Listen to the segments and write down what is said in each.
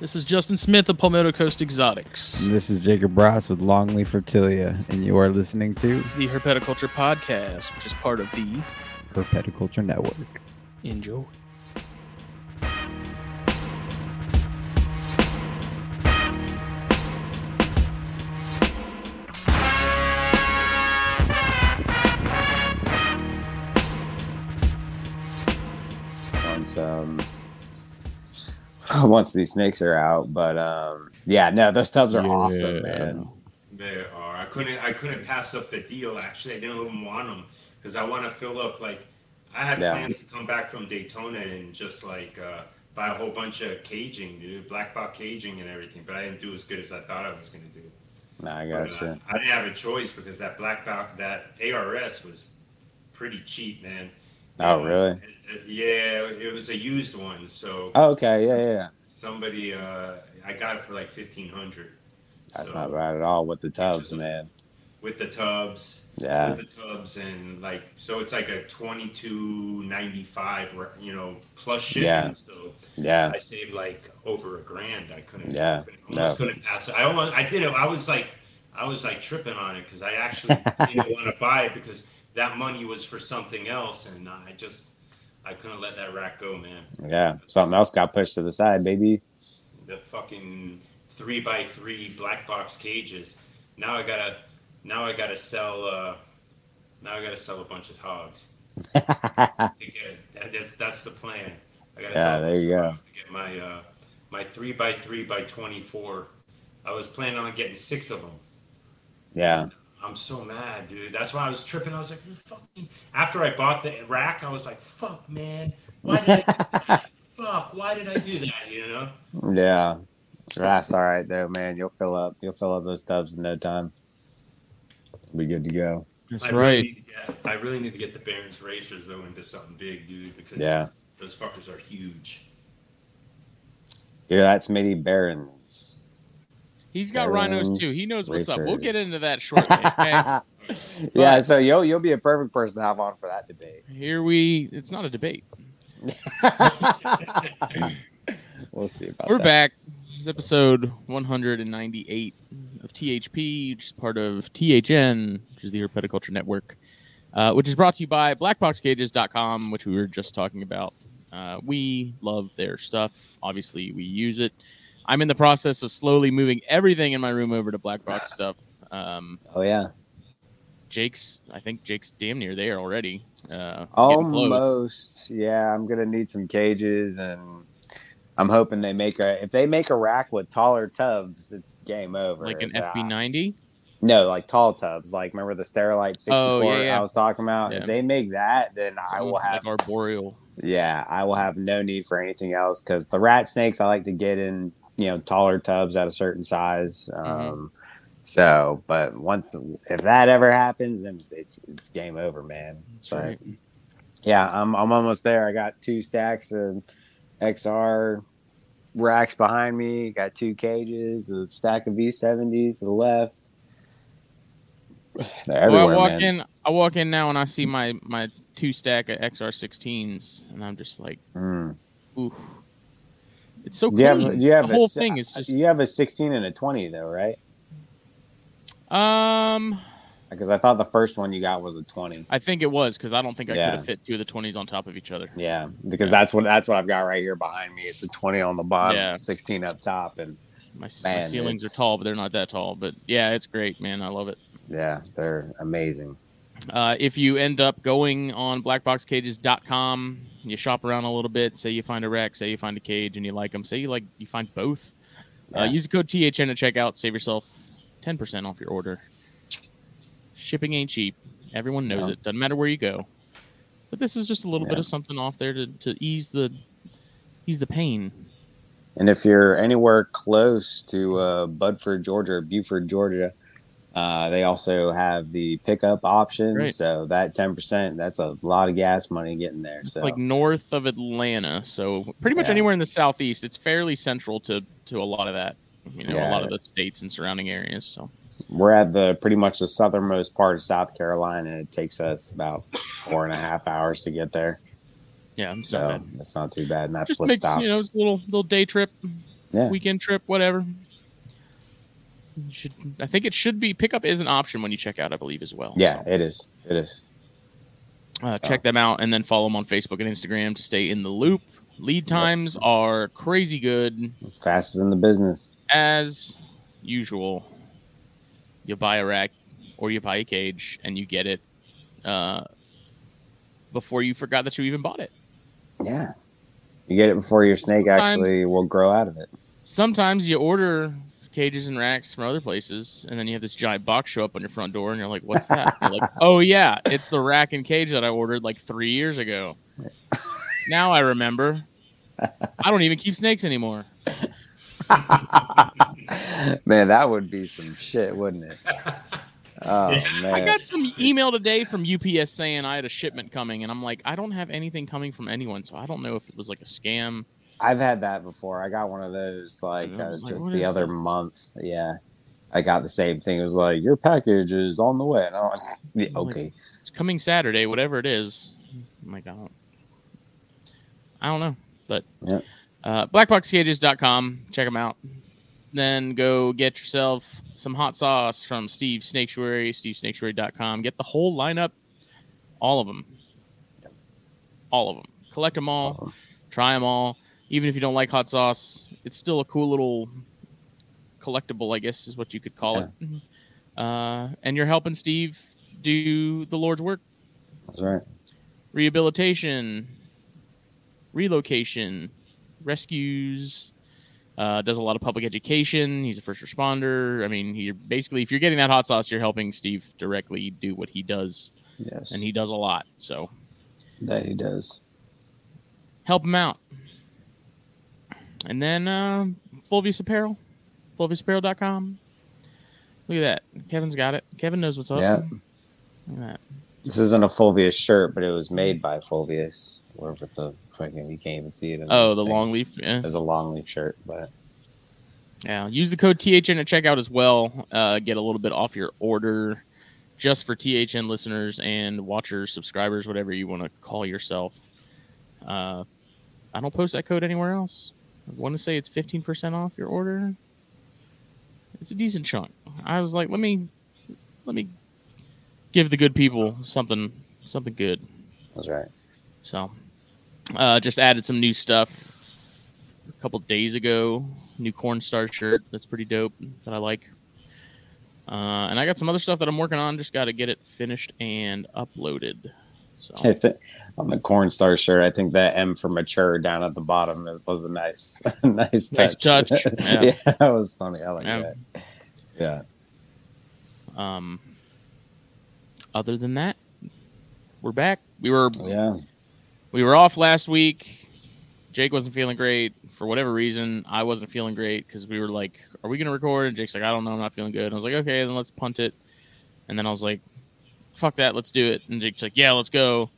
This is Justin Smith of Palmetto Coast Exotics, And this is Jacob Ross with Longleaf Fertilia, and you are listening to the Herpetoculture Podcast, which is part of the Herpetoculture Network. Enjoy. once um once these snakes are out. But um yeah, no, those tubs are awesome, Yeah. man. They are. I couldn't. I couldn't pass up the deal. Actually, I didn't even want them because I want to fill up. Like, I had Yeah. plans to come back from Daytona and just like uh, buy a whole bunch of caging, dude, black box caging and everything. But I didn't do as good as I thought I was gonna do. No, I got you. I didn't have a choice because that black box, that ARS was pretty cheap, man. Oh, really? yeah, it was a used one, so Oh, okay, yeah, yeah, yeah. somebody, uh, I got it for like fifteen hundred. That's not bad at all with the tubs, man. with the tubs. Yeah. With the tubs and like so it's like a twenty two ninety five you know plus shipping. Yeah. So Yeah. I saved like over a grand. I couldn't. Yeah. Couldn't, almost No. couldn't pass it. I almost I did it. I was like I was like tripping on it because I actually didn't want to buy it because that money was for something else and I just I couldn't let that rack go, man. Yeah. Something else got pushed to the side, baby. the fucking three by three black box cages. Now I gotta, now I gotta sell. uh Now I gotta sell a bunch of hogs. Get, that- that's that's the plan. I gotta Yeah, sell there you go. to get my uh my three by three by twenty four. I was planning on getting six of them. yeah. I'm so mad, dude. That's why I was tripping. I was like, "You fucking. After I bought the rack, I was like, fuck, man. Why did I do that? fuck, why did I do that? You know? Yeah. That's all right though, man. You'll fill up you'll fill up those tubs in no time. Be good to go. That's I right. Really need to get, I really need to get the Barons racers though into something big, dude, because Yeah. those fuckers are huge. Yeah, that's Smitty Barons. He's got rhinos too. He knows what's up. We'll get into that shortly. Okay? yeah, so you'll you'll be a perfect person to have on for that debate. Here we. It's not a debate. we'll see about We're that. back. It's episode 198 of THP, which is part of THN, which is the Herpetoculture Network, uh, which is brought to you by BlackBoxCages.com, which we were just talking about. Uh, we love their stuff. Obviously, we use it. I'm in the process of slowly moving everything in my room over to Black Box stuff. Um, Oh yeah. Jake's, I think Jake's damn near there already. Uh. Almost. Yeah, I'm gonna need some cages and I'm hoping they make a if they make a rack with taller tubs, it's game over. like an Uh, FB90. No, like tall tubs. Like remember the Sterilite 64 Oh, yeah, yeah. I was talking about? Yeah. If they make that, then I will have like arboreal. yeah, I will have no need for anything else because the rat snakes I like to get in, you know, taller tubs at a certain size. Mm-hmm. Um, so, but once if that ever happens, then it's it's game over, man. That's But, right. Yeah, I'm I'm almost there. I got two stacks of XR racks behind me. Got two cages, a stack of V70s to the left. They're Well, I walk man. in. I walk in now and I see my my two stack of XR16s, and I'm just like, Mm. ooh, it's so clean. you have you have the a whole si- thing is just you have a 16 and a 20 though, right? um. Because I thought the first one you got was a 20. I think it was because I don't think I Yeah. could have fit two of the 20s on top of each other. Yeah, because that's what that's what I've got right here behind me. It's a 20 on the bottom, Yeah. 16 up top, and My, my Man, ceilings are tall, but they're not that tall. But yeah, it's great, man. I love it. yeah, they're amazing. Uh, if you end up going on blackboxcages.com, you shop around a little bit, say you find a rack, say you find a cage and you like them, say you like you find both. Uh, use the code THN to check out, save yourself 10% off your order. Shipping ain't cheap. Everyone knows No. it. Doesn't matter where you go. But this is just a little bit of something off there to, to ease the ease the pain. And if you're anywhere close to uh, Budford, Georgia, or Buford, Georgia, uh, they also have the pickup option. Great. So that 10%, that's a lot of gas money getting there. It's so like north of Atlanta, so pretty much Yeah. anywhere in the southeast. It's fairly central to to a lot of that. You know, a lot of the states and surrounding areas. So we're at the pretty much the southernmost part of South Carolina. It takes us about four and a half hours to get there. yeah, I'm So so that's not too bad. And that's just what makes stops. you know it's a little little day trip. Yeah. weekend trip, whatever. Should I think it should be pickup is an option when you check out, I believe as well. Yeah, So, it is. It is. uh, check them out and then follow them on Facebook and Instagram to stay in the loop. Lead times are crazy good Fastest in the business. as usual. You buy a rack or you buy a cage and you get it uh, before you forgot that you even bought it. Yeah. You get it before your snake Sometimes- actually will grow out of it. Sometimes you order cages and racks from other places, and then you have this giant box show up on your front door, and you're like, "What's that?" like, "Oh yeah, it's the rack and cage that I ordered like three years ago." now I remember. I don't even keep snakes anymore. man, that would be some shit, wouldn't it? Oh man. I got some email today from UPS saying I had a shipment coming, and I'm like, I don't have anything coming from anyone, so I don't know if it was like a scam. I've had that before. I got one of those like uh, like, just the other that? month. Yeah. I got the same thing. It was like your package is on the way. And I'm like, yeah, I'm like, okay. It's coming Saturday, whatever it is. I'm like, I don't, I don't know, but Yep. uh, blackboxcages.com. Check them out. Then go get yourself some hot sauce from Steve Snaketuary, stevesnaketuary.com. Get the whole lineup, all of them, all of them. Collect them all. Try them all. Even if you don't like hot sauce, it's still a cool little collectible, I guess is what you could call it. Uh, and you're helping Steve do the Lord's work That's right. rehabilitation, relocation, rescues. Uh, does a lot of public education. He's a first responder. I mean, he basically, if you're getting that hot sauce, you're helping Steve directly do what he does, Yes. and he does a lot. So that he does. help him out. And then uh, Fulvius Apparel, fulviusapparel.com. Look at that. Kevin's got it. Kevin knows what's up. Yeah. Look at that. This isn't a Fulvius shirt, but it was made by Fulvius. Wherever the fucking you can't even see it. in Oh, the thing. long leaf. Yeah. It's a long leaf shirt, but Yeah, use the code THN at checkout as well. Uh, get a little bit off your order just for THN listeners and watchers, subscribers, whatever you want to call yourself. Uh, I don't post that code anywhere else. I want to say it's 15% off your order. It's a decent chunk. I was like, let me let me give the good people something something good. that's right. So, uh, just added some new stuff a couple days ago. New corn star shirt that's pretty dope that I like. Uh, and I got some other stuff that I'm working on. Just got to get it finished and uploaded. So it, on the corn star shirt, I think that M for mature down at the bottom it was a nice, nice touch. Nice touch, yeah. yeah, that was funny. I like Yeah. that. Yeah. um, other than that, we're back. We were Yeah. we were off last week. Jake wasn't feeling great for whatever reason. I wasn't feeling great because we were like, "Are we gonna record?" And Jake's like, "I don't know. I'm not feeling good." And I was like, "Okay, then let's punt it." And then I was like, "Fuck that, let's do it." And Jake's like, "Yeah, let's go."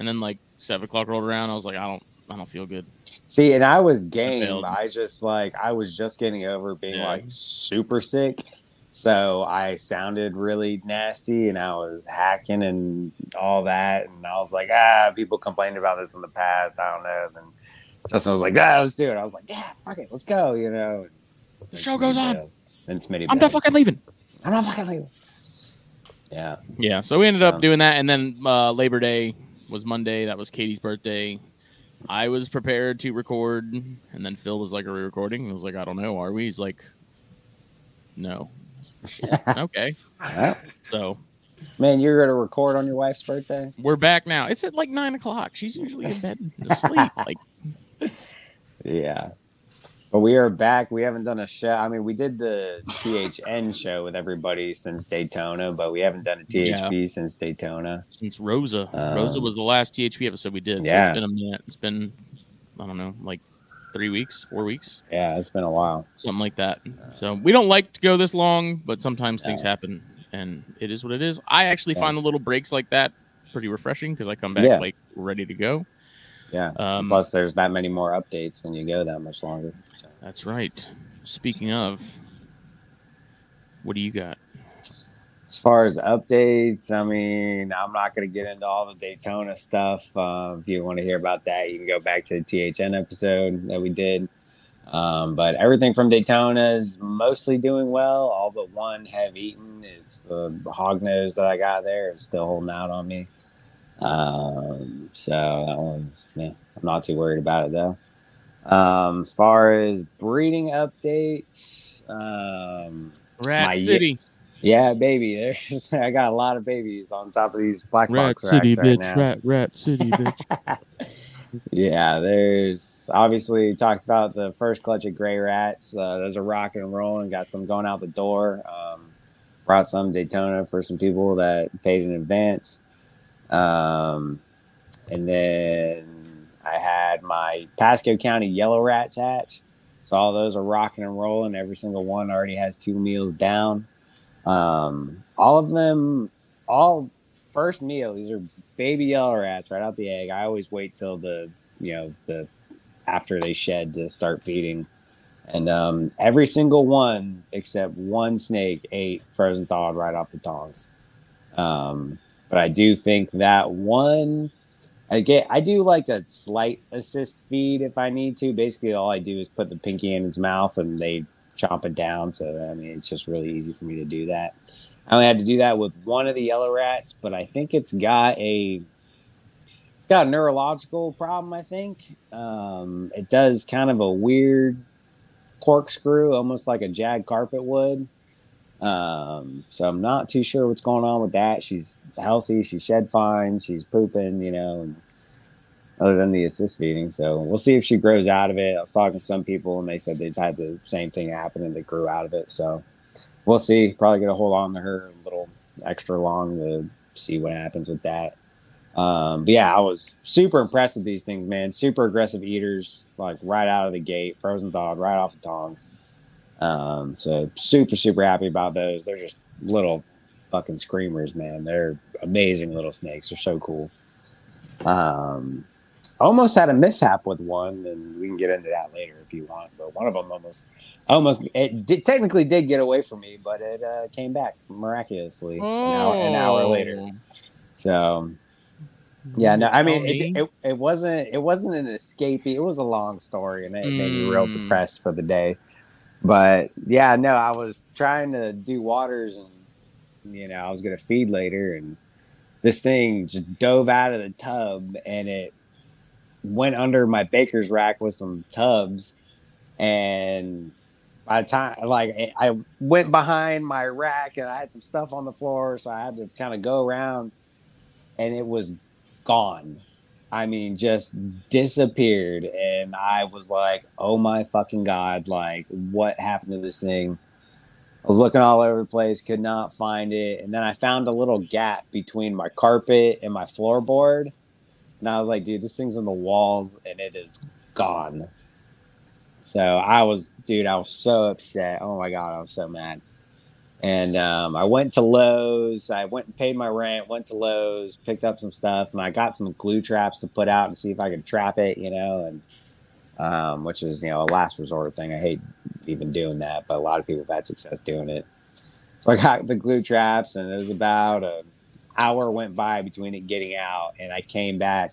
And then like seven o'clock rolled around. I was like, "I don't, I don't feel good." See, and I was game. failed. I just like I was just getting over being Yeah. like super sick. So I sounded really nasty and I was hacking and all that. And I was like, ah, people complained about this in the past. I don't know. Then Justin was like, ah, let's do it. I was like, yeah, fuck it, let's go, you know. The show goes on. And Smitty I'm not fucking leaving. I'm not fucking leaving. Yeah. Yeah, so we ended up doing that, and then uh, Labor Day was Monday. That was Katie's birthday. I was prepared to record, and then Phil was like, "Are we recording?" I was like, "I don't know. Are we?" He's like, "No." Like, okay, so Man, you're gonna record on your wife's birthday? we're back now. It's at like nine o'clock. She's usually in bed asleep. Like, Yeah. But we are back. We haven't done a show. I mean, we did the THN show with everybody since Daytona, but we haven't done a THP since Daytona. since Rosa, Um, Rosa was the last THP episode we did. So yeah. it's been a minute. It's been, I don't know, like three weeks, four weeks. Yeah, it's been a while. something like that. So we don't like to go this long, but sometimes things happen, and it is what it is. I actually Yeah. find the little breaks like that pretty refreshing because I come back Yeah. like ready to go. Yeah. Um, Plus, there's that many more updates when you go that much longer. So. that's right. Speaking of, what do you got? As far as updates, I mean, I'm not going to get into all the Daytona stuff. Uh, if you want to hear about that, you can go back to the THN episode that we did. Um, but everything from Daytona is mostly doing well. All but one have eaten. It's the hog nose that I got there. It's still holding out on me. Um, so that one's yeah, I'm not too worried about it though. Um, as far as breeding updates, um, Rat City. yeah, baby, there's I got a lot of babies on top of these black Rat box City, racks right now. Rat, rat City, bitch. yeah, there's obviously talked about the first clutch of gray rats. Uh, those are rocking and rolling. Got some going out the door. Um, brought some Daytona for some people that paid in advance. Um, and then I had my Pasco County yellow rats hatch. So all those are rocking and rolling. Every single one already has two meals down. Um, all of them, all first meal. These are baby yellow rats right out the egg. I always wait till the you know the after they shed to start feeding. And um, every single one except one snake ate frozen thawed right off the tongs. Um, but I do think that one, get, I do like a slight assist feed if I need to. Basically, all I do is put the pinky in its mouth and they chomp it down. So I mean, it's just really easy for me to do that. I only had to do that with one of the yellow rats, but I think it's got a it's got a neurological problem. I think um, it does kind of a weird corkscrew, almost like a jag carpet would. Um, so I'm not too sure what's going on with that. She's healthy. She shed fine. She's pooping, you know, and other than the assist feeding. So we'll see if she grows out of it. I was talking to some people and they said they'd had the same thing happen and they grew out of it. So we'll see. Probably gonna hold on to her a little extra long to see what happens with that. Um, but yeah, I was super impressed with these things, man. Super aggressive eaters, like right out of the gate, frozen thawed, right off the tongs. Um, so super, super happy about those. They're just little fucking screamers, man. They're amazing little snakes. They're so cool. Um, almost had a mishap with one, and we can get into that later if you want. But one of them almost, almost, it did, technically did get away from me, but it uh, came back miraculously an, hour, an hour later. Oh. So yeah, no, I mean, it, it, it wasn't it wasn't an escapee. It was a long story, and it made me real Mm. depressed for the day. But yeah, no, I was trying to do waters, and you know, I was gonna feed later, and this thing just dove out of the tub, and it went under my baker's rack with some tubs, and by the time like I went behind my rack, and I had some stuff on the floor, so I had to kind of go around, and it was gone. I mean, just disappeared. And I was like, oh my fucking God, like, what happened to this thing? I was looking all over the place, could not find it. And then I found a little gap between my carpet and my floorboard. And I was like, dude, this thing's on the walls and it is gone. So I was, dude, I was so upset. Oh my God, I was so mad. And um, I went to Lowe's. I went and paid my rent. Went to Lowe's, picked up some stuff, and I got some glue traps to put out and see if I could trap it. You know, and um, which is you know a last resort thing. I hate even doing that, but a lot of people have had success doing it. So I got the glue traps, and it was about an hour went by between it getting out, and I came back,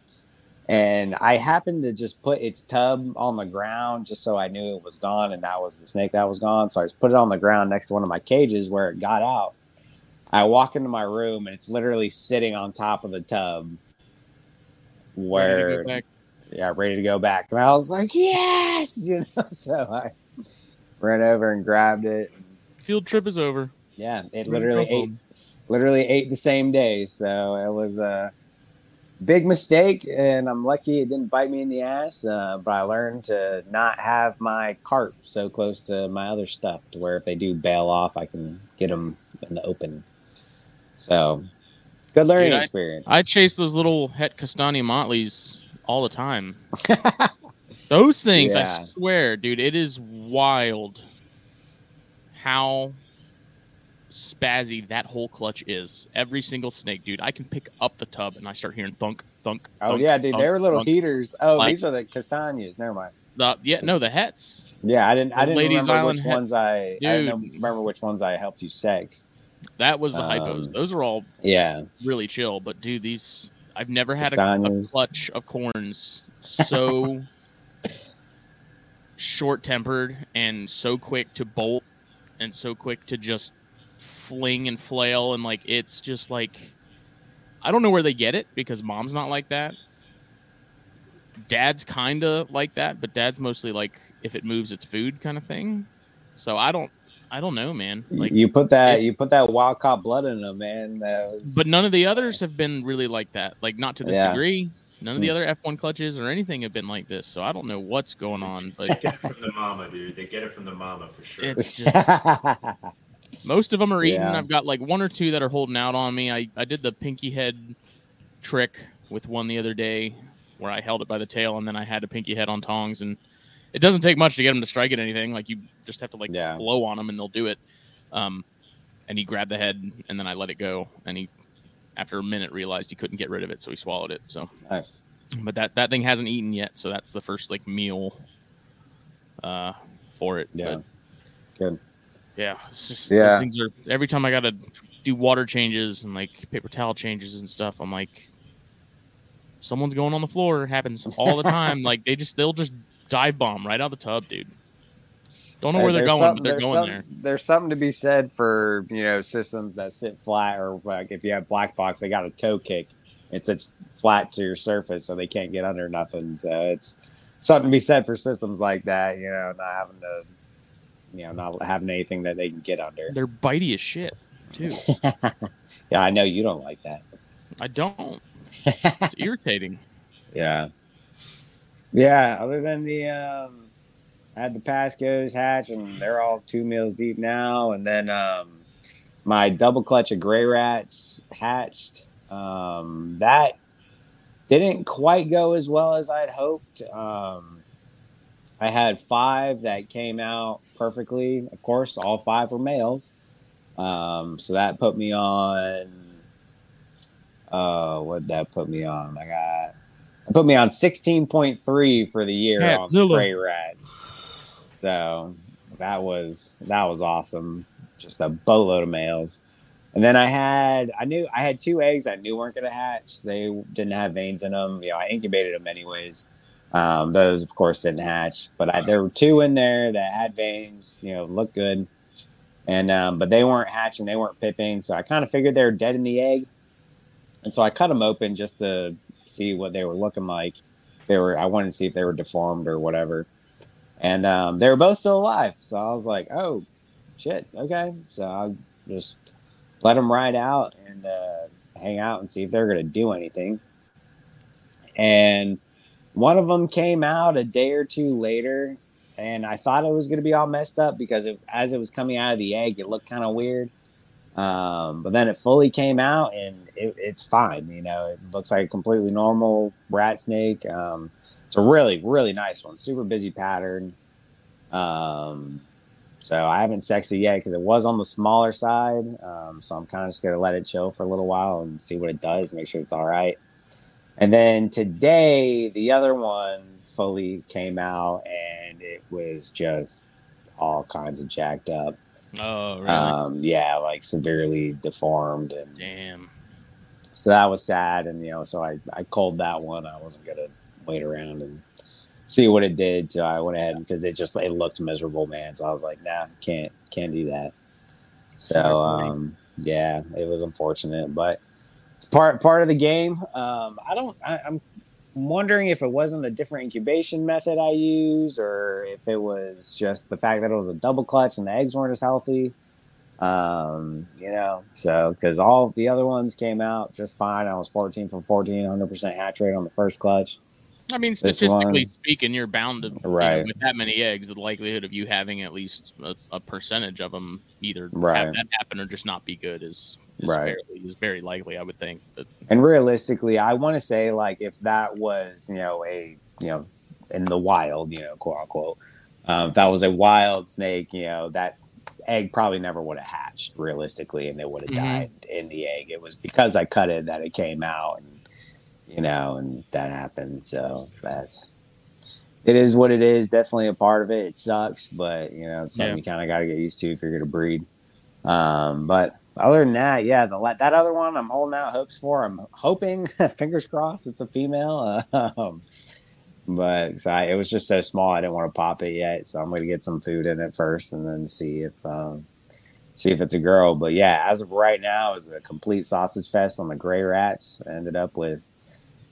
and I happened to just put its tub on the ground just so I knew it was gone, and that was the snake that was gone. So I just put it on the ground next to one of my cages where it got out. I walk into my room, and it's literally sitting on top of the tub. Where yeah, ready to go back. And I was like, yes, you know. So I ran over and grabbed it. Field trip is over. Yeah, it literally go home. ate, literally ate the same day. So it was a big mistake, and I'm lucky it didn't bite me in the ass. Uh, but I learned to not have my cart so close to my other stuff, to where if they do bail off, I can get them in the open. So good learning Dude, I- experience. I chase those little Het Castani Motleys all the time. Those things, I swear, dude, it is wild how spazzy that whole clutch is. Every single snake, dude. I can pick up the tub and I start hearing thunk, thunk. oh thunk, yeah, dude, thunk, they were little thunk. heaters. Oh, Like- these are the castagnas. Never mind. Yeah, no, the hets. Yeah, I didn't. I didn't Ladies remember Island which ones I. I didn't Dude. remember which ones I helped you sex. That was the Um, hypos. Those are all Yeah, really chill. But dude, these I've never had a, a clutch of corns so short tempered and so quick to bolt and so quick to just fling and flail and like it's just like I don't know where they get it because mom's not like that. Dad's kind of like that, but dad's mostly like if it moves it's food kind of thing. So I don't I don't know, man. Like you put that you put that wild caught blood in them, man. Was, but none of the others have been really like that. Like not to this Yeah. degree. None of the other F1 clutches or anything have been like this. So I don't know what's going on, but Get it from the mama, dude. They get it from the mama for sure. it's just Most of them are eating. Yeah. I've got like one or two that are holding out on me. I, I did the pinky head trick with one the other day where I held it by the tail and then I had a pinky head on tongs. And it doesn't take much to get them to strike at anything. Like you just have to like Yeah. blow on them and they'll do it. Um, and he grabbed the head and then I let it go. And he, after a minute, realized he couldn't get rid of it. So he swallowed it. So, nice. but that, that thing hasn't eaten yet. So that's the first like meal uh, for it. Yeah. But, Good. yeah, it's just Yeah. things are every time I gotta do water changes and like paper towel changes and stuff. I'm like, someone's going on the floor. It happens all the time. like they just they'll just dive bomb right out of the tub, dude. Don't know where they're going, but they're there's going there. There's something to be said for you know systems that sit flat, or like if you have black box, they got a toe kick. It sits flat to your surface, so they can't get under nothing. So it's something to be said for systems like that. You know, not having to, you know, not having anything that they can get under. They're bitey as shit too. yeah, I know you don't like that. I don't. It's irritating. Yeah. Yeah. Other than the, um, had the Pascos hatch, and they're all two meals deep now. And then um, my double clutch of gray rats hatched. Um, that didn't quite go as well as I'd hoped. Um, I had five that came out perfectly. Of course, all five were males. Um, so that put me on. Uh, what that put me on? I got it put me on 16.3 for the year on gray rats. So that was that was awesome. Just a boatload of males. And then I had I knew I had two eggs I knew weren't gonna hatch. They didn't have veins in them. You know, I incubated them anyways. Um, those of course didn't hatch, but I, there were two in there that had veins. You know, looked good, and um, but they weren't hatching. They weren't pipping. So I kind of figured they were dead in the egg, and so I cut them open just to see what they were looking like. They were I wanted to see if they were deformed or whatever, and um, they were both still alive. So I was like, oh shit, okay. So I just let them ride out and uh, hang out and see if they're gonna do anything. And one of them came out a day or two later, and I thought it was gonna be all messed up because it, as it was coming out of the egg, it looked kind of weird. Um, but then it fully came out and it, it's fine. You know, it looks like a completely normal rat snake. Um, it's a really, really nice one. Super busy pattern. Um, so I haven't sexed it yet because it was on the smaller side. Um, so I'm kind of just gonna let it chill for a little while and see what it does, make sure it's all right. And then today, the other one fully came out and it was just all kinds of jacked up. Oh, really? Um, yeah, like severely deformed, and Damn. so that was sad. And you know, so I I called that one. I wasn't gonna wait around and see what it did. So I went ahead because it just it looked miserable, man. So I was like, nah, can't can't do that. So um, yeah, it was unfortunate, but it's part part of the game. Um, I don't. I, I'm wondering if it wasn't a different incubation method I used, or if it was just the fact that it was a double clutch and the eggs weren't as healthy. Um, you know, so because all the other ones came out just fine. I was 14 from 14, 100% hatch rate on the first clutch. I mean, statistically speaking, you're bound to you know, with that many eggs. The likelihood of you having at least a, a percentage of them either Right. have that happen or just not be good is, is Right. fairly is very likely. I would think. But And realistically, I want to say like if that was you know a you know in the wild, you know, quote unquote, um, if that was a wild snake, you know that egg probably never would have hatched realistically, and it would have Mhm. died in the egg. It was because I cut it that it came out, and you know, and that happened. So that's it is what it is. Definitely a part of it. It sucks, but you know, it's something Yeah. you kind of got to get used to if you're going to breed. Um, but other than that, yeah, the that other one I'm holding out hopes for. I'm hoping, fingers crossed, it's a female. Um, but I, it was just so small, I didn't want to pop it yet. So I'm gonna get some food in it first, and then see if um, see if it's a girl. But yeah, as of right now, it's a complete sausage fest on the gray rats. I ended up with,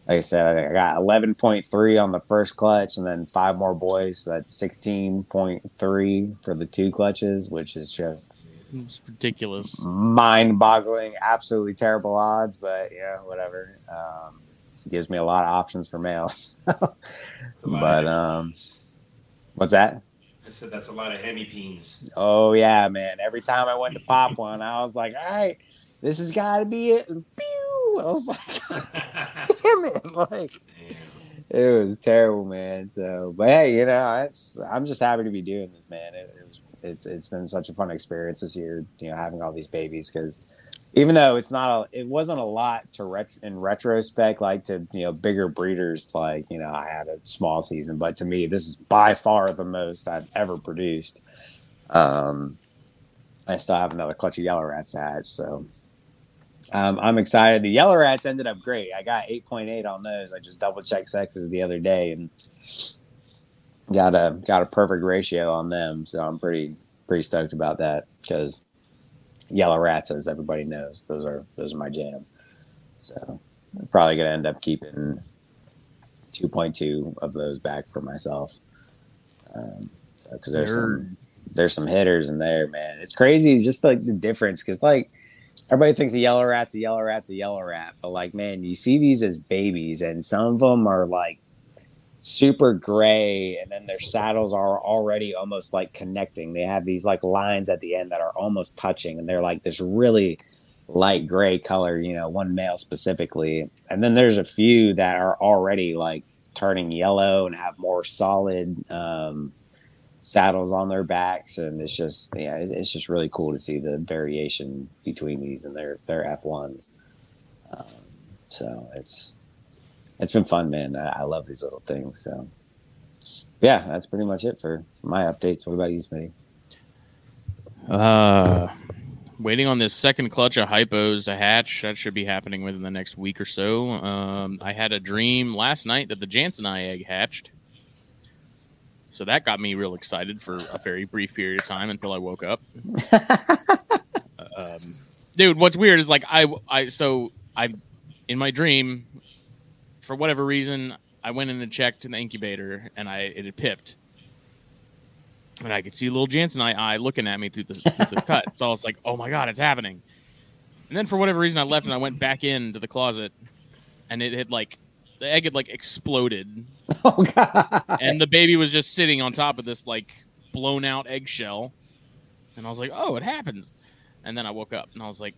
like I said, I got 11.3 on the first clutch, and then five more boys. So that's 16.3 for the two clutches, which is just It's ridiculous. mind-boggling, absolutely terrible odds. But yeah, whatever. Um, it gives me a lot of options for males. It's a lot But, um. What's that? I said that's a lot of hemipenes. Oh yeah, man. Every time I went to pop one, I was like, all right, this has got to be it. And pew! I was like, damn it. Like, it was terrible, man. So, but hey, you know, it's, I'm just happy to be doing this, man. It, it was, it's, it's been such a fun experience this year, you know, having all these babies because even though it's not, a, it wasn't a lot to ret- in retrospect, like to, you know, bigger breeders, like, you know, I had a small season, but to me, this is by far the most I've ever produced. Um, I still have another clutch of yellow rats to hatch, so um, I'm excited. The yellow rats ended up great. I got 8.8 on those. I just double checked sexes the other day and got a got a perfect ratio on them. So I'm pretty pretty stoked about that because yellow rats, as everybody knows, those are those are my jam. So I'm probably gonna end up keeping 2.2 of those back for myself because there's some there's some hitters in there, man. It's crazy. It's just like the difference because like everybody thinks a yellow rat's a yellow rat's a yellow rat, but like man, you see these as babies, and some of them are like super gray, and then their saddles are already almost like connecting. They have these like lines at the end that are almost touching, and they're like this really light gray color. You know, one male specifically, and then there's a few that are already like turning yellow and have more solid. Um, saddles on their backs and it's just yeah it's just really cool to see the variation between these and their their f1s um, so it's it's been fun man I, I love these little things so yeah that's pretty much it for my updates what about you Smitty? Uh, waiting on this second clutch of hypos to hatch. That should be happening within the next week or so. Um, I had a dream last night that the Jansen egg hatched. So that got me real excited for a very brief period of time until I woke up. um, dude, what's weird is like I, I so I, in my dream, for whatever reason, I went in and checked in the incubator and I it had pipped and I could see little Jansen eye, eye looking at me through the, through the cut. So I was like, "Oh my god, it's happening!" And then for whatever reason, I left and I went back into the closet, and it had like the egg had like exploded, oh god and the baby was just sitting on top of this like blown out eggshell, and I was like, "Oh, it happens." And then I woke up and I was like,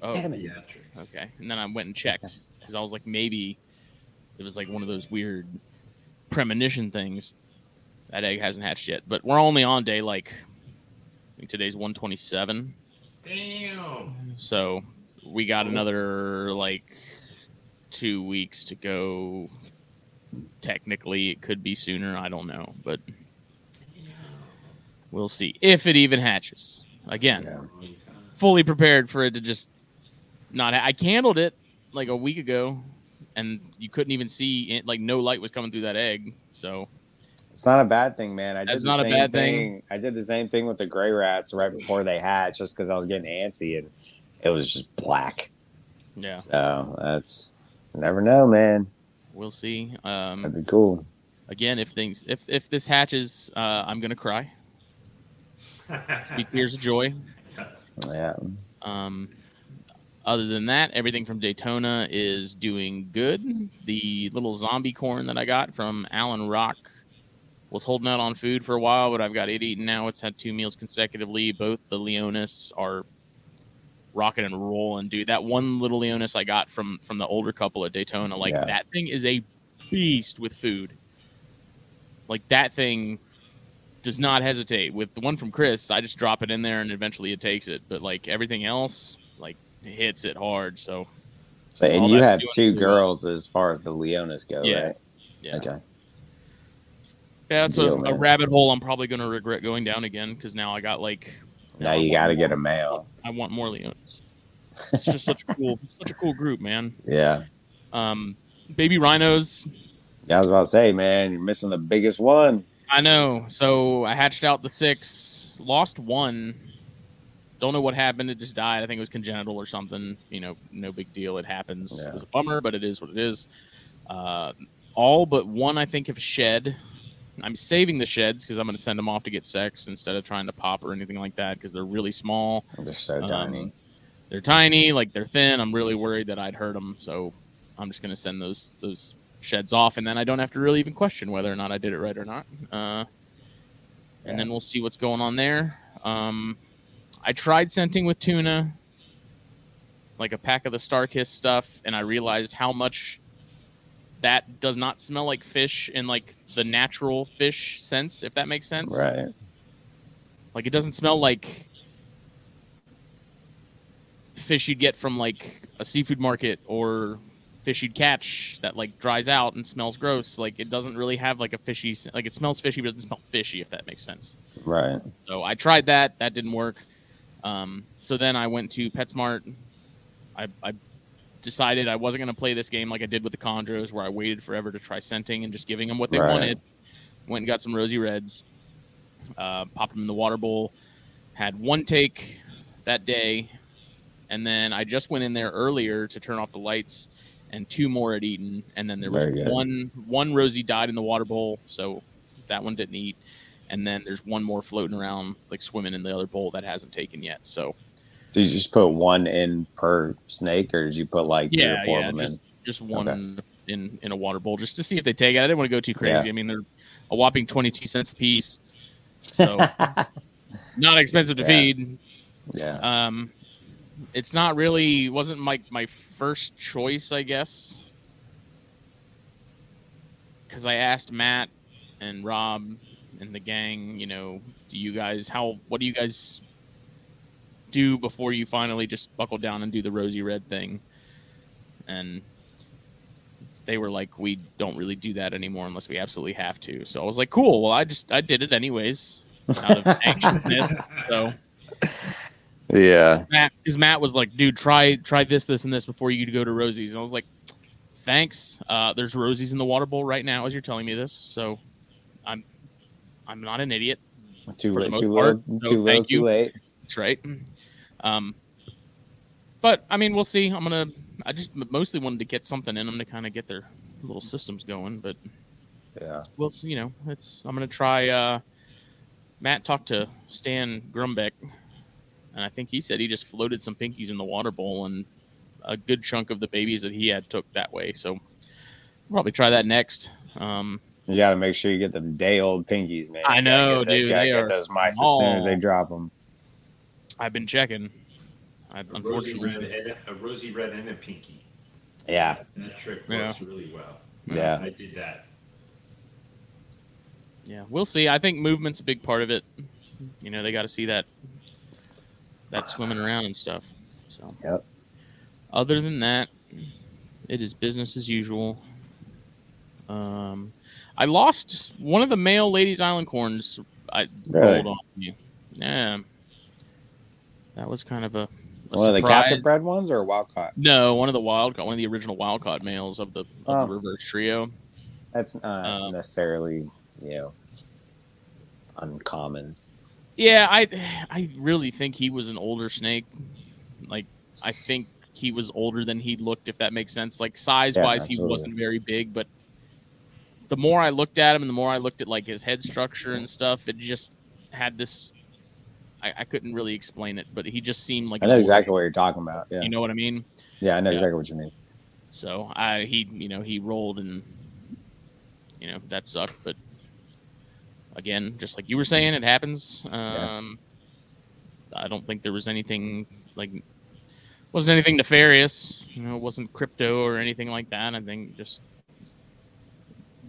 "Oh, Damn it. Okay." And then I went and checked because I was like, maybe it was like one of those weird premonition things. That egg hasn't hatched yet, but we're only on day like I think today's 127. Damn. So we got another like two weeks to go. Technically, it could be sooner. I don't know, but we'll see if it even hatches. Again, Yeah. fully prepared for it to just not. Ha- I candled it like a week ago, and you couldn't even see it. Like no light was coming through that egg. So It's not a bad thing, man. I did That's the not a same bad thing. thing. I did the same thing with the gray rats right before they hatched, just because I was getting antsy and it was just black. yeah, So that's never know, man. We'll see. Um, That'd be cool. again, if things if if this hatches, uh, I'm gonna cry. Be tears of joy. Yeah. Um, other than that, everything from Daytona is doing good. The little zombie corn that I got from Allen Rock was holding out on food for a while, but I've got it eaten now. It's had two meals consecutively. Both the Leonis are rocking and rolling, dude. That one little Leonis I got from from the older couple at Daytona, like Yeah. that thing is a beast with food. Like that thing does not hesitate. With the one from Chris, I just drop it in there and eventually it takes it. But like everything else, like hits it hard. So So and you have two well. girls as far as the Leonis go, Yeah. right? yeah, Okay. yeah, it's a, Deal, a rabbit hole. I'm probably gonna regret going down again because now I got like Now you got to get a male. I want more Leonis. It's just such a cool, such a cool group, man. Yeah. Um, baby rhinos Yeah, I was about to say, man, you're missing the biggest one. I know. So I hatched out the six, lost one. Don't know what happened. It just died. I think it was congenital or something. You know, no big deal. It happens. Yeah. It was a bummer, but it is what it is. Uh, all but one, I think, have shed. I'm saving the sheds because I'm going to send them off to get sex instead of trying to pop or anything like that because they're really small. They're so Um, tiny. They're tiny, like they're thin. I'm really worried that I'd hurt them, so I'm just going to send those those sheds off, and then I don't have to really even question whether or not I did it right or not. Uh, and then we'll see what's going on there. Um, I tried scenting with tuna, like a pack of the StarKist stuff, and I realized how much that does not smell like fish in like the natural fish sense, if that makes sense. Right. Like it doesn't smell like fish you'd get from like a seafood market or fish you'd catch that like dries out and smells gross. Like it doesn't really have like a fishy like it smells fishy but it doesn't smell fishy if that makes sense. Right. So I tried that, that didn't work. Um, so then I went to PetSmart. I, I decided I wasn't going to play this game like I did with the Chondros, where I waited forever to try scenting and just giving them what they Right. wanted. Went and got some rosy reds, uh, popped them in the water bowl. Had one take that day, and then I just went in there earlier to turn off the lights, and two more had eaten, and then there was one one rosy died in the water bowl, so that one didn't eat, and then there's one more floating around like swimming in the other bowl that hasn't taken yet. So Did you just put one in per snake, or did you put like three or four yeah, of them in? just one in in a water bowl just to see if they take it. I didn't want to go too crazy. Yeah. I mean, they're a whopping twenty two cents a piece, so not expensive to Yeah. feed. yeah. Um, it's not really wasn't my my first choice, I guess, because I asked Matt and Rob and the gang, you know, do you guys how what do you guys do before you finally just buckle down and do the rosy red thing? And they were like, we don't really do that anymore unless we absolutely have to. So I was like, cool. Well, I just I did it anyways out of anxiousness. So Yeah. Matt, because Matt was like, dude, try try this, this, and this before you go to Rosie's. And I was like, thanks. Uh, there's Rosie's in the water bowl right now as you're telling me this, so I'm I'm not an idiot. Too For the late. most Too part, little. so Too little. thank you. Too late. That's right. Um, but I mean, we'll see. I'm gonna. I just mostly wanted to get something in them to kind of get their little systems going, but Yeah. we'll see. You know, it's. I'm gonna try. Uh, Matt talked to Stan Grumbeck, and I think he said he just floated some pinkies in the water bowl, and a good chunk of the babies that he had took that way. So, probably try that next. Um, You got to make sure you get them day old pinkies, man. I You gotta know, get the- dude, gotta get are those mice as soon as they drop them. I've been checking. I, A rosy unfortunately, red a rosy red and a pinky. Yeah. That trick Yeah. works really well. Yeah. I did that. Yeah, we'll see. I think movement's a big part of it. You know, they got to see that that swimming around and stuff. So, Yep. Other than that, it is business as usual. Um, I lost one of the male ladies' island corns. I Really? rolled on you. Yeah, that was kind of a, a One of the captive bred ones or wild caught? No, one of the wild caught, one of the original wild caught males of the, of Oh. the reverse trio. That's not Um, necessarily, you know, uncommon. Yeah, I I really think he was an older snake. Like I think he was older than he looked, if that makes sense. Like size wise, Yeah, he wasn't very big, but the more I looked at him and the more I looked at like his head structure and stuff, it just had this. I, I couldn't really explain it, but he just seemed like I know exactly what you're talking about. Yeah. You know what I mean? Yeah, I know Yeah. exactly what you mean. So I he you know he rolled and you know that sucked, but again, just like you were saying, it happens. Um, I don't think there was anything like wasn't anything nefarious. You know, it wasn't crypto or anything like that. I think just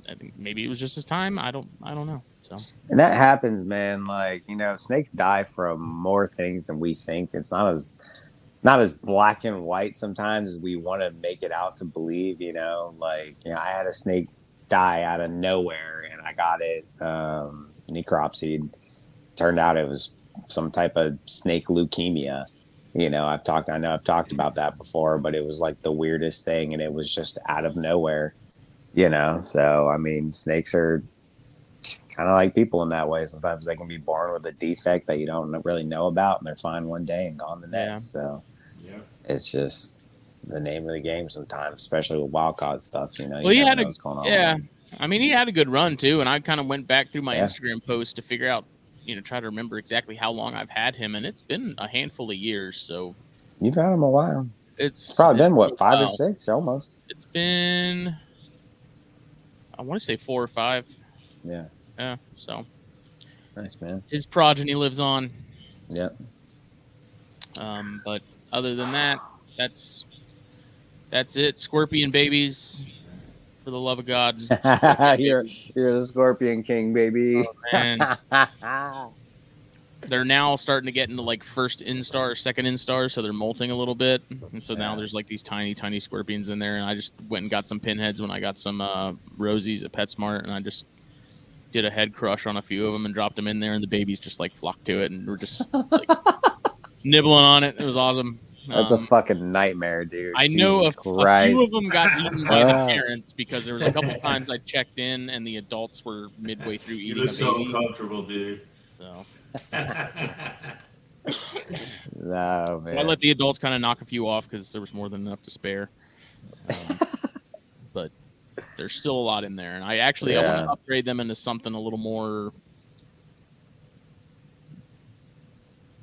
I think maybe it was just his time. I don't I don't know. So And that happens, man. Like, you know, snakes die from more things than we think. It's not as not as black and white sometimes as we want to make it out to believe, you know. Like, you know, I had a snake die out of nowhere and I got it um necropsied. Turned out it was some type of snake leukemia. You know, I've talked I know I've talked about that before, but it was like the weirdest thing and it was just out of nowhere. You know, so I mean, snakes are kind of like people in that way. Sometimes they can be born with a defect that you don't really know about, and they're fine one day and gone the next. Yeah. So Yeah. it's just the name of the game sometimes, especially with wild caught stuff. You know, Well, he you never had a- what's going on. Yeah, I mean, he had a good run too, and I kind of went back through my Yeah. Instagram post to figure out, you know, try to remember exactly how long I've had him, and it's been a handful of years. So You've had him a while. it's It's probably been a what five or six, almost. It's been, I want to say four or five. Yeah, Yeah, so nice man. his progeny lives on. Yeah, Um, but other than that, that's that's it. Scorpion babies, for the love of God, you're you're the Scorpion King, baby. and they're now starting to get into like first instar, second instar, so they're molting a little bit, and so now there's like these tiny, tiny scorpions in there. And I just went and got some pinheads when I got some uh, rosies at PetSmart, and I just did a head crush on a few of them and dropped them in there, and the babies just like flocked to it and were just like nibbling on it. It was awesome. That's a Um, fucking nightmare, dude. I know a, Jesus a few of them got eaten by the Ah. parents because there was a couple times I checked in and the adults were midway through You eating look a so baby. uncomfortable, dude. So No, man. I let the adults kind of knock a few off because there was more than enough to spare. Um, but there's still a lot in there, and I actually I want to upgrade them into something a little more.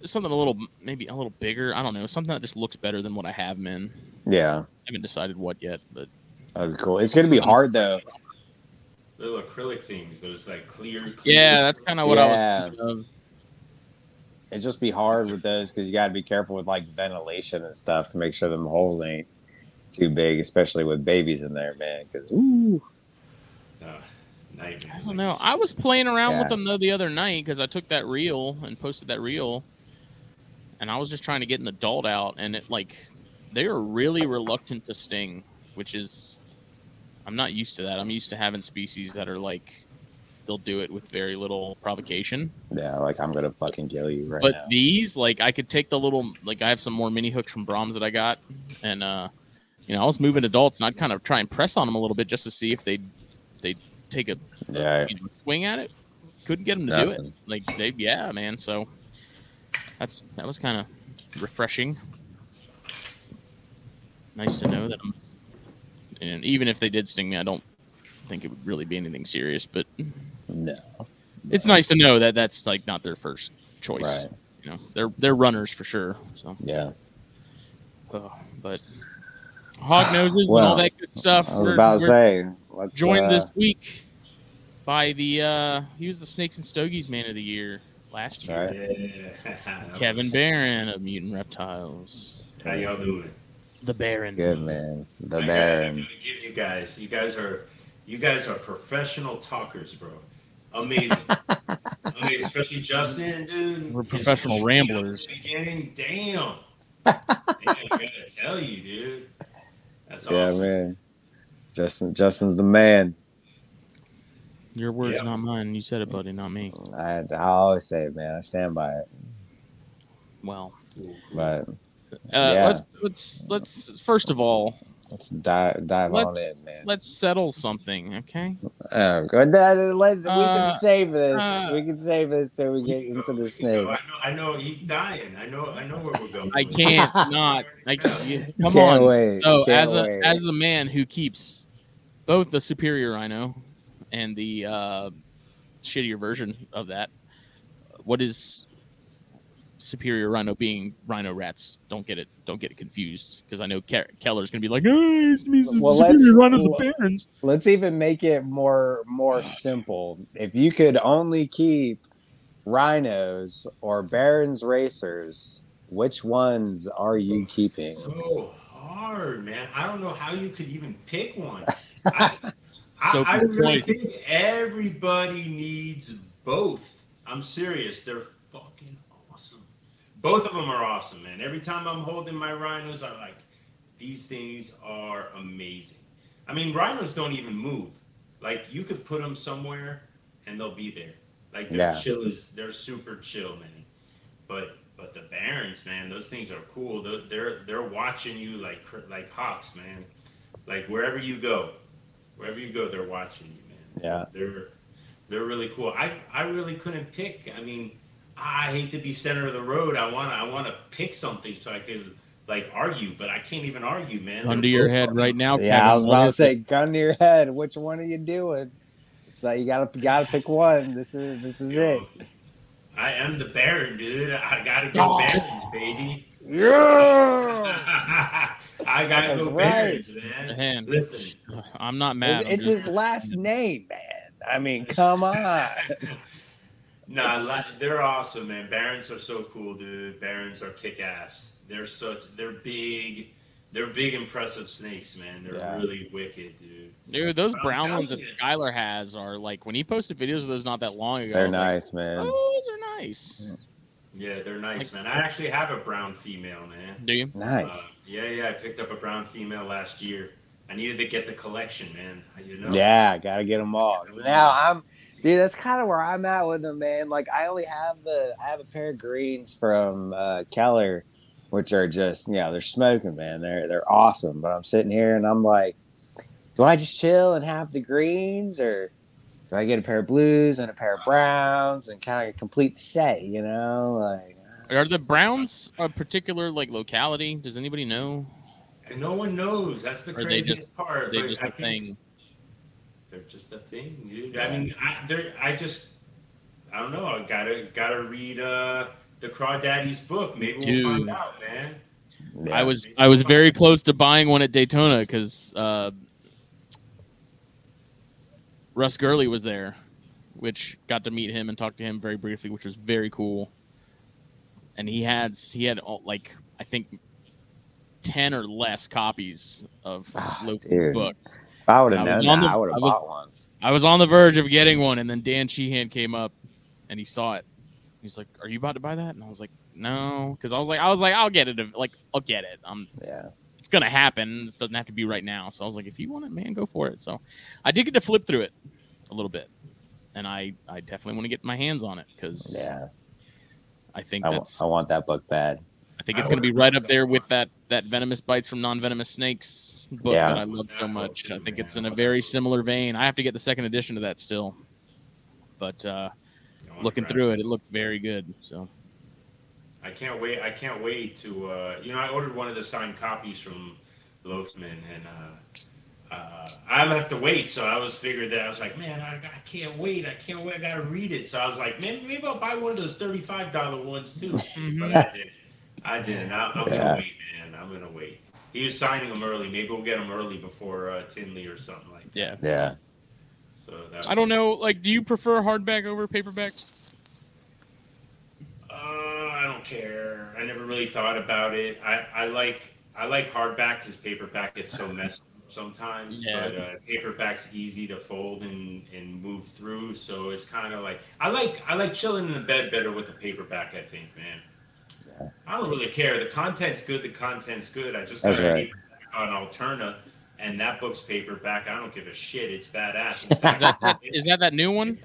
Something a little, maybe a little bigger. I don't know. Something that just looks better than what I have them in. yeah, I haven't decided what yet, but that'd be cool. It's gonna be hard though. Little acrylic things, those like clear. clear yeah, that's kind of what Yeah. I was thinking of. It'd just be hard with those because you got to be careful with like ventilation and stuff to make sure them holes ain't too big, especially with babies in there, man. Because ooh, Uh, I don't know. I was playing around with them though the other night because I took that reel and posted that reel, and I was just trying to get an adult out, and it like they are really reluctant to sting, which is I'm not used to that. I'm used to having species that are like they'll do it with very little provocation. yeah, like I'm gonna fucking kill you right but now. these, like, I could take the little, like, I have some more mini hooks from Brahms that I got, and uh, you know, I was moving adults, and I'd kind of try and press on them a little bit just to see if they'd they'd take a Yeah. you know, swing at it. Couldn't get them to do it. Like they, yeah, man. So that's that was kind of refreshing. Nice to know that I'm. And even if they did sting me, I don't think it would really be anything serious. But No, it's nice to know that that's like not their first choice. right? You know, they're they're runners for sure. So, Yeah. uh, but hog noses and all that good stuff. I was We're- about to say, let's joined uh, this week by the uh he was the Snakes and Stogies Man of the Year last year. right. Kevin Baron of Mutant Reptiles. How y'all doing? The Baron. Good man, the I gotta Baron. give you guys. You guys are, you guys are professional talkers, bro. Amazing. Amazing, especially Justin, dude. We're professional ramblers. Beginning, damn. Damn, I gotta tell you, dude. That's Yeah, awesome. man. Justin, Justin's the man. Your words, Yeah. not mine. You said it, buddy, not me. I, I always say it, man. I stand by it. Well, But uh, Yeah. let's let's let's first of all let's dive dive Let's- on in, man. let's settle something, okay? Oh, go ahead. Let's, we Uh, can save this. uh, we can save this till we get into the We can go. snakes. I know, I know he's dying. I know, I know where we're going. I can't not. I can't, you- come Can't on. wait. So Can't as a wait. as a man who keeps both the superior rhino and the uh, shittier version of that, what is superior rhino being rhino rats? Don't get it. Don't get it confused because I know Ke- Keller's gonna be like, "Oh, it's me, Well, superior let's- rhino the well- Barons." Let's even make it more more simple. If you could only keep rhinos or Barons racers, which ones are you keeping? So hard, man. I don't know how you could even pick one. I, I, So I good really think everybody needs both. I'm serious. They're fucking awesome. Both of them are awesome, man. Every time I'm holding my rhinos, I'm like these things are amazing. I mean, rhinos don't even move. Like you could put them somewhere and they'll be there. Like their Yeah. chill is they're super chill, man. But but the barons, man, those things are cool. They're they're, they're watching you like like hawks, man. Like wherever you go, Wherever you go, they're watching you, man. Yeah. They're they're really cool. I I really couldn't pick. I mean, I hate to be center of the road. I want to I want to pick something so I can like argue, but I can't even argue, man. Under They're your head fucking- right now. Yeah, Kevin. I was about to is say, gun to your head. Which one are you doing? It's like you gotta you gotta pick one. This is this is it. I am the Baron, dude. I gotta go Oh. Barons, baby. Yeah. I gotta That's go right. Barons, man. Man, Listen, I'm not mad. It's, it's his last name, man. I mean, come on. Nah, they're awesome, man. Barons are so cool, dude. Barons are kick ass. They're such, they're big. They're big, impressive snakes, man. They're Yeah. really wicked, dude. Dude, those I'm brown ones that telling. Skylar has are like when he posted videos of those not that long ago. They're was like, nice, man. oh, those are nice. Yeah, they're nice, man. I actually have a brown female, man. Do you? Nice. Uh, yeah, yeah. I picked up a brown female last year. I needed to get the collection, man. You know. Yeah, gotta get them all. Now I'm, dude. That's kind of where I'm at with them, man. Like I only have the, I have a pair of greens from uh, Keller, which are just, you know, they're smoking, man. They're they're awesome. But I'm sitting here and I'm like, do I just chill and have the greens, or do I get a pair of blues and a pair of browns and kind of complete the set? You know, like. Are the Browns a particular like locality? Does anybody know? And no one knows. That's the Or they craziest just- part. They just I a think thing? They're just a thing, dude. I mean, I, they're, I just, I don't know. I gotta, gotta read uh, the Crawdaddy's book. Maybe we'll find out, man. yeah. I was I was very close to buying one at Daytona because uh, Russ Gurley was there, which got to meet him and talk to him very briefly, which was very cool. And he had he had all- like I think ten or less copies of Ah, Loki's book. If I would have was known the- I would have bought one. I was on the verge of getting one, and then Dan Sheehan came up and he saw it. He's like, "Are you about to buy that?" And I was like, "No," because I was like, "I was like, I'll get it. if- Like, I'll get it. I'm Yeah. it's gonna happen. This doesn't have to be right now. So I was like, if you want it, man, go for it. So I did get to flip through it a little bit, and I I definitely want to get my hands on it because Yeah. I think I want that book bad. I think it's gonna be right up myself there with that that venomous bites from non-venomous snakes book Yeah. that I love so much. I think it's in a very similar vein. I have to get the second edition of that still, but uh, looking through it, it looked very good. So I can't wait. I can't wait to. Uh, you know, I ordered one of the signed copies from Loafman, and uh, uh, I have to wait. So I was figured that I was like, man, I, I can't wait. I can't wait. I gotta read it. So I was like, man, maybe I'll buy one of those thirty-five dollar ones too. but I didn't. I didn't. I, I'm Yeah. gonna wait, man. I'm gonna wait. He was signing them early. Maybe we'll get them early before uh, Tinley or something like that. yeah, Yeah. So that I don't know. Like, do you prefer hardback over paperback? Uh, I don't care. I never really thought about it. I, I like I like hardback because paperback gets so messed up sometimes. Yeah. But uh, paperback's easy to fold and, and move through, so it's kind of like I like I like chilling in the bed better with the paperback. I think, man. Yeah. I don't really care. The content's good. The content's good. I just got a right. on Alterna, and that book's paperback. I don't give a shit. It's badass. In Is that, that is that that new one?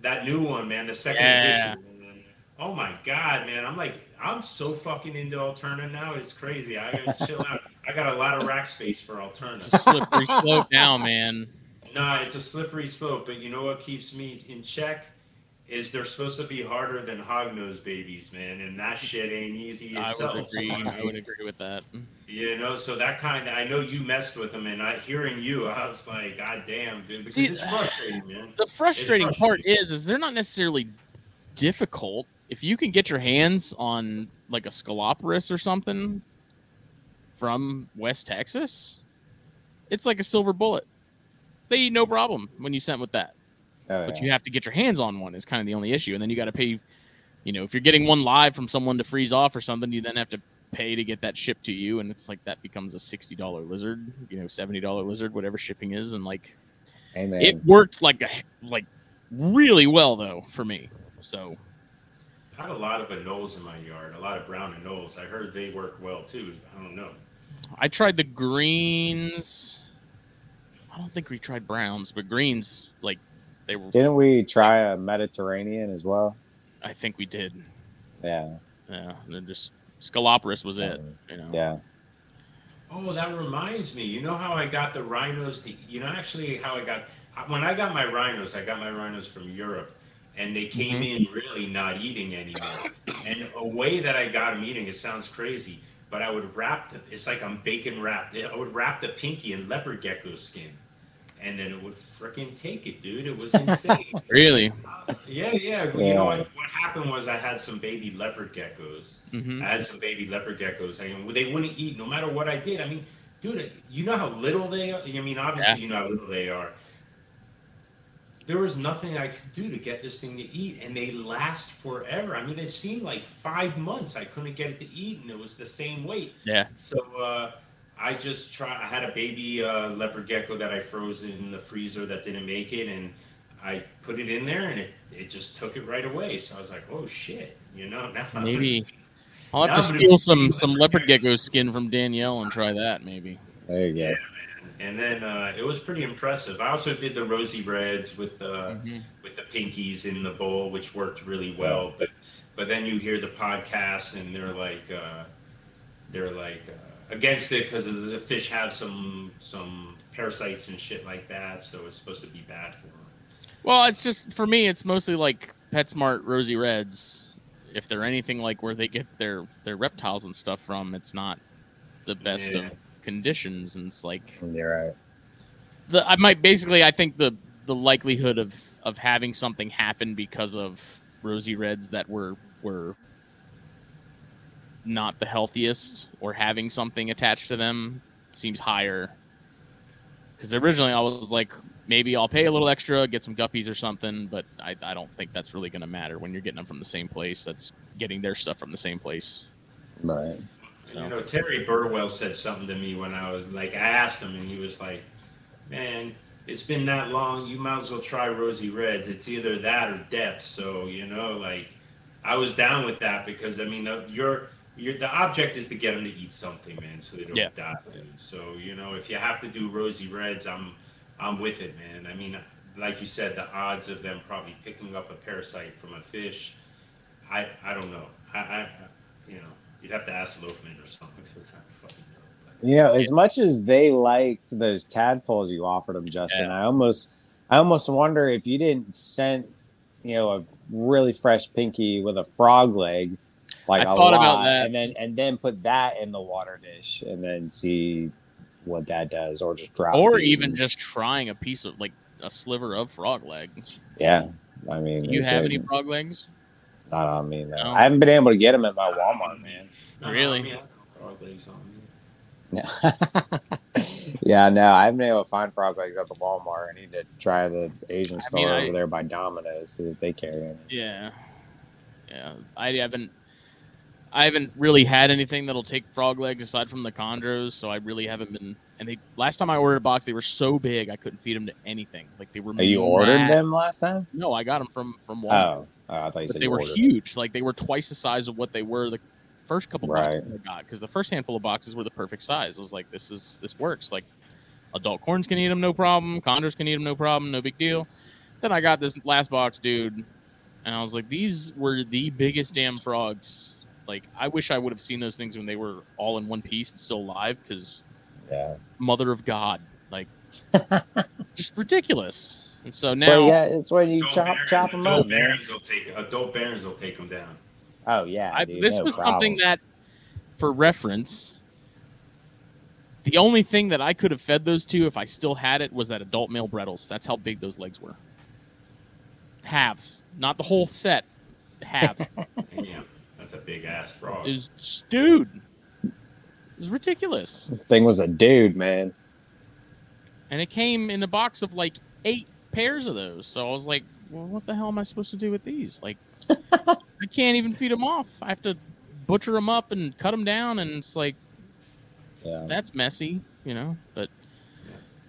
that new one, man, the second Yeah. edition. Man. Oh my god, man! I'm like, I'm so fucking into Alterna now. It's crazy. I gotta chill out. I got a lot of rack space for Alterna. It's a slippery slope now, man. Nah, it's a slippery slope, but you know what keeps me in check is they're supposed to be harder than hognose babies, man, and that shit ain't easy I would agree. I would agree with that. You know, so that kind of I know you messed with them, and I hearing you, I was like, God damn, dude, because See, it's frustrating, man. The frustrating It's part is, is they're not necessarily difficult. If you can get your hands on like a Sceloporus or something from West Texas, it's like a silver bullet. They eat no problem when you sent with that. Oh, But yeah. you have to get your hands on one is kind of the only issue. And then you got to pay, you know, if you're getting one live from someone to freeze off or something, you then have to pay to get that shipped to you. And it's like that becomes a $60 lizard, you know, $70 lizard, whatever shipping is. And like, Hey, man. it worked like a like really well though for me. So I had a lot of anoles in my yard, a lot of brown anoles. I heard they work well too. I don't know. I tried the greens. I don't think we tried browns, but greens like they were. Didn't we try a Mediterranean as well? I think we did. Yeah. Yeah, they're just Sceloporus was it. You know. Yeah. Oh, that reminds me. You know how I got the rhinos to? You know, actually, how I got when I got my rhinos. I got my rhinos from Europe, and they came Mhm. in really not eating anymore. And a way that I got them eating, it sounds crazy, but I would wrap them. It's like I'm bacon wrapped. I would wrap the pinky in leopard gecko skin, and then it would freaking take it, dude. It was insane. Really? yeah, yeah. You know what? What happened was I had some baby leopard geckos. hmm I had some baby leopard geckos, and they wouldn't eat no matter what I did. I mean, dude, you know how little they are. I mean, obviously, you know how little they are. There was nothing I could do to get this thing to eat, and they last forever. I mean, it seemed like five months I couldn't get it to eat, and it was the same weight. Yeah. So uh, I just try. I had a baby uh, leopard gecko that I froze in the freezer that didn't make it, and I put it in there, and it, it just took it right away. So I was like, oh shit, you know. Now I'm Maybe. gonna- I'll have Now to steal some leopard some leopard gecko gecko skin. skin from Danielle and try that maybe. There you go. and then uh, it was pretty impressive. I also did the rosy reds with the Mhm. with the pinkies in the bowl, which worked really well. But but then you hear the podcast, and they're like uh, they're like uh, against it because the fish have some some parasites and shit like that. So it's supposed to be bad for them. Well, it's just for me. It's mostly like PetSmart Rosy Reds. If they're anything like where they get their their reptiles and stuff from, it's not the best Yeah. of conditions, and it's like You're right. the I might basically I think the the likelihood of of having something happen because of rosy reds that were were not the healthiest or having something attached to them seems higher. Because originally I was like, maybe I'll pay a little extra, get some guppies or something, but I, I don't think that's really going to matter when you're getting them from the same place. That's getting their stuff from the same place. Right. So- You know, Terry Burwell said something to me when I was like, I asked him, and he was like, "Man, it's been that long. You might as well try Rosy Reds. It's either that or death." So you know, like, I was down with that because I mean, uh, the, your your the object is to get them to eat something, man, so they don't Yeah. die. Dude. So you know, if you have to do Rosy Reds, I'm I'm with it, man. I mean, like you said, the odds of them probably picking up a parasite from a fish, I I don't know. I, I you know. You'd have to ask Loafman or something. Know. You know, as much as they liked those tadpoles you offered them, Justin, I almost, I almost wonder if you didn't send, you know, a really fresh pinky with a frog leg, like I a thought lot, about that. and then and then put that in the water dish, and then see what that does, or just drop, or feed even them. just trying a piece of like a sliver of frog leg. yeah. I mean, you have could- any frog legs? Not on me, though. No. Oh. I haven't been able to get them at my Walmart, man. Really? I mean, frog legs on me. yeah, no, I haven't been able to find frog legs at the Walmart. I need to try the Asian I store mean, I- over there by Domino's, see if they carry any. Yeah, yeah. I haven't. I haven't really had anything that'll take frog legs aside from the chondros, so I really haven't been. And they last time I ordered a box, they were so big I couldn't feed them to anything. Like they were. Oh, you ordered mad- them last time? No, I got them from from oh, Walmart. Oh, oh I thought you but said they you were huge. Like they were twice the size of what they were the first couple boxes Right. I got. Because the first handful of boxes were the perfect size. I was like, this is this works. Like adult corns can eat them, no problem. Chondros can eat them, no problem, no big deal. Then I got this last box, dude, and I was like, these were the biggest damn frogs. Like I wish I would have seen those things when they were all in one piece and still alive. Because Yeah. mother of God, like just ridiculous. And so So now. yeah, it's when you Adult chop Barons- chop them adult up. Barons will take adult Barons will take them down. Oh yeah, I, dude, this no was problem. something that, for reference, the only thing that I could have fed those to if I still had it was that adult male Brettles. That's how big those legs were. Halves, not the whole set. Halves. Yeah, that's a big ass frog. is dude. It's ridiculous, This thing was a dude, man. and it came in a box of like eight pairs of those. So I was like, "Well, what the hell am I supposed to do with these? Like, I can't even feed them off. I have to butcher them up and cut them down, and it's like." Yeah. that's messy, you know. But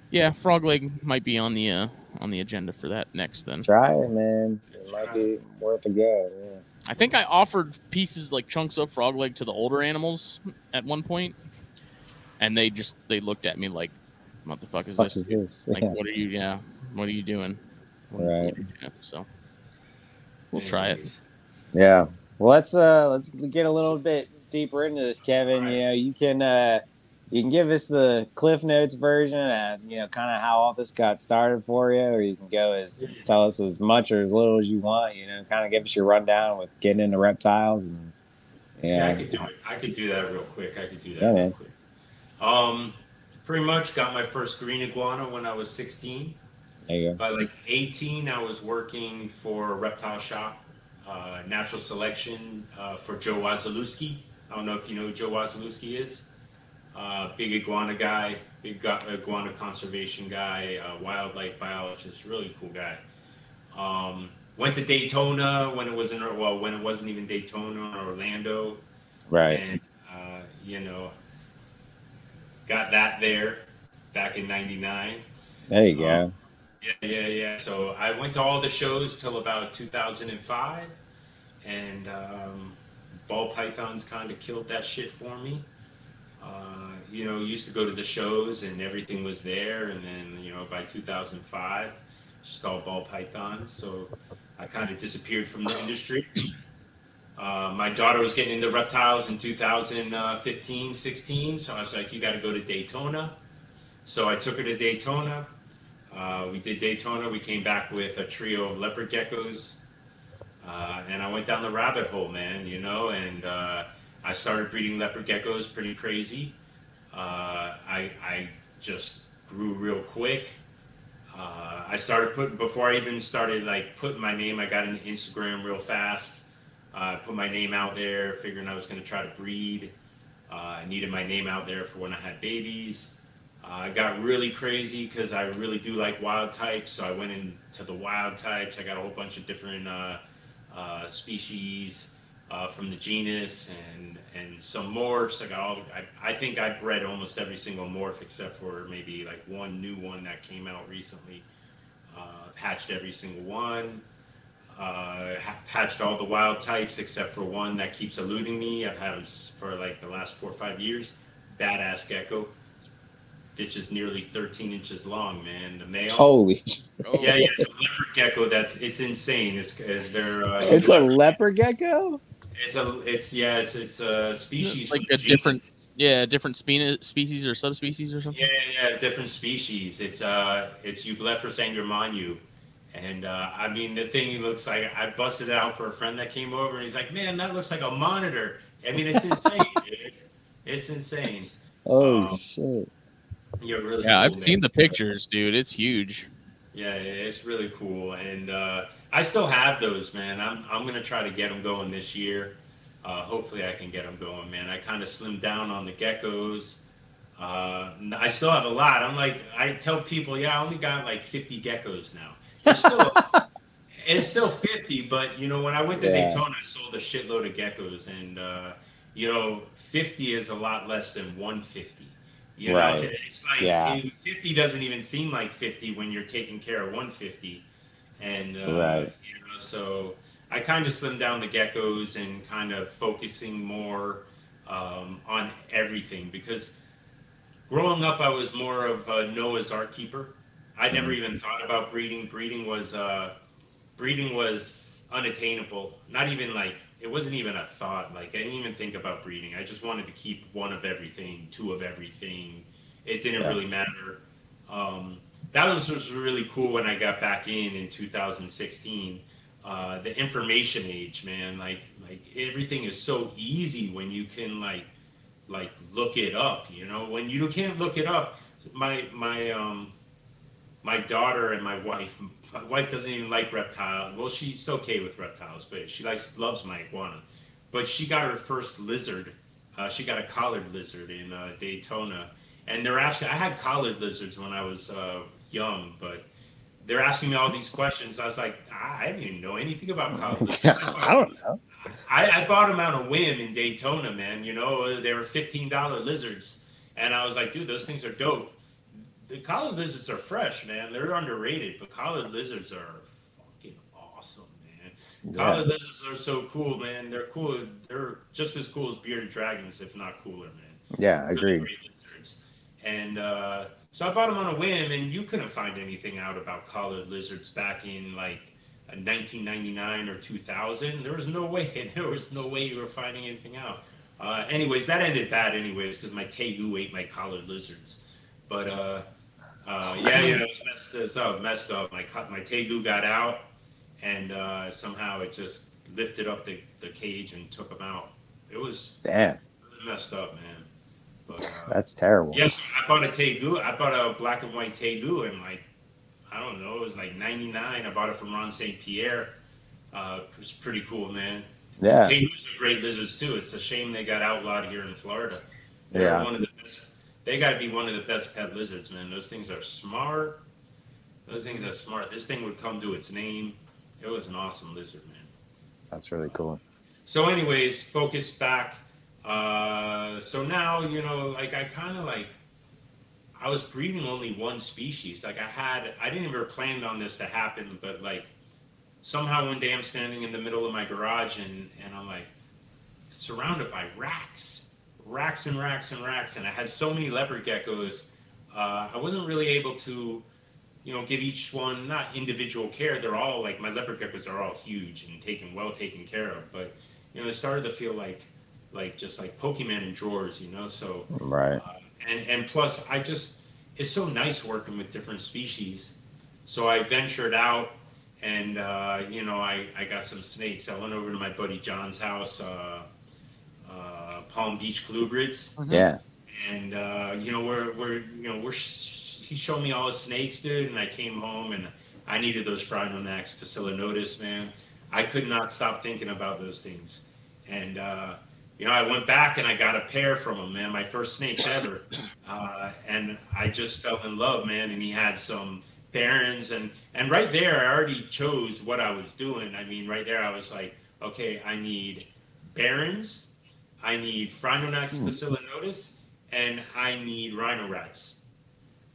yeah, frog leg might be on the uh, on the agenda for that next. Then Try it, man. It might be worth a go. Yeah. I think I offered pieces like chunks of frog leg to the older animals at one point, and they just they looked at me like, "What the fuck is Fuck this? is this? Like, Yeah. what are you? Yeah, what are you doing?" Right. yeah, so we'll try it. Yeah. Well, let's uh let's get a little bit deeper into this, Kevin. You know, you can uh you can give us the Cliff Notes version and you know kind of how all this got started for you, or you can go as tell us as much or as little as you want. You know, kind of give us your rundown with getting into reptiles and Yeah, I could do it. I could do that real quick. I could do that Yeah, real man. quick. Um, pretty much got my first green iguana when I was 16. there you go. By like 18, I was working for a reptile shop, uh, natural selection uh, for Joe Wasilewski. I don't know if you know who Joe Wasilewski is. Uh, big iguana guy, big iguana conservation guy, uh, wildlife biologist, really cool guy. Um, went to Daytona when it wasn't well when it wasn't even Daytona or Orlando Right. and uh, you know got that there back in 99 There you go. yeah yeah yeah so i went to all the shows till about 2005 and um, ball pythons kind of killed that shit for me uh, you know used to go to the shows and everything was there. And then you know by 2005 just all ball pythons. So i kind of disappeared from the industry. Uh, my daughter was getting into reptiles in 2015 16 so i was like you got to go to daytona. So i took her to daytona. Uh, we did daytona. We came back with a trio of leopard geckos. Uh, and i went down the rabbit hole man you know and uh, i started breeding leopard geckos pretty crazy uh, I, I just grew real quick uh, I started putting before I even started like putting my name. I got into Instagram real fast. Uh, put my name out there, figuring I was going to try to breed. Uh, I needed my name out there for when I had babies. Uh, I got really crazy because I really do like wild types, so I went into the wild types. I got a whole bunch of different uh, uh, species uh, from the genus and and some morphs. I got all. I, I think I bred almost every single morph except for maybe like one new one that came out recently. Uh, I've hatched every single one. Uh, ha- hatched all the wild types except for one that keeps eluding me. I've had them s- for like the last four or five years. Badass gecko. Bitch is nearly 13 inches long, man. The male. Holy, Oh, Yeah, yeah, it's a leopard gecko. That's it's insane. It's, it's they're uh, it's a leopard gecko. It's a it's yeah it's it's a species Like a different- genus. Yeah, different spe- species or subspecies or something. Yeah, yeah, yeah, different species. It's uh, it's Eublepharis angramainyu, and uh, I mean the thing looks like I busted it out for a friend that came over, and he's like, "Man, that looks like a monitor." I mean, it's insane, dude. It's insane. Oh Um, shit! You're really Yeah, I've cool, seen the pictures, dude. It's huge. Yeah, it's really cool, and uh, I still have those, man. I'm I'm gonna try to get them going this year. Uh, hopefully, I can get them going, man. I kind of slimmed down on the geckos. Uh, I still have a lot. I'm like, I tell people, yeah, I only got like 50 geckos now. It's still, it's still 50, but you know, when I went to Yeah. Daytona, I sold a shitload of geckos, and uh, you know, 50 is a lot less than 150. You know, Right. it's like Yeah. 50 doesn't even seem like 50 when you're taking care of 150, and uh, Right. you know, so I kind of slimmed down the geckos and kind of focusing more um, on everything because growing up, I was more of a Noah's Ark keeper. I never even thought about breeding. Breeding was uh, breeding was unattainable. Not even like it wasn't even a thought. Like I didn't even think about breeding. I just wanted to keep one of everything, two of everything. It didn't Yeah. really matter. Um, that was, was really cool when I got back in in 2016. Uh, the information age, man. Like like everything is so easy when you can like like look it up. You know, when you can't look it up, my my um my daughter and my wife. My wife doesn't even like reptile. Well, she's okay with reptiles, but she likes loves my iguana. But she got her first lizard. Uh, she got a collared lizard in uh, Daytona, and they're actually. I had collared lizards when I was uh, young, but they're asking me all these questions. I was like, I didn't even know anything about collared lizards. I don't know. I, I bought them out a whim in Daytona, man. You know, they were fifteen dollar lizards, and I was like, dude, those things are dope. The collared lizards are fresh, man. They're underrated, but collared lizards are fucking awesome, man. Collared lizards are so cool, man. They're cool. They're just as cool as bearded dragons, if not cooler, man Yeah, agreed. great. And uh, so I bought them on a whim, and you couldn't find anything out about collared lizards back in like uh, 1999 or 2000. There was no way. There was no way you were finding anything out. Uh, anyways, that ended bad, anyways, because my tegu ate my collared lizards. But uh, uh, yeah, yeah, it messed this up, messed up. My my tegu got out, and uh, somehow it just lifted up the, the cage and took him out. It was Damn, messed up, man. But uh, that's terrible. yes, I bought a tegu. I bought a black and white tegu, and like I don't know, it was like ninety nine. I bought it from Ron St. Pierre. Uh, it was pretty cool, man. Yeah, Tegus are great lizards too. It's a shame they got outlawed here in Florida. They're Yeah. one of the. They got to be one of the best pet lizards, man. Those things are smart. Those things are smart. This thing would come to its name. It was an awesome lizard, man. that's really cool. So, anyways, focus back. Uh, so now, you know, like I kind of like, I was breeding only one species. Like I had, I didn't ever plan on this to happen, but like somehow one day I'm standing in the middle of my garage and, and I'm like surrounded by racks, racks and racks and racks. And I had so many leopard geckos. Uh, I wasn't really able to, you know, give each one not individual care. They're all like my leopard geckos are all huge and taken well taken care of. But you know, it started to feel like like just like Pokemon in drawers, you know. So Right. uh, and and plus I just it's so nice working with different species. So I ventured out and uh, you know I, I got some snakes. I went over to my buddy John's house, uh, uh, Palm Beach Colubrids, Yeah. and uh, you know we're we're you know we're sh- he showed me all his snakes, dude, and I came home and I needed those Phrynonax poecilonotus, man. I could not stop thinking about those things, and uh, you know I went back and I got a pair from him, man, my first snakes ever, uh, and I just fell in love, man. And he had some barons, and and right there I already chose what I was doing. I mean, right there I was like, okay, I need barons. I need Phrynonax poecilonotus, hmm. and I need rhino rats.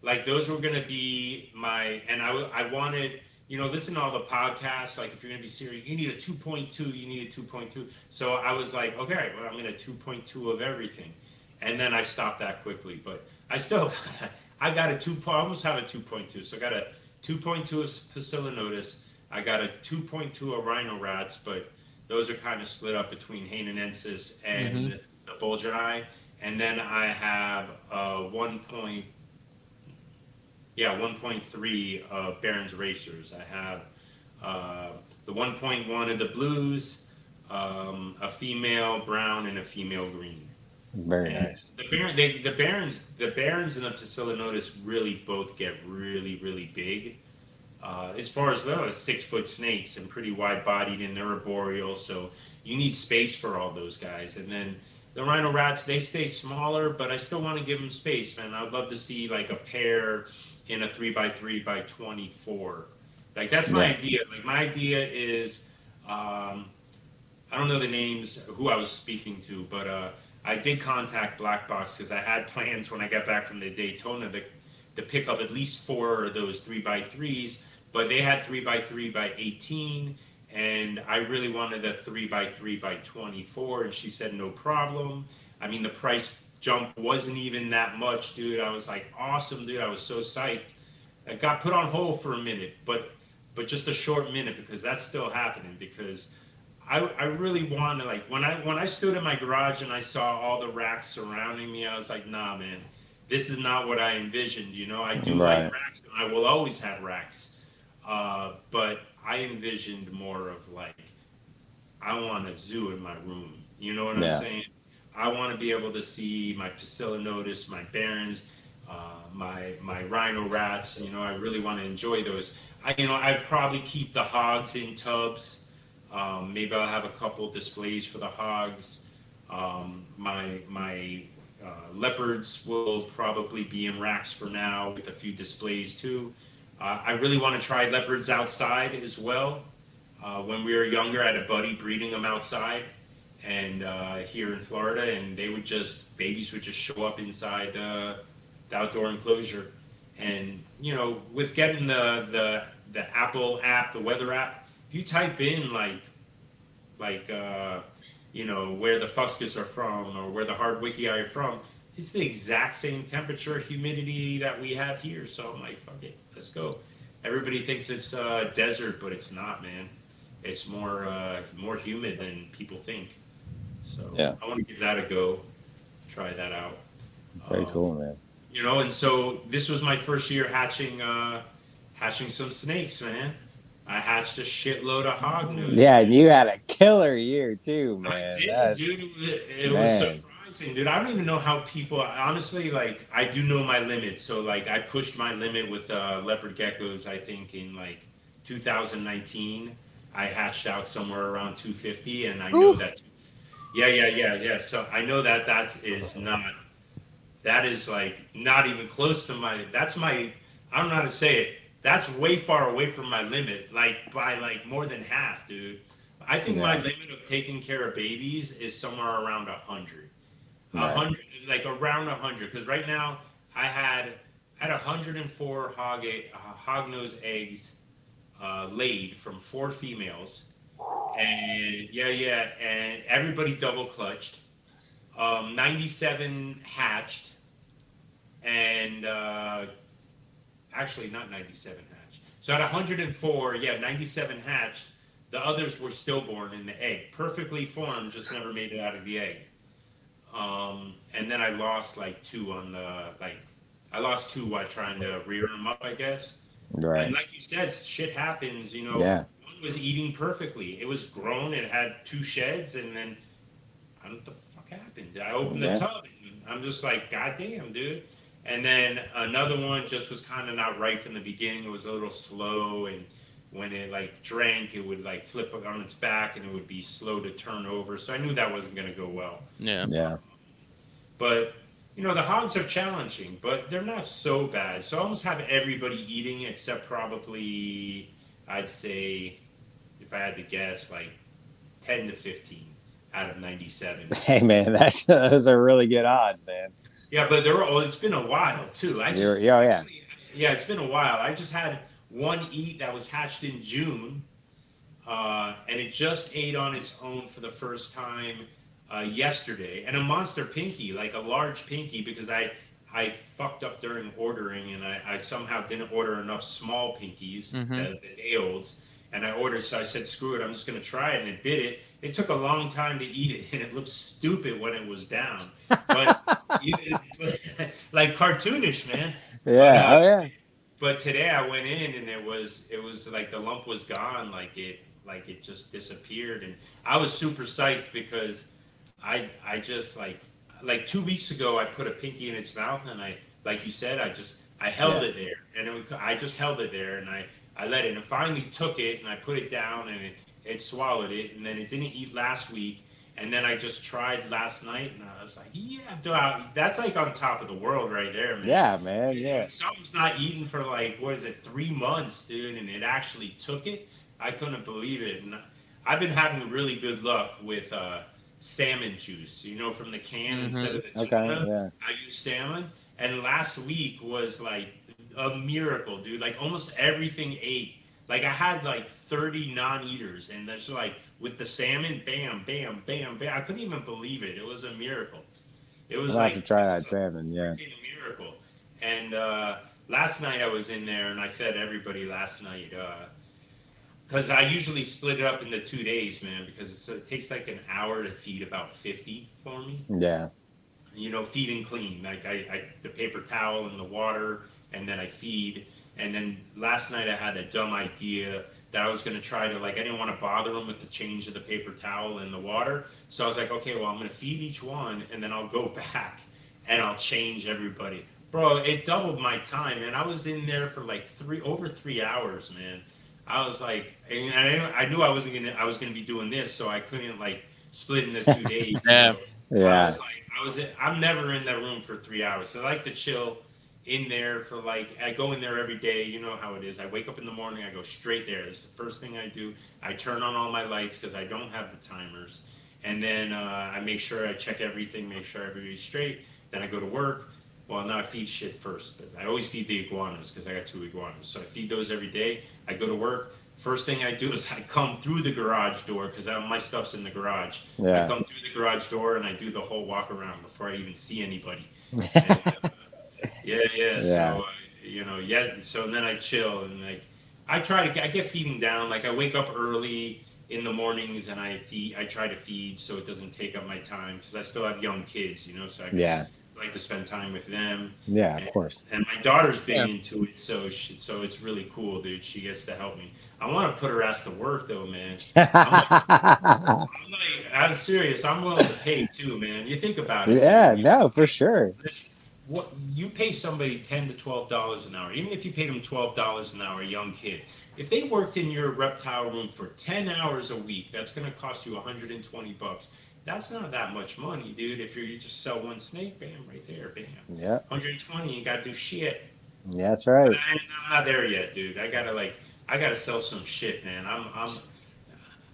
Like those were gonna be my, and I, I wanted, you know, listen to all the podcasts. Like if you're gonna be serious, you need a 2.2. You need a 2.2. So I was like, okay, well, I'm gonna 2.2 of everything, and then I stopped that quickly. But I still, I got a two. I almost have a 2.2. So I got a 2.2 of poecilonotus. I got a 2.2 of rhino rats, but those are kind of split up between Hainanensis and the Bulgari. eye. And then I have uh, one point, yeah, 1.3 of Baron's Racers. I have uh, the 1.1 of the Blues, um, a female brown, and a female green. Very And nice. The Baron, they, the Barons, the Barons and the Poecilonotus really both get really, really big. Uh, as far as those six foot snakes and pretty wide bodied and they're arboreal, so you need space for all those guys. And then the rhino rats, they stay smaller, but I still want to give them space, man. I'd love to see like a pair in a three by three by twenty four. Like that's my Yeah. idea. Like my idea is, um, I don't know the names who I was speaking to, but uh, I did contact Black Box because I had plans when I got back from the Daytona to, to pick up at least four of those three by threes, but they had three by three by eighteen, and I really wanted a three by three by twenty four, and she said no problem. I mean the price jump wasn't even that much, dude. I was like, awesome, dude. I was so psyched. I got put on hold for a minute, but but just a short minute because that's still happening because I, I really wanted like when I when I stood in my garage and I saw all the racks surrounding me, I was like, nah, man, this is not what I envisioned. You know, I do Right. like racks and I will always have racks, uh, but I envisioned more of like I want a zoo in my room. You know what Yeah. I'm saying? I want to be able to see my Poecilonotus, my Barons, uh, my my Rhino rats. You know, I really want to enjoy those. I, you know, I'd probably keep the hogs in tubs. Um, maybe I'll have a couple displays for the hogs. Um, my my uh, leopards will probably be in racks for now with a few displays too. Uh, I really want to try leopards outside as well. Uh, when we were younger, I had a buddy breeding them outside, and uh, here in Florida, and they would just babies would just show up inside the, outdoor enclosure, and you know, with getting the the the Apple app, the weather app, if you type in like like uh, you know where the fuscus are from or where the hardwickii are from, it's the exact same temperature, humidity that we have here. So I'm like, fuck it, let's go. Everybody thinks it's uh, desert, but it's not, man. It's more uh, more humid than people think. So Yeah. I want to give that a go. Try that out. Very Um, cool, man. You know, and so this was my first year hatching, uh, hatching some snakes, man. I hatched a shitload of hognose. Yeah, and you had a killer year too, man. I did, That's- dude. It was, it was Man. Dude. I don't even know how people. Honestly, like I do know my limit. So like I pushed my limit with uh, leopard geckos. I think in like 2019, I hatched out somewhere around 250, and I know that. Yeah, yeah, yeah, yeah. So I know that that is not. That is like not even close to my. That's my. I don't know how to say it. That's way far away from my limit, like by like more than half, dude. I think my limit of taking care of babies is somewhere around a hundred. A Right. hundred, like around a hundred, because right now I had I had 104 hog uh, hog nose eggs uh, laid from four females, and yeah, yeah, and everybody double clutched. Um, 97 hatched, and uh, actually not 97 hatched. So at 104, yeah, 97 hatched. The others were stillborn in the egg, perfectly formed, just never made it out of the egg. Um, and then I lost like two on the like, I lost two while trying to rear them up, I guess. Right. And like you said, shit happens. You know, Yeah. one was eating perfectly. It was grown. It had two sheds, and then I don't know what the fuck happened. I opened Yeah. the tub, and I'm just like, God damn, dude. And then another one just was kind of not right from the beginning. It was a little slow, and when it like drank, it would like flip on its back, and it would be slow to turn over. So I knew that wasn't going to go well. Yeah. Yeah. But you know, the hogs are challenging, but they're not so bad. So I almost have everybody eating except probably I'd say if I had to guess, like ten to fifteen out of ninety seven. Hey, man, that's those are really good odds, man. yeah, but they're all it's been a while too. I just You're- oh, yeah. actually- yeah, it's been a while. I just had one eat that was hatched in June. Uh, and it just ate on its own for the first time uh, yesterday, and a monster pinky, like a large pinky, because I I fucked up during ordering, and I, I somehow didn't order enough small pinkies, Mhm. the, the day olds, and I ordered. So I said, "Screw it, I'm just gonna try it," and it bit it. It took a long time to eat it, and it looked stupid when it was down, but, but like cartoonish, man. Yeah. uh, Oh, yeah. But today I went in and it was it was like the lump was gone, like it like it just disappeared, and I was super psyched because I I just like like two weeks ago I put a pinky in its mouth and I like you said I just I held Yeah. it there. And it would, I just held it there and I I let it. And finally took it and I put it down and it, it swallowed it. And then it didn't eat last week and then I just tried last night and I was like yeah dude, I- that's like on top of the world right there man Yeah, man. Yeah. Something's not eaten for like what is it, three months, dude, and it actually took it. I couldn't believe it. And I've been having really good luck with uh, salmon juice. You know, from the can Mhm. instead of the Mm-hmm. Okay. Yeah. I use salmon. And last week was like a miracle, dude. Like almost everything ate. Like I had like 30 non-eaters, and there's like with the salmon, bam, bam, bam, bam. I couldn't even believe it. It was a miracle. It was I'll like have to try that a salmon. Yeah. freaking miracle. And uh, last night I was in there and I fed everybody last night because I usually split it up into two days, man, because it's, it takes like an hour to feed about 50 for me. Yeah. You know, feed and clean. Like I, I the paper towel and the water, and then I feed. And then last night I had a dumb idea that I was going to try to like I didn't want to bother them with the change of the paper towel and the water. So I was like, okay, well I'm going to feed each one, and then I'll go back and I'll change everybody. Bro, it doubled my time, and I was in there for like three over three hours, man. I was like, and I, I knew I wasn't gonna, I was gonna be doing this, so I couldn't like split into two days. you Yeah. I Yeah. was like, I was, I'm never in that room for three hours. So I like to chill in there for like, I go in there every day. You know how it is. I wake up in the morning, I go straight there. It's the first thing I do. I turn on all my lights because I don't have the timers. And then uh, I make sure I check everything, make sure everybody's straight. Then I go to work. Well, no, I feed shit first, but I always feed the iguanas because I got two iguanas. So I feed those every day. I go to work. First thing I do is I come through the garage door because my stuff's in the garage. I come through the garage door and I do the whole walk around before I even see anybody. And, uh, yeah, yeah. Yeah. So uh, you know, yeah. So then I chill and like I try to get, I get feeding down. Like I wake up early in the mornings and I feed. I try to feed so it doesn't take up my time because I still have young kids, you know. So I just Yeah. like to spend time with them. Yeah, of course. And my daughter's big Yeah. into it, so she, so it's really cool, dude. She gets to help me. I want to put her ass to work though, man. I'm like, I'm serious. I'm willing to pay too, man. You think about it. yeah, You- no, for sure. this- what you pay somebody ten to twelve dollars an hour, even if you paid them twelve dollars an hour, a young kid. If they worked in your reptile room for ten hours a week, that's going to cost you 120 bucks. That's not that much money, dude. If you're, you just sell one snake, bam, right there, bam, Yeah, 120. You got to do shit. yeah, that's right. I, I'm not there yet, dude. I gotta like, I gotta sell some shit, man. I'm, I'm,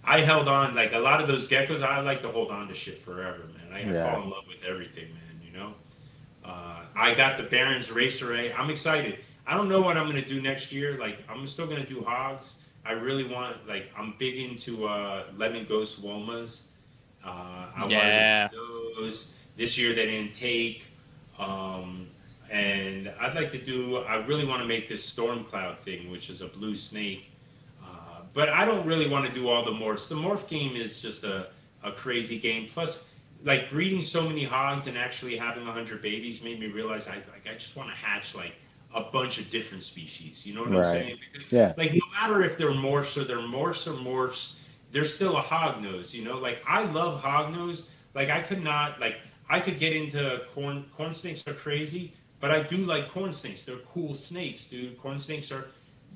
I held on like a lot of those geckos. I like to hold on to shit forever, man. I, I Yeah. fall in love with everything, man. You know, uh, I got the Barons Racer I'm excited. I don't know what I'm gonna do next year. Like, I'm still gonna do hogs. I really want like I'm big into uh, lemon ghost womas. Uh, I Yeah. to do those this year. They didn't take. Um, and I'd like to do. I really want to make this storm cloud thing, which is a blue snake. Uh, but I don't really want to do all the morphs. The morph game is just a, a crazy game. Plus, like breeding so many hogs and actually having hundred babies made me realize I like I just want to hatch like a bunch of different species. You know what Right. I'm saying? Because Yeah. like no matter if they're morphs or they're morphs or morphs, they're still a hog nose. You know, like I love hog nose. Like I could not like I could get into corn corn snakes are crazy, but I do like corn snakes. They're cool snakes, dude. Corn snakes are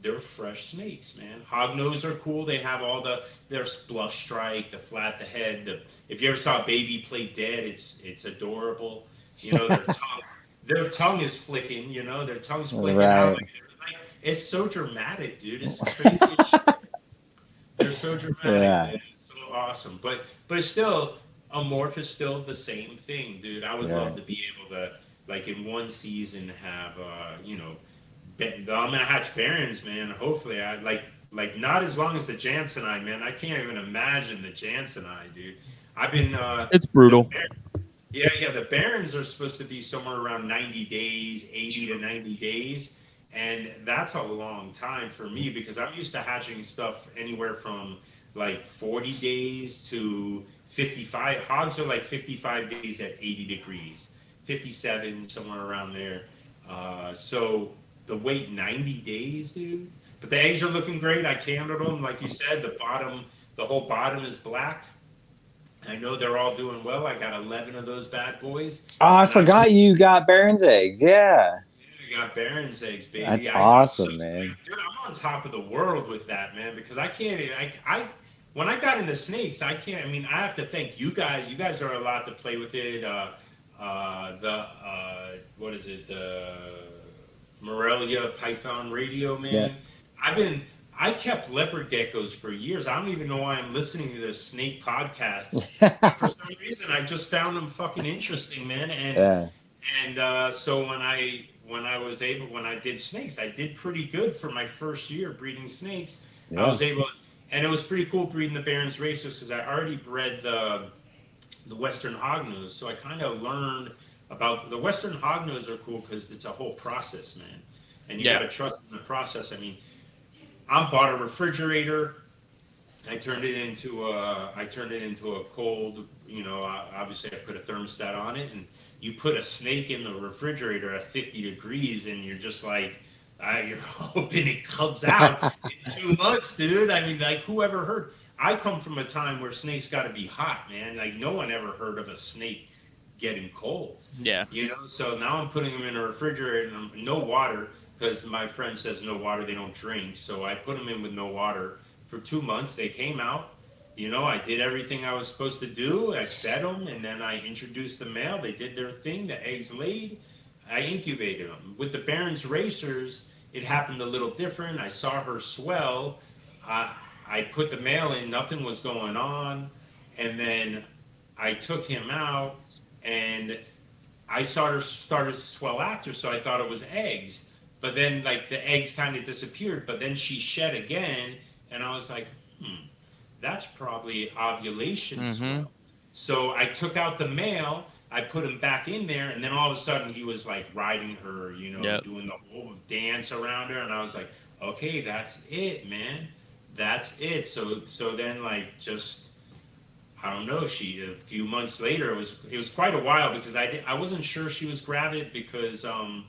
they're fresh snakes, man. Hognose are cool. They have all the there's bluff strike, the flat, the head. The, if you ever saw a baby play dead, it's it's adorable. You know their tongue, their tongue is flicking. You know their tongue's flicking out. Right. Like, like, it's so dramatic, dude. It's crazy. they're so dramatic. Yeah. man. It's so awesome. But but still, a morph is still the same thing, dude. I would Yeah. love to be able to like in one season have uh you know I'm gonna hatch Barons, man. Hopefully, I like like not as long as the janseni, man. I can't even imagine the janseni, dude. I've been uh It's brutal. Yeah, yeah. The Barons are supposed to be somewhere around 90 days, 80 to 90 days, and that's a long time for me because I'm used to hatching stuff anywhere from like 40 days to 55. Hogs are like 55 days at 80 degrees, 57 somewhere around there. Uh, so the wait 90 days, dude. But the eggs are looking great. I candled them, like you said. The bottom, the whole bottom is black. I know they're all doing well. I got 11 of those bad boys. Oh, I forgot you got Baron's eggs. Yeah. I got Baron's eggs, baby. That's I- awesome, man. Dude, I'm on top of the world with that, man, because I can't. I, I when I got into snakes, I can't. I mean, I have to thank you guys. You guys are allowed to play with it. Uh, uh, the uh, what is it? The Morelia Python Radio, man. Yeah. I've been. I kept leopard geckos for years. I don't even know why I'm listening to the snake podcasts. for some reason, I just found them fucking interesting, man. And yeah. and uh, so when I when I was able when I did snakes, I did pretty good for my first year breeding snakes. I was able, and it was pretty cool breeding the Barons racers because I already bred the the Western Hognose, so I kind of learned about the Western Hognose are cool because it's a whole process, man, and you Yeah. got to trust in the process. I mean, I bought a refrigerator. I turned it into a I turned it into a cold. You know, obviously I put a thermostat on it, and you put a snake in the refrigerator at 50 degrees, and you're just like, uh, you're hoping it comes out in two months, dude. I mean, like whoever heard? I come from a time where snakes got to be hot, man. Like no one ever heard of a snake getting cold. Yeah. You know, so now I'm putting them in a refrigerator and no water because my friend says no water, they don't drink. So I put them in with no water for two months. They came out. You know, I did everything I was supposed to do. I fed them and then I introduced the male. They did their thing. The eggs laid. I incubated them. With the Barons Racers, it happened a little different. I saw her swell. I, I put the male in, nothing was going on. And then I took him out and I saw her started to swell after, so I thought it was eggs. But then, like, the eggs kind of disappeared, but then she shed again, and I was like, hmm, that's probably ovulation Mhm. swell. So I took out the male, I put him back in there, and then all of a sudden he was like riding her, you know, Yep. doing the whole dance around her, and I was like, okay, that's it, man. that's it. So so then like just I don't know. She a few months later it was it was quite a while because I I wasn't sure she was gravid because um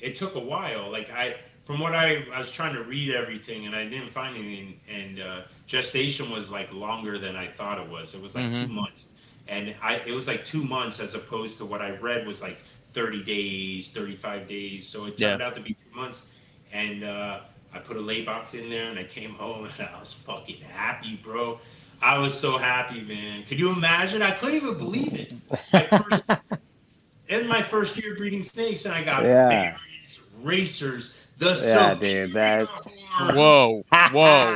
it took a while. Like I from what I I was trying to read everything and I didn't find anything and uh, gestation was like longer than I thought it was. It was like Mhm. two months and I it was like two months as opposed to what I read was like 30 days, 35 days. So it turned out to be two months. And uh, I put a lay box in there and I came home and I was fucking happy, bro. I was so happy, man. Could you imagine? I couldn't even believe it. First, in my first year breeding snakes, and I got Yeah. berries, racers, the Yeah, superior dude, that's- horn. Whoa, whoa!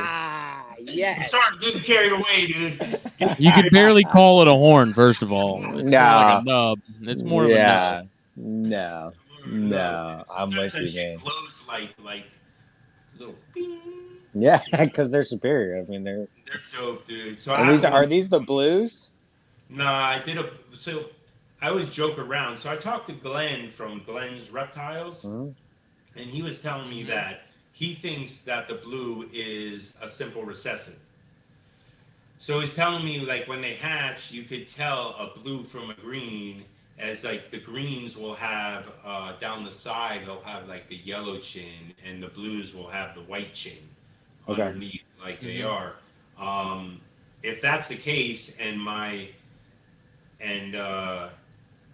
I'm yes. sorry, getting carried away, dude. You could barely call it a horn. First of all, it's more like a nub. It's more of a yeah. nub. No. No, I'm with you, Sometimes she man. Glows like like little. Bing. Yeah, because they're superior. I mean, they're. They're dope, dude. So Are I these have are these the blues? Nah, I did a so I always joke around. So I talked to Glenn from Glenn's Reptiles, Mhm. and he was telling me that he thinks that the blue is a simple recessive. So he's telling me like when they hatch, you could tell a blue from a green, as like the greens will have uh, down the side, they'll have like the yellow chin, and the blues will have the white chin Okay. underneath, like they Mhm. are. Um, if that's the case, and my and uh,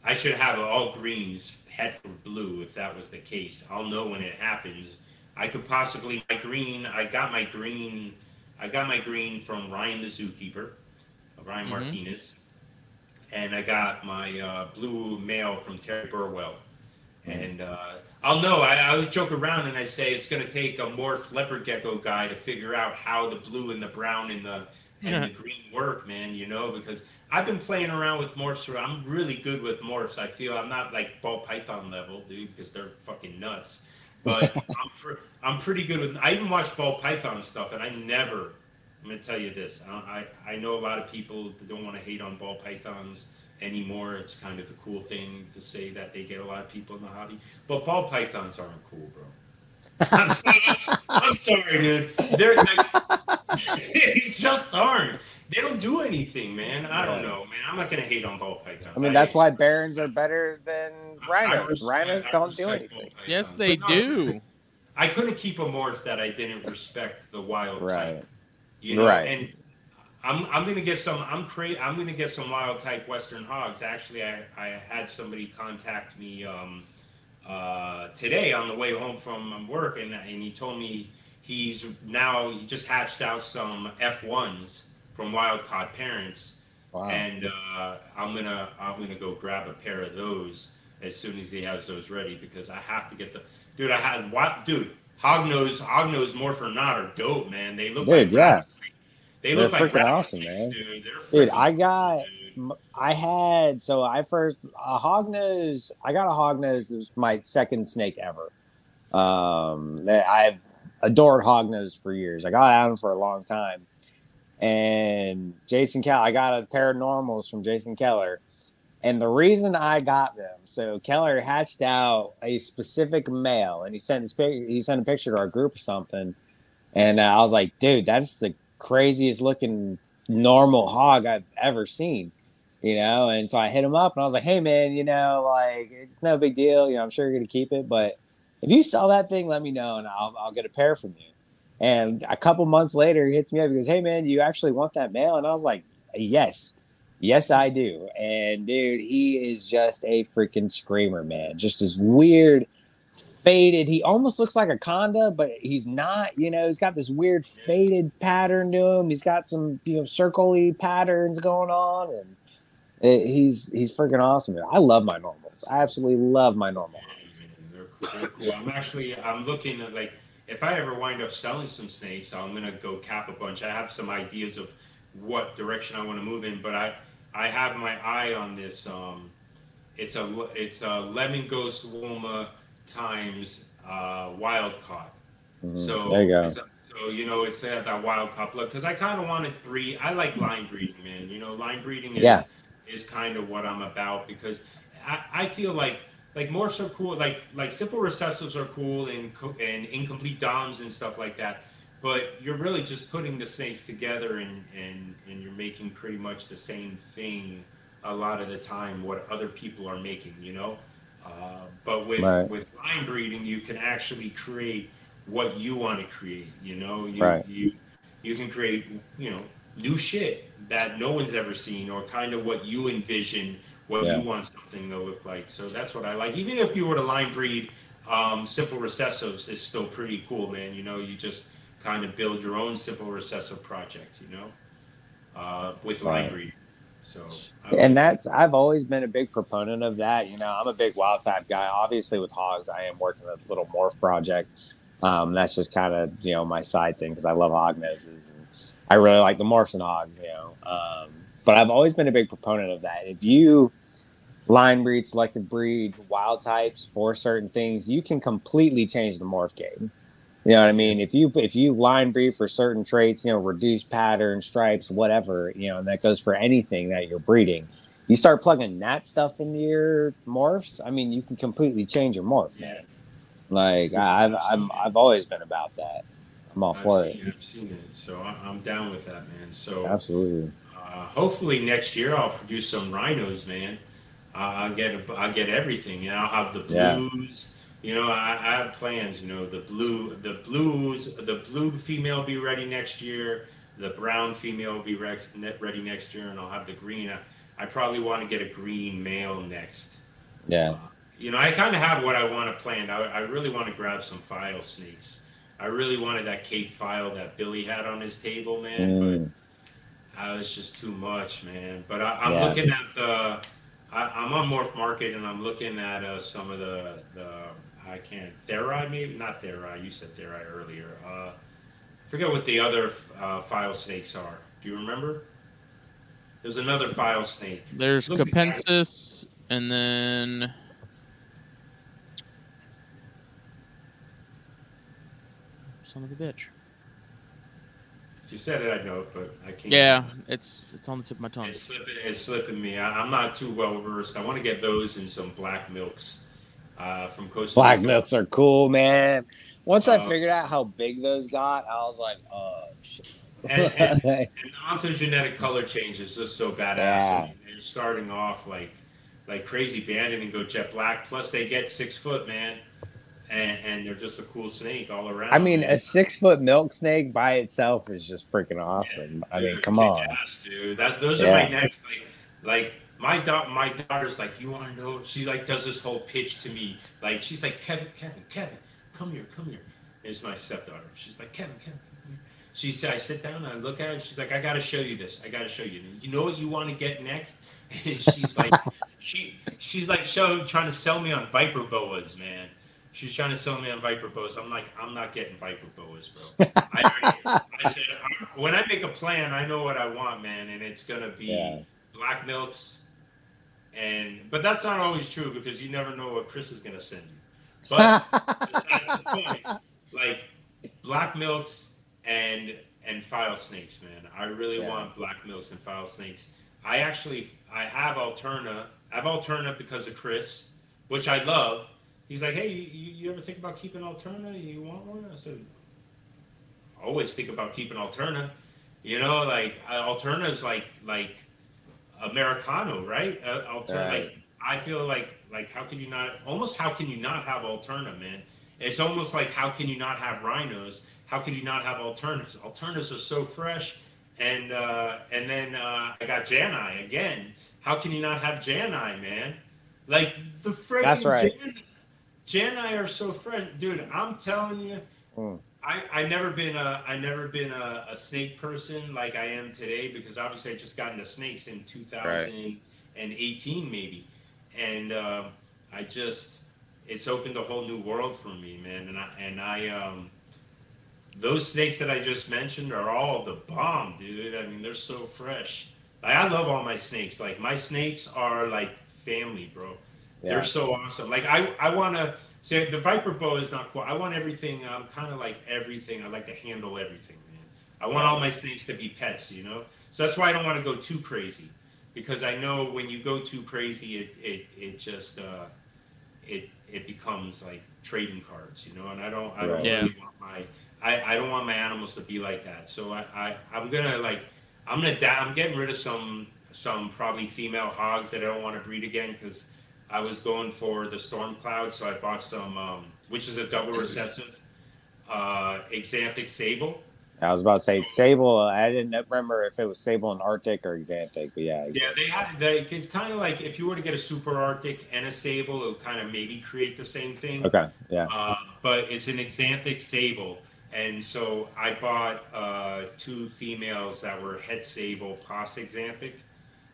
I should have all greens head for blue if that was the case. I'll know when it happens. I could possibly my green. I got my green. I got my green from Ryan the zookeeper, uh, Ryan Mhm. Martinez, and I got my uh, blue male from Terry Burwell. And uh, I'll know. I, I always joke around and I say it's going to take a morph leopard gecko guy to figure out how the blue and the brown and the and the green work, man. You know, because I've been playing around with morphs. I'm really good with morphs. I feel I'm not like ball python level, dude, because they're fucking nuts. But I'm pr- I'm pretty good with. I even watch ball python stuff, and I never. I'm gonna tell you this. I I, I know a lot of people that don't want to hate on ball pythons anymore. It's kind of the cool thing to say that they get a lot of people in the hobby. But ball pythons aren't cool, bro. I'm, sorry, I'm sorry, dude. They're they just aren't. They don't do anything, man. I don't know, man. I'm not gonna hate on ball pythons. I mean, that's why barons are better than I- I rhinos. respect- Rhinos I don't do anything. Yes, they But no, do. I couldn't keep a morph that I didn't respect the wild Right. type. You know, Right. and I'm I'm gonna get some I'm cra- I'm gonna get some wild type western hogs. Actually, I, I had somebody contact me um, uh, today on the way home from work, and and he told me he's now he just hatched out some F ones from wild caught parents, Wow. and uh, I'm gonna I'm gonna go grab a pair of those as soon as he has those ready because I have to get the dude. I had what dude hog hognose hognose morph or not are dope, man. They look Dude, like yeah. They They're look like freaking awesome, man. dude. They're Dude, I got- dude. I had so I first a hog nose. I got a hog nose. It was my second snake ever. Um, I've adored hognose for years. I got out of them for a long time. And Jason Keller, I got a pair of normals from Jason Keller. And the reason I got them, so Keller hatched out a specific male, and he sent this pic- he sent a picture to our group or something, and uh, I was like, dude, that's the craziest looking normal hog I've ever seen you know? And so i hit him up and i was like hey man you know like it's no big deal you know i'm sure you're gonna keep it but if you sell that thing let me know and i'll, I'll get a pair from you. And a couple months later he hits me up he goes hey man you actually want that male and i was like yes. Yes i do. And dude he is just a freaking screamer man. Just as weird faded he almost looks like a conda but he's not you know he's got this weird faded pattern to him he's got some you know circle-y patterns going on and it, he's he's freaking awesome. I love my normals. I absolutely love my normals. They're. They're cool. I'm actually I'm looking at like if I ever wind up selling some snakes, I'm gonna go cap a bunch. I have some ideas of what direction I want to move in, but I I have my eye on this. Um, it's a it's a lemon ghost woma times uh, wild caught. Mhm. So there you go. So you know, it's uh, that wild couplet because I kind of wanted three. I like line breeding, man. You know, line breeding is Yeah. is kind of what I'm about because I, I feel like like morphs are cool. Like like simple recessives are cool and co- and incomplete doms and stuff like that. but you're really just putting the snakes together and and and you're making pretty much the same thing a lot of the time what other people are making you know uh, but with Right. with line breeding you can actually create what you want to create you know? You, Right. you you can create you know new shit that no one's ever seen or kind of what you envision what Yeah. you want something to look like. So that's what i like. Even if you were to line breed um, simple recessives is still pretty cool man. You know you just kind of build your own simple recessive project you know? Uh, with line breeding so and that's I've always been a big proponent of that. You know, I'm a big wild type guy. Obviously, with hogs, I am working a little morph project. Um, that's just kind of you know my side thing because I love hog noses and I really like the morphs and hogs. You know, um, but I've always been a big proponent of that. If you line breed, selective breed, wild types for certain things, you can completely change the morph game. You know what I mean? If you if you line breed for certain traits, you know, reduced pattern, stripes, whatever, you know, and that goes for anything that you're breeding. You start plugging that stuff into your morphs. I mean, you can completely change your morph. yeah Like I've I've, I've always been about that. I'm all I've for seen, it. I've seen it so i'm down with that man so Absolutely. Uh, hopefully next year I'll produce some rhinos, man. Uh, I'll get a, I'll get everything, and I'll have the Yeah. You know, I, I have plans. You know, the blue, the blues, the blue female will be ready next year. The brown female will be rex, ready next year, and I'll have the green. I, I probably want to get a green male next. Yeah. You know, I kind of have what I want to plan. I, I really want to grab some file snakes. I really wanted that Cape file that Billy had on his table, man. But Mm. uh, it's just too much, man. But I, I'm Yeah. looking at the. I, I'm on Morph Market and I'm looking at uh, some of the the. I can't Theri maybe not Theri. You said Theri earlier. Uh, forget what the other uh, file snakes are. Do you remember? There's another file snake. There's Capensis, and then son of a bitch. If you said it, I'd know it, but I can't. Yeah, it's it's on the tip of my tongue. It's slipping. It's slipping me. I, I'm not too well versed. I want to get those in some black milks uh, from Costa Black Rica. milks are cool, man. Once I Uh, figured out how big those got, I was like, oh shit. And- and- And ontogenetic color change is just so badass. Yeah. Mean, they're starting off like like crazy bandit and go jet black. Plus they get six foot, man. And, and they're just a cool snake all around. I mean, man. a six foot milk snake by itself is just freaking awesome. I mean, come on. ass, dude. That those are my next like like my da- my daughter's like, you want to know? She like does this whole pitch to me. Like she's like, Kevin, Kevin, Kevin, come here, come here. It's my stepdaughter. She's like, Kevin, Kevin. Come here. She said, I sit down and I look at her. She's like, I got to show you this. I got to show you. You know what you want to get next? And she's like, she she's like show, trying to sell me on viper boas, man. She's trying to sell me on viper boas. I'm like, I'm not getting viper boas, bro. I, I said, when I make a plan, I know what I want, man, and it's gonna be Yeah. black milks, and but that's not always true because you never know what Chris is gonna send you. But besides the point, like black milks and and file snakes, man. I really Yeah. want black milks and file snakes. I actually I have Alterna. I have Alterna because of Chris, which I love. He's like, hey, you, you ever think about keeping Alterna? You want one? I said, always think about keeping Alterna. You know, like Alterna is like like Americano, right? Uh, Alterna, Right. like I feel like like how can you not? Almost how can you not have Alterna, man? It's almost like how can you not have rhinos? How can you not have Alternas? Alternas are so fresh, and uh, and then uh, I got Janai again. How can you not have Janai, man? Like the freaking That's right. Jan, Janai are so fresh, dude. I'm telling you. Mm. I, I never been a I never been a, a snake person like I am today because obviously I just got into snakes in 2018 maybe, and uh, I just it's opened a whole new world for me, man. And I and I um, those snakes that I just mentioned are all the bomb, dude. I mean they're so fresh. Like, I love all my snakes. Like my snakes are like family, bro. Yeah. They're so awesome. Like I, I want to say the Viper boa is not cool. I want everything. I'm kind of like everything. I like to handle everything, man. I want all my snakes to be pets, you know. So that's why I don't want to go too crazy, because I know when you go too crazy, it it, it just uh, it it becomes like trading cards, you know. And I don't I don't Right. really want my I, I don't want my animals to be like that. So I, I I'm gonna like I'm gonna da- I'm getting rid of some some probably female hogs that I don't want to breed again because I was going for the storm cloud, so I bought some um, which is a double recessive uh, Axanthic sable. I was about to say sable. I didn't remember if it was sable and Arctic or Xanthic, but yeah. Yeah, they have. They, it's kind of like if you were to get a super Arctic and a sable, it would kind of maybe create the same thing. Okay. Yeah. Uh, but it's an Xanthic sable, and so I bought uh, two females that were het sable pos Xanthic,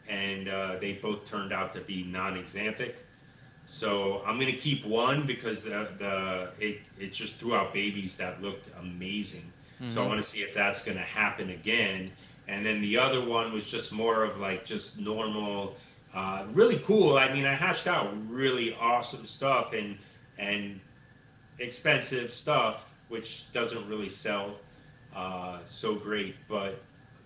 and uh, they both turned out to be non-Xanthic. So I'm gonna keep one because the, the it it just threw out babies that looked amazing. So I want to see if that's going to happen again. And then the other one was just more of like just normal, uh, really cool. I mean, I hatched out really awesome stuff and and expensive stuff, which doesn't really sell uh, so great. But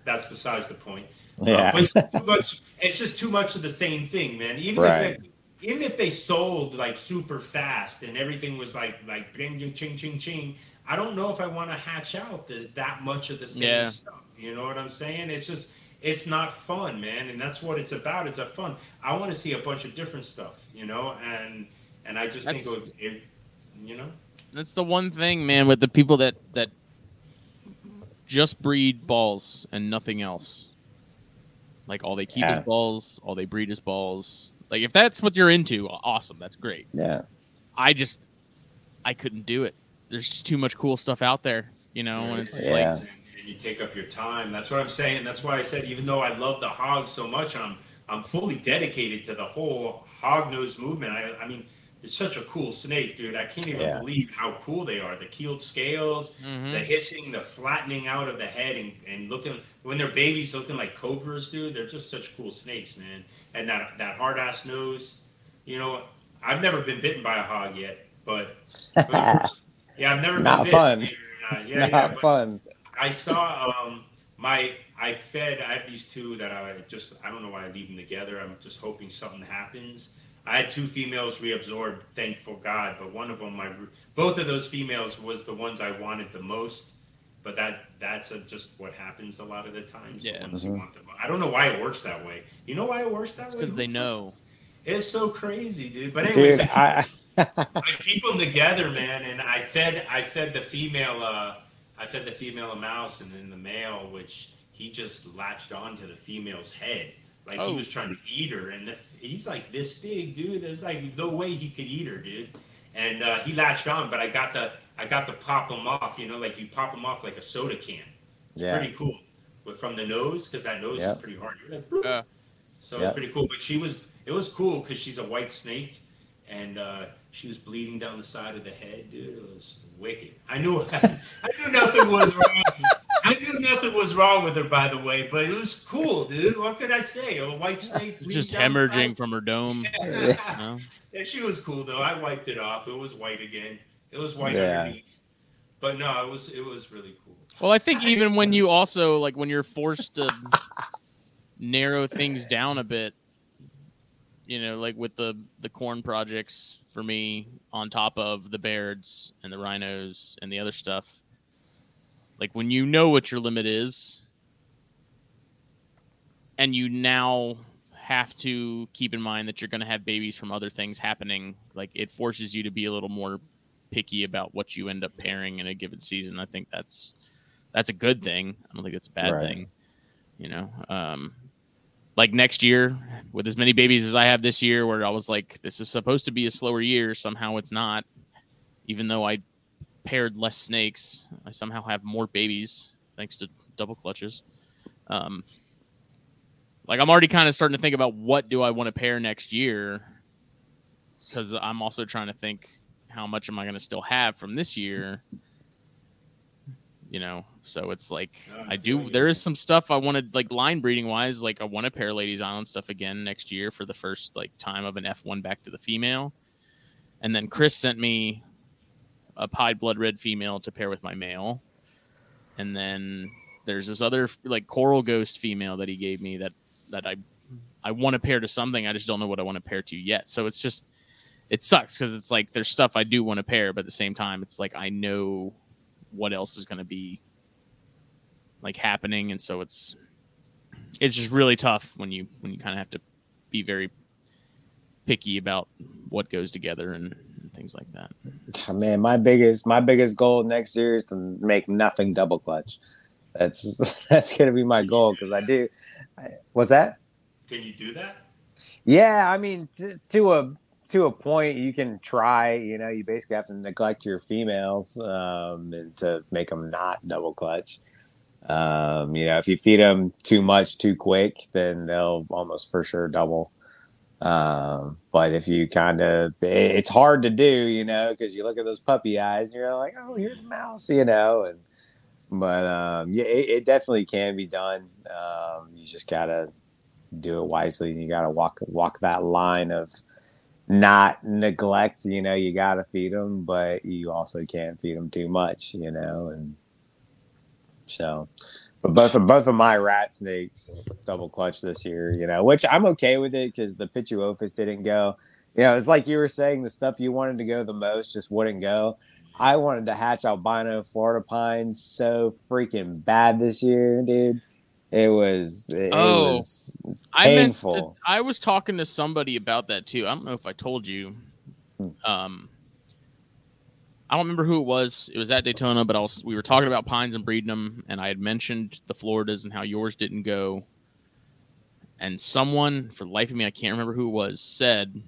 that's besides the point. Uh, Yeah. but it's too much. It's just too much of the same thing, man. Even Right. if it, even if they sold like super fast and everything was like like bring you ching ching ching, I don't know if I want to hatch out the, that much of the same Yeah. stuff. You know what I'm saying? It's just it's not fun, man, and that's what it's about. It's a fun. I want to see a bunch of different stuff, you know, and and I just think it, was, it you know. That's the one thing, man, with the people that that just breed balls and nothing else. Like all they keep Yeah. is balls, all they breed is balls. Like if that's what you're into, awesome, that's great. Yeah. I just I couldn't do it. There's just too much cool stuff out there, you know, and it's Yeah. like and, and you take up your time. That's what I'm saying. That's why I said even though I love the hogs so much, I'm I'm fully dedicated to the whole hog nose movement. I I mean, it's such a cool snake, dude. I can't even Yeah. believe how cool they are. The keeled scales, Mhm. the hissing, the flattening out of the head, and, and looking when they're babies, looking like cobras, dude. They're just such cool snakes, man. And that that hard ass nose. You know, I've never been bitten by a hog yet, but first, yeah, I've never It's been not bitten. fun. believe it not. It's Yeah, not yeah, fun. I saw um my I fed I have these two that I just I don't know why I leave them together. I'm just hoping something happens. I had two females reabsorbed, thankful God, but one of them my both of those females was the ones I wanted the most. But that that's a, just what happens a lot of the times. Yeah. The ones you Mhm. want the mo- I don't know why it works that way. You know why it works that way? because they know. It's so crazy, dude. But anyways, Dude, I I keep them together, man. And I fed I fed the female uh, I fed the female a mouse, and then the male, which he just latched onto the female's head, like he Oh. was trying to eat her. And the, he's like this big, dude. There's like no way he could eat her, dude. And uh, he latched on, but I got the I got to pop him off. You know, like you pop him off like a soda can. It's yeah. pretty cool. But from the nose, because that nose Yep. is pretty hard. You're like. Uh. so Yep. it's pretty cool. But she was, it was cool because she's a white snake, and uh, she was bleeding down the side of the head, dude. It was wicked. I knew, I knew nothing was wrong. I knew nothing was wrong with her, by the way. But it was cool, dude. What could I say? A white snake Just hemorrhaging side? from her dome. Yeah. You know? Yeah, she was cool though. I wiped it off. It was white again. It was white Yeah. underneath. But no, it was it was really cool. Well, I think even when you also like when you're forced to narrow things down a bit, you know, like with the the corn projects for me on top of the Bairds and the rhinos and the other stuff. Like when you know what your limit is and you now have to keep in mind that you're going to have babies from other things happening, like it forces you to be a little more picky about what you end up pairing in a given season. I think that's that's a good thing. I don't think it's a bad Right. thing. You know, um, like next year with as many babies as I have this year, where I was like, this is supposed to be a slower year. Somehow it's not. Even though I paired less snakes, I somehow have more babies thanks to double clutches. Um, like I'm already kind of starting to think about what do I want to pair next year because I'm also trying to think how much am I going to still have from this year. You know, so it's like I I do. There is some stuff I wanted, like line breeding wise. Like I want to pair Ladies Island stuff again next year for the first like time of an F1 back to the female. And then Chris sent me a pied blood red female to pair with my male. And then there's this other like coral ghost female that he gave me that that I I want to pair to something. I just don't know what I want to pair to yet. So it's just it sucks because it's like there's stuff I do want to pair, but at the same time, it's like I know what else is going to be like happening, and so it's it's just really tough when you when you kind of have to be very picky about what goes together and, and things like that. Man, my biggest my biggest goal next year is to make nothing double clutch. That's that's gonna be my goal because I do. What's that? Can you do that? Yeah, I mean, to, to a to a point, you can try. You know, you basically have to neglect your females um, and to make them not double clutch. Um, you know, if you feed them too much too quick, then they'll almost for sure double. Um, but if you kind of, it's hard to do, you know, because you look at those puppy eyes and you're like, oh, here's a mouse, you know, and but um, yeah, it, it, definitely can be done. Um, you just gotta do it wisely. You gotta walk walk that line of not neglect. You know, you gotta feed them, but you also can't feed them too much. You know, and so but both of both of my rat snakes double clutch this year, you know, which I'm okay with it because the Pituophis didn't go. You know, it's like you were saying, the stuff you wanted to go the most just wouldn't go. I wanted to hatch albino Florida pines so freaking bad this year, dude. It was it, oh, it was painful. I, to, I was talking to somebody about that too. I don't know if I told you. Hmm. Um, I don't remember who it was. It was at Daytona, but I was, we were talking about pines and breeding them, and I had mentioned the Floridas and how yours didn't go. And someone, for the life of me, I can't remember who it was, said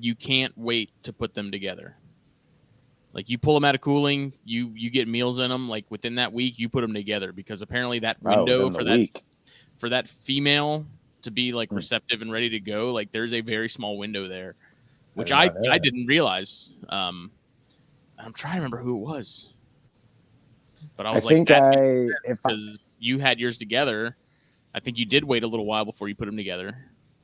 you can't wait to put them together. Like you pull them out of cooling, you you get meals in them. Like within that week, you put them together because apparently that oh, window oh, for that week. for that female to be like hmm. receptive and ready to go, like there's a very small window there, which I I, I didn't realize. Um, I'm trying to remember who it was. But I was I like, think I because you had yours together. I think you did wait a little while before you put them together.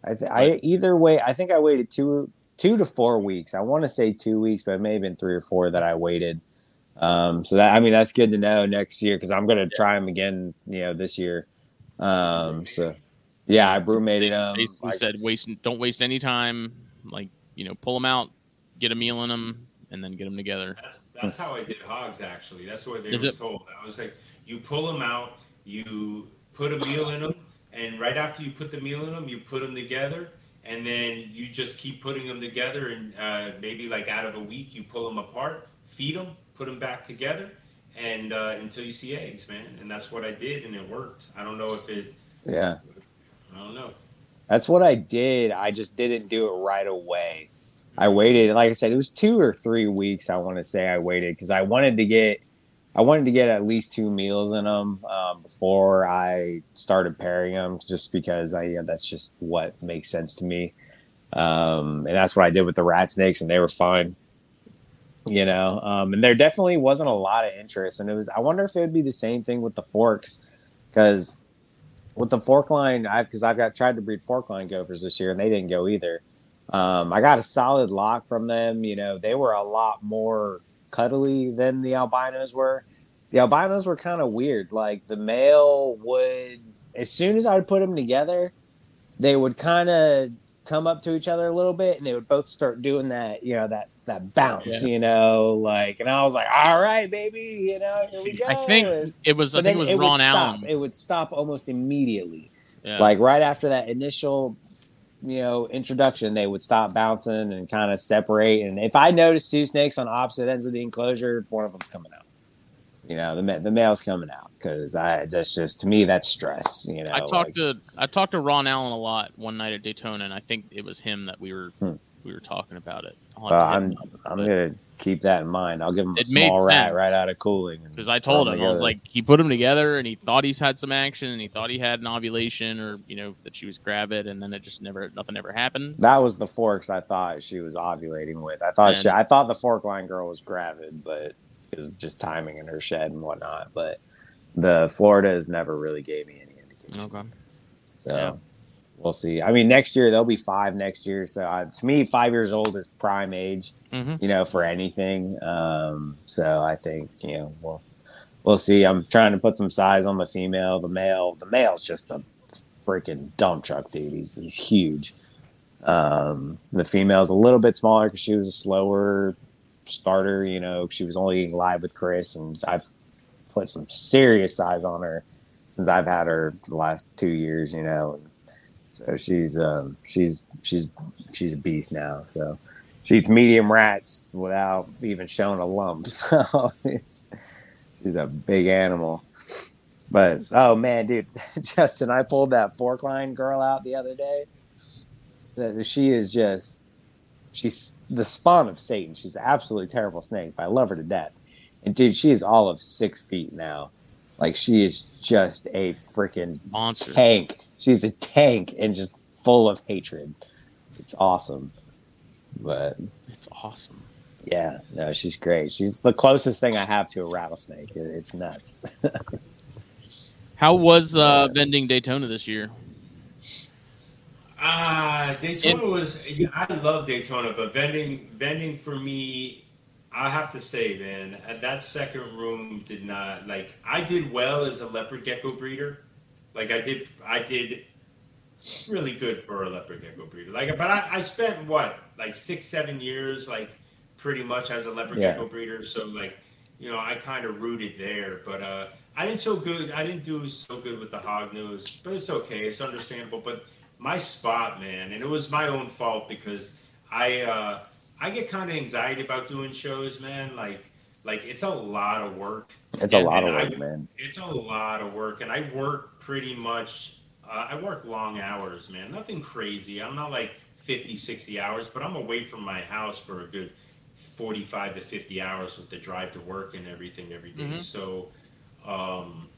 I, th- I either way. I think I waited two two to four weeks. I want to say two weeks, but it may have been three or four that I waited. Um, so that I mean that's good to know next year because I'm gonna try them again. You know this year. Um, so yeah, I brumated them. Basically like, said waste don't waste any time. Like you know, pull them out, get a meal in them, and then get them together. That's that's how I did hogs actually. That's what they Is was it? told. I was like, you pull them out, you put a meal in them, and right after you put the meal in them, you put them together, and then you just keep putting them together, and uh, maybe like out of a week, you pull them apart, feed them, put them back together, and uh, until you see eggs, man. And that's what I did, and it worked. I don't know if it. Yeah. I don't know. That's what I did. I just didn't do it right away. I waited, like I said, it was two or three weeks. I want to say I waited because I wanted to get, I wanted to get at least two meals in them um, before I started pairing them, just because I, yeah, that's just what makes sense to me. Um, and that's what I did with the rat snakes, and they were fine. You know, um, and there definitely wasn't a lot of interest, and it was. I wonder if it would be the same thing with the forks, because with the fork line, I've because I've got tried to breed fork line gophers this year, and they didn't go either. Um, I got a solid lock from them. You know, they were a lot more cuddly than the albinos were. The albinos were kind of weird. Like the male would, as soon as I would put them together, they would kind of come up to each other a little bit, and they would both start doing that. You know that that bounce. Yeah. You know, like, and I was like, all right, baby. You know, here we go. I think it was. I think it was it Ron Allen. It would stop almost immediately. Yeah. Like right after that initial you know introduction they would stop bouncing and kind of separate. And if i notice two snakes on opposite ends of the enclosure one of them's coming out. You know the, the male's coming out because i that's just to me that's stress you know i talked like, to i talked to ron allen a lot one night at daytona and i think it was him that we were hmm. we were talking about it. Well, i'm i'm gonna keep that in mind. I'll give him a small rat right out of cooling. Because I told him, I was like, he put them together and he thought he's had some action and he thought he had an ovulation or, you know, that she was gravid and then it just never, nothing ever happened. That was the forks I thought she was ovulating with. I thought and, she, I thought the fork line girl was gravid, but it's just timing in her shed and whatnot. But the Florida has never really gave me any indication. Okay. So. Yeah we'll see. I mean, next year they'll be five next year. So uh, to me, five years old is prime age, mm-hmm. you know, for anything. Um, so I think you know we'll we'll see. I'm trying to put some size on the female. The male, the male's just a freaking dump truck, dude. He's he's huge. Um, the female's a little bit smaller because she was a slower starter. You know, she was only eating live with Chris, and I've put some serious size on her since I've had her the last two years. You know, so she's um, she's she's she's a beast now. So she eats medium rats without even showing a lump. So it's she's a big animal. But oh man, dude, Justin, I pulled that fork line girl out the other day. That she is just she's the spawn of Satan. She's an absolutely terrible snake, but I love her to death. And dude, she is all of six feet now. Like she is just a freaking Monster. tank. She's a tank and just full of hatred. It's awesome. But It's awesome. yeah, no, she's great. She's the closest thing I have to a rattlesnake. It- It's nuts. How was uh, vending Daytona this year? Ah, Daytona was. yeah, I love Daytona, but vending, vending for me, I have to say, man, that second room did not like. I did well as a leopard gecko breeder. Like I did, I did really good for a leopard gecko breeder. Like, but I, I spent what, like six, seven years, like pretty much as a leopard Yeah. gecko breeder. So like, you know, I kind of rooted there, but uh, I didn't so good. I didn't do so good with the hog nose, but it's okay. It's understandable. But my spot, man, and it was my own fault because I uh, I get kind of anxiety about doing shows, man. Like like it's a lot of work. It's a lot of and I- work, man. It's a lot of work, and I work pretty much. Uh, I work long hours, man. Nothing crazy. I'm not like 50, 60 hours, but I'm away from my house for a good 45 to 50 hours with the drive to work and everything every day. Mhm. So, um,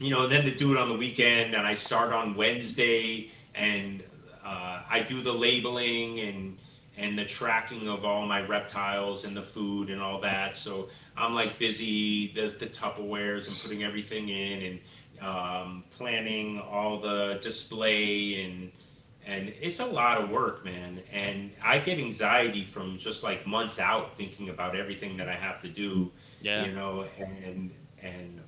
you know, then to do it on the weekend, and I start on Wednesday, and uh, I do the labeling and and the tracking of all my reptiles and the food and all that. So I'm like busy the the Tupperwares and putting everything in and um, planning all the display and and it's a lot of work, man. And I get anxiety from just like months out thinking about everything that I have to do Yeah. you know and and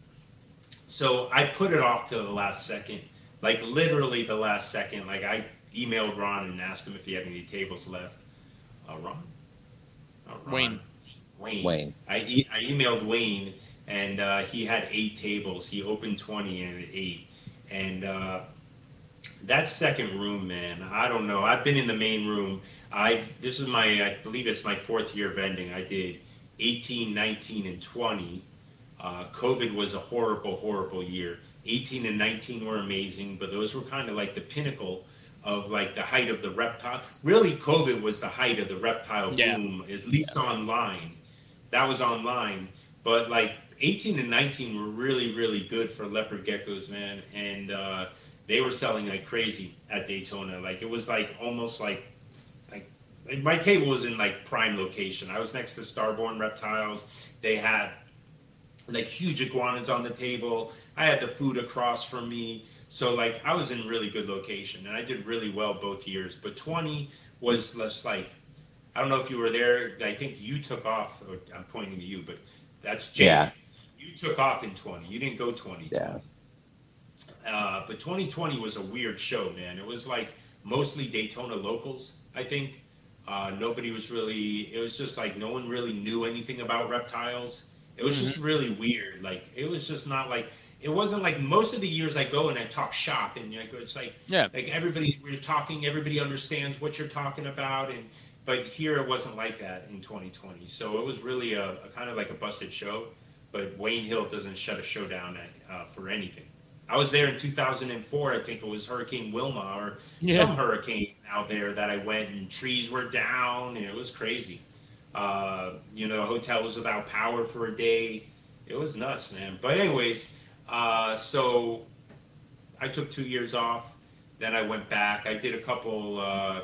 so i put it off to the last second like literally the last second like i emailed ron and asked him if he had any tables left uh, ron? Uh, ron Wayne. wayne Wayne. I, e- I emailed wayne and uh, he had eight tables. He opened 20 and eight. And uh, that second room man i don't know. I've been in the main room. I this is my i believe it's my fourth year vending. I did 18 19 and 20 uh, covid was a horrible horrible year. 18 and 19 were amazing but those were kind of like the pinnacle of like the height of the reptile. Really covid was the height of the reptile Yeah. boom at least online. That was online. But like 18 and 19 were really really good for leopard geckos man. And uh, they were selling like crazy at daytona. Like it was like almost like like like, my table was in like prime location. I was next to starborn reptiles. They had like huge iguanas on the table. I had the food across from me. So like i was in really good location and i did really well both years. But 20 was less like i don't know if you were there. I think you took off i'm pointing to you but that's Jake. Yeah. You took off in 20 you didn't go 20 Yeah. uh, but 2020 was a weird show, man. It was like mostly Daytona locals, I think. Uh, nobody was really, it was just like no one really knew anything about reptiles. It was just really weird. Like, it was just not like, it wasn't like most of the years I go and I talk shop and like, it's like, Yeah. like everybody, we're talking, everybody understands what you're talking about. And, but here it wasn't like that in 2020. So it was really a, a kind of like a busted show. But Wayne Hill doesn't shut a show down uh, for anything. I was there in 2004. I think it was Hurricane Wilma or Yeah. some hurricane out there that I went and trees were down and it was crazy. Uh, you know, the hotel was without power for a day. It was nuts, man. But anyways, uh, so I took two years off. Then I went back. I did a couple, uh,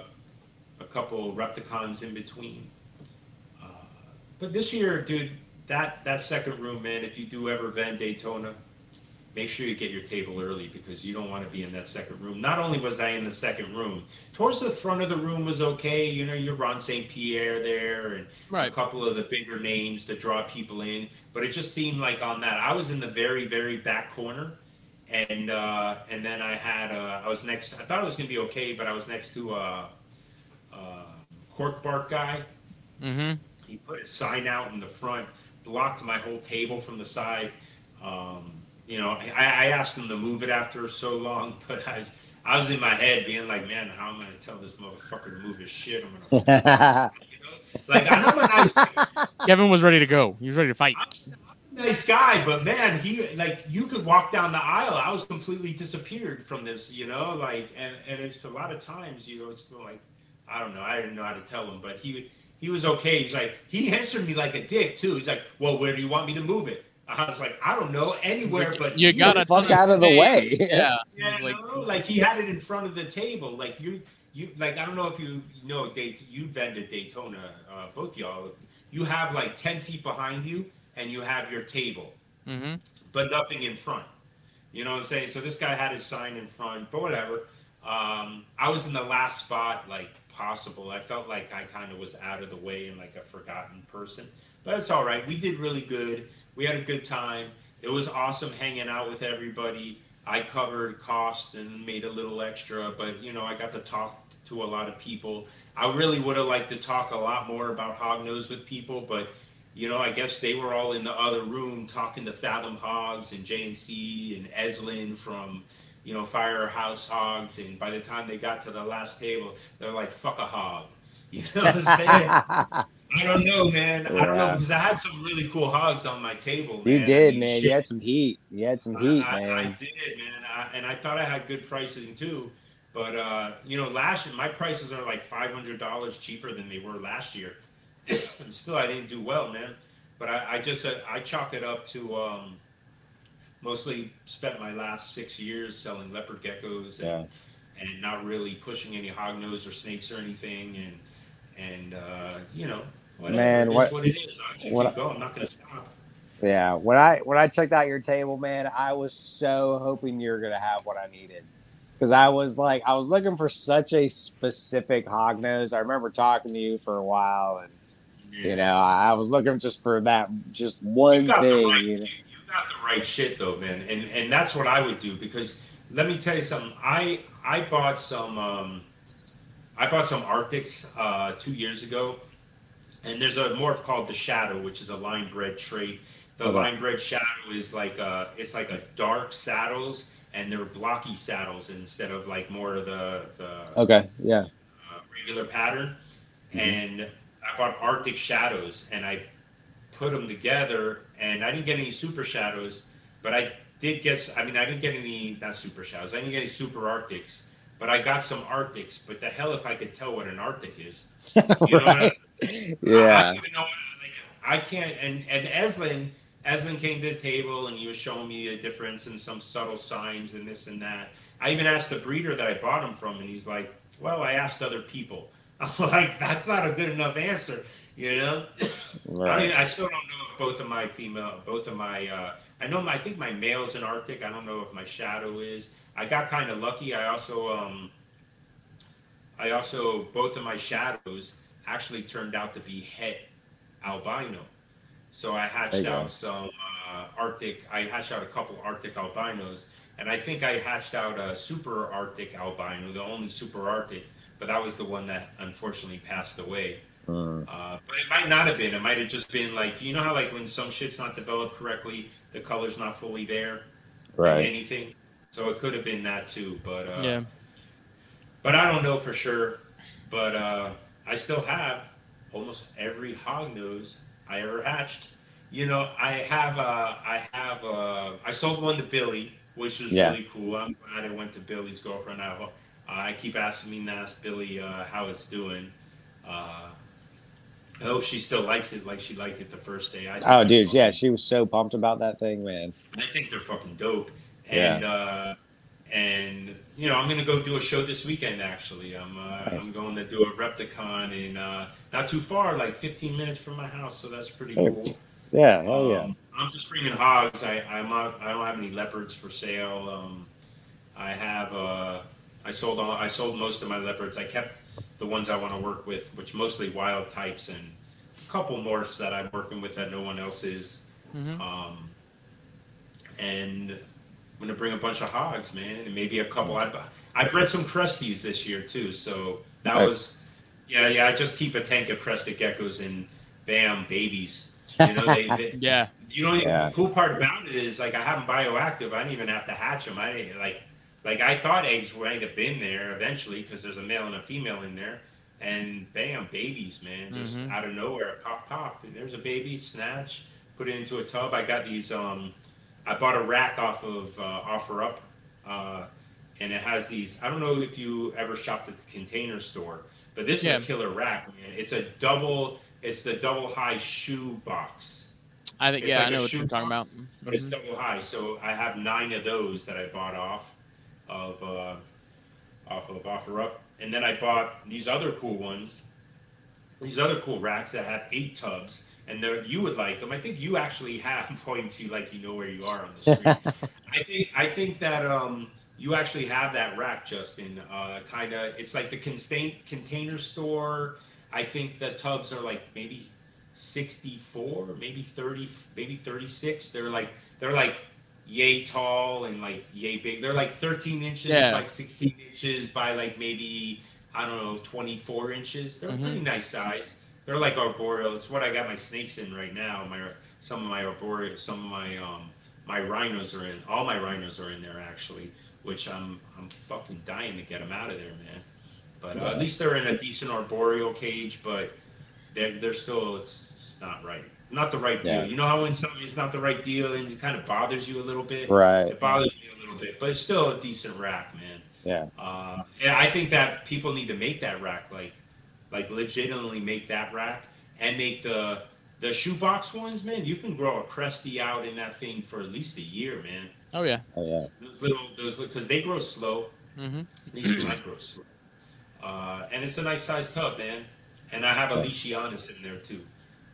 a couple Repticons in between. Uh, but this year, dude, that that second room, man. If you do ever vend Daytona, make sure you get your table early because you don't want to be in that second room. Not only was I in the second room, towards the front of the room was okay. You know, you're Ron St. Pierre there and a couple of the bigger names that draw people in. But it just seemed like on that, I was in the very, very back corner. And uh, and then I had uh, I was next. I thought it was gonna be okay, but I was next to a, a cork bark guy. Mm-hmm. He put a sign out in the front, blocked my whole table from the side. Um, you know, I, I asked him to move it after so long, but I, I was in my head being like, man, how am I going to tell this motherfucker to move his shit? I'm going to, you know, like I'm a nice, Kevin was ready to go. He was ready to fight. nice guy, but man, he like you could walk down the aisle. I was completely disappeared from this, you know, like and and it's a lot of times, you know, it's like I don't know, I didn't know how to tell him, but he he was okay. He's like he answered me like a dick too. He's like, well, where do you want me to move it? I was like, I don't know, anywhere but you gotta fuck out of the way. Yeah. Yeah, Like- no, like he had it in front of the table. Like you, you like I don't know if you know Dayt- you vended Daytona, uh, both y'all. You have like ten feet behind you, and you have your table, hmm but nothing in front. You know what I'm saying? So this guy had his sign in front, but whatever. Um, I was in the last spot, like possible. I felt like I kind of was out of the way and like a forgotten person, but it's all right. We did really good. We had a good time. It was awesome hanging out with everybody. I covered costs and made a little extra, but you know, I got to talk to a lot of people. I really would have liked to talk a lot more about Hognose with people, but you know, I guess they were all in the other room talking to Fathom Hogs and JNC and Eslin from, you know, Firehouse Hogs. And by the time they got to the last table, they're like, fuck a hog. You know what I'm saying? I don't know, man. I don't know because I had some really cool hogs on my table. you man. I did, mean, man. shit. You had some heat. You had some heat, I, I, I did, man, I, and I thought I had good pricing too. But uh, you know, last year my prices are like five hundred dollars cheaper than they were last year. and still, I didn't do well, man. But I, I just uh, I chalk it up to um, mostly spent my last six years selling leopard geckos and, Yeah. and not really pushing any hognose or snakes or anything, and and uh, you know. Whatever. Man, what- what it is. I'm what- keep going. I'm not gonna stop. Yeah, when I when I checked out your table, man, I was so hoping you were gonna have what I needed because I was like, I was looking for such a specific hog nose. I remember talking to you for a while, and you know, I was looking just for that, just one you thing. right, you, know? Got the right shit though, man, and and that's what I would do because let me tell you something. I I bought some um, I bought some Arctics uh, two years ago, and there's a morph called the Shadow, which is a line bred trait. The Okay. line bred Shadow is like a it's like a dark saddles, and they're blocky saddles instead of like more of the the Okay, yeah, uh, regular pattern, Mhm. and I bought Arctic Shadows, and I put them together, and I didn't get any Super Shadows, but I did get. I mean, I didn't get any not Super Shadows. I didn't get any Super Arctics, but I got some Arctics. But the hell if I could tell what an Arctic is? You know what I- Right. I, I yeah, know. Like, I can't. And and Eslin, Eslin came to the table and he was showing me a difference and some subtle signs and this and that. I even asked the breeder that I bought him from, and he's like, "Well, I asked other people." I'm like, "That's not a good enough answer," you know. I mean. I still don't know if both of my female, both of my, uh, I know my, I think my male's in Arctic. I don't know if my shadow is. I got kind of lucky. I also, um, I also, both of my shadows actually turned out to be het albino. So I hatched you go. out some uh, Arctic. I hatched out a couple Arctic albinos, and I think I hatched out a super Arctic albino, the only super Arctic. But that was the one that unfortunately passed away. Mm, Uh, but it might not have been. It might have just been like you know how like when some shit's not developed correctly, the color's not fully there. right. Anything. So it could have been that too. But uh, Yeah. But I don't know for sure. But uh, I still have almost every hog nose I ever hatched. You know, I have. Uh, I have. Uh, I sold one to Billy, which was Yeah. really cool. I'm glad it went to Billy's girlfriend. I, uh, I keep asking me to ask Billy uh, how it's doing. Uh, I hope she still likes it like she liked it the first day. I think Oh, dude, yeah, she was so pumped about that thing, man. I think they're fucking dope. And uh, and you know, I'm gonna go do a show this weekend. Actually, I'm uh, I'm going to do a Repticon in uh, not too far, like 15 minutes from my house. So that's pretty Hey, cool. Yeah, hell yeah. Um, I'm just bringing hogs. I I'm not, I don't have any leopards for sale. Um, I have uh, I sold all I sold most of my leopards. I kept the ones I want to work with, which mostly wild types and a couple morphs that I'm working with that no one else is. Mhm. Um, and I'm gonna bring a bunch of hogs, man, and maybe a couple. I I bred some cresties this year too, so that Nice. was yeah, yeah. I just keep a tank of crested geckos, and bam, babies. You know, they, they Yeah. you know Yeah. the cool part about it is like I have them bioactive. I didn't even have to hatch them. I didn't like like I thought eggs might have been there eventually because there's a male and a female in there, and bam, babies, man, just Mhm. out of nowhere, pop, pop. And there's a baby, snatch, put it into a tub. I got these. Um, I bought a rack off of uh, Offer Up, uh, and it has these. I don't know if you ever shopped at the Container Store, but this Yeah. is a killer rack, man. It's a double. It's the double high shoe box. I think It's yeah, like I know what you're talking about. but it's Mhm. double high. So I have nine of those that I bought off of uh, off of OfferUp, and then I bought these other cool ones, these other cool racks that have eight tubs, and you would like them. I think you actually have points. You like you know where you are on the street. I think I think that um, you actually have that rack, Justin. Uh, kind of, it's like the contain, container store. I think the tubs are like maybe 64, maybe 30, maybe 36. They're like they're like yay tall and like yay big. They're like 13 inches Yeah. by 16 inches by like maybe I don't know 24 inches. They're Mhm. a pretty nice size. They're like arboreal. It's what I got my snakes in right now. My some of my arboreal, some of my um my rhinos are in. All my rhinos are in there actually, which I'm I'm fucking dying to get them out of there, man. But uh, at least they're in a decent arboreal cage, but they're they're still it's, it's not right. Not the right deal. Yeah. You know how when something's not the right deal and it kind of bothers you a little bit. Right. It bothers me a little bit, but it's still a decent rack, man. Yeah. Uh, and I think that people need to make that rack, like, like legitimately make that rack and make the the shoebox ones, man. You can grow a cresty out in that thing for at least a year, man. Oh yeah. Oh, yeah. Those little, those because they grow slow. Mm-hmm. These might grow slow. Uh, and it's a nice sized tub, man. And I have a Leachianus in there too,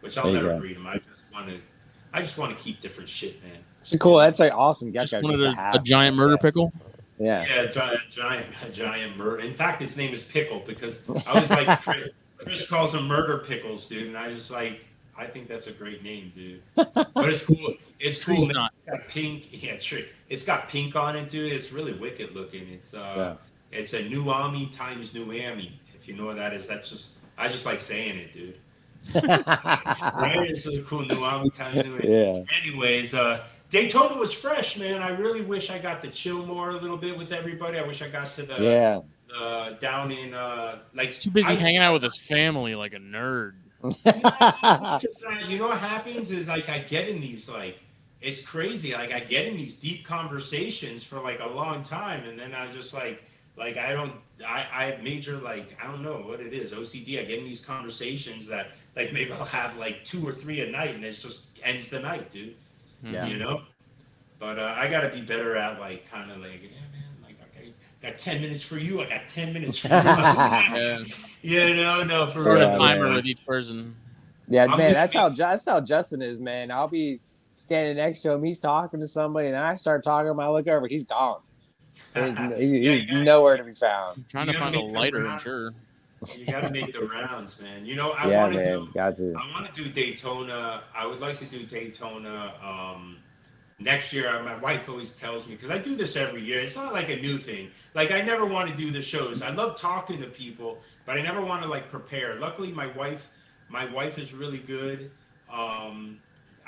which I'll never go. breed them. I just want to, I just want to keep different shit, man. It's cool. That's like awesome Just gecko. wanted just a, to have. a giant murder yeah. pickle. Yeah. Yeah, a giant, a giant, a giant murder. In fact, his name is Pickle because I was like, Chris, Chris calls him Murder Pickles, dude, and I was like, I think that's a great name, dude. But it's cool. It's cool. Man. not. It's got pink. Yeah, tree. It's got pink on it, dude. It's really wicked looking. It's uh, it's a Nuu Ami times Nuu Ami. If you know what that is, that's just I just like saying it, dude. Right? This is a cool Nuu Ami times Nuu Ami. yeah. Anyways, uh, Daytona was fresh, man. I really wish I got to chill more a little bit with everybody. I wish I got to the Yeah. uh, down in uh, like He's too busy I- hanging out with his family like a nerd. Just, uh, you know what happens is like I get in these like it's crazy. Like I get in these deep conversations for like a long time, and then I just like like I don't I I have major like I don't know what it is OCD. I get in these conversations that like maybe I'll have like two or three a night, and it just ends the night, dude. Yeah. You know. But uh, I got to be better at like kind of like yeah man like okay got ten minutes for you. I got ten minutes for you. Yeah. you know no for Put real. a timer man. with each person. Yeah, I'm man, that's be- how that's how Justin is, man. I'll be standing next to him, he's talking to somebody, and I start talking to him. I look over, he's gone. He's, he- Yeah, he's you gotta- nowhere to be found. I'm trying You to find a lighter, I'm sure. You got to make the rounds, man. You know, I yeah, want to man, do. got to. I want to do Daytona. I would like to do Daytona um, next year. My wife always tells me because I do this every year. It's not like a new thing. Like I never want to do the shows. I love talking to people, but I never want to like prepare. Luckily, my wife, my wife is really good. Um,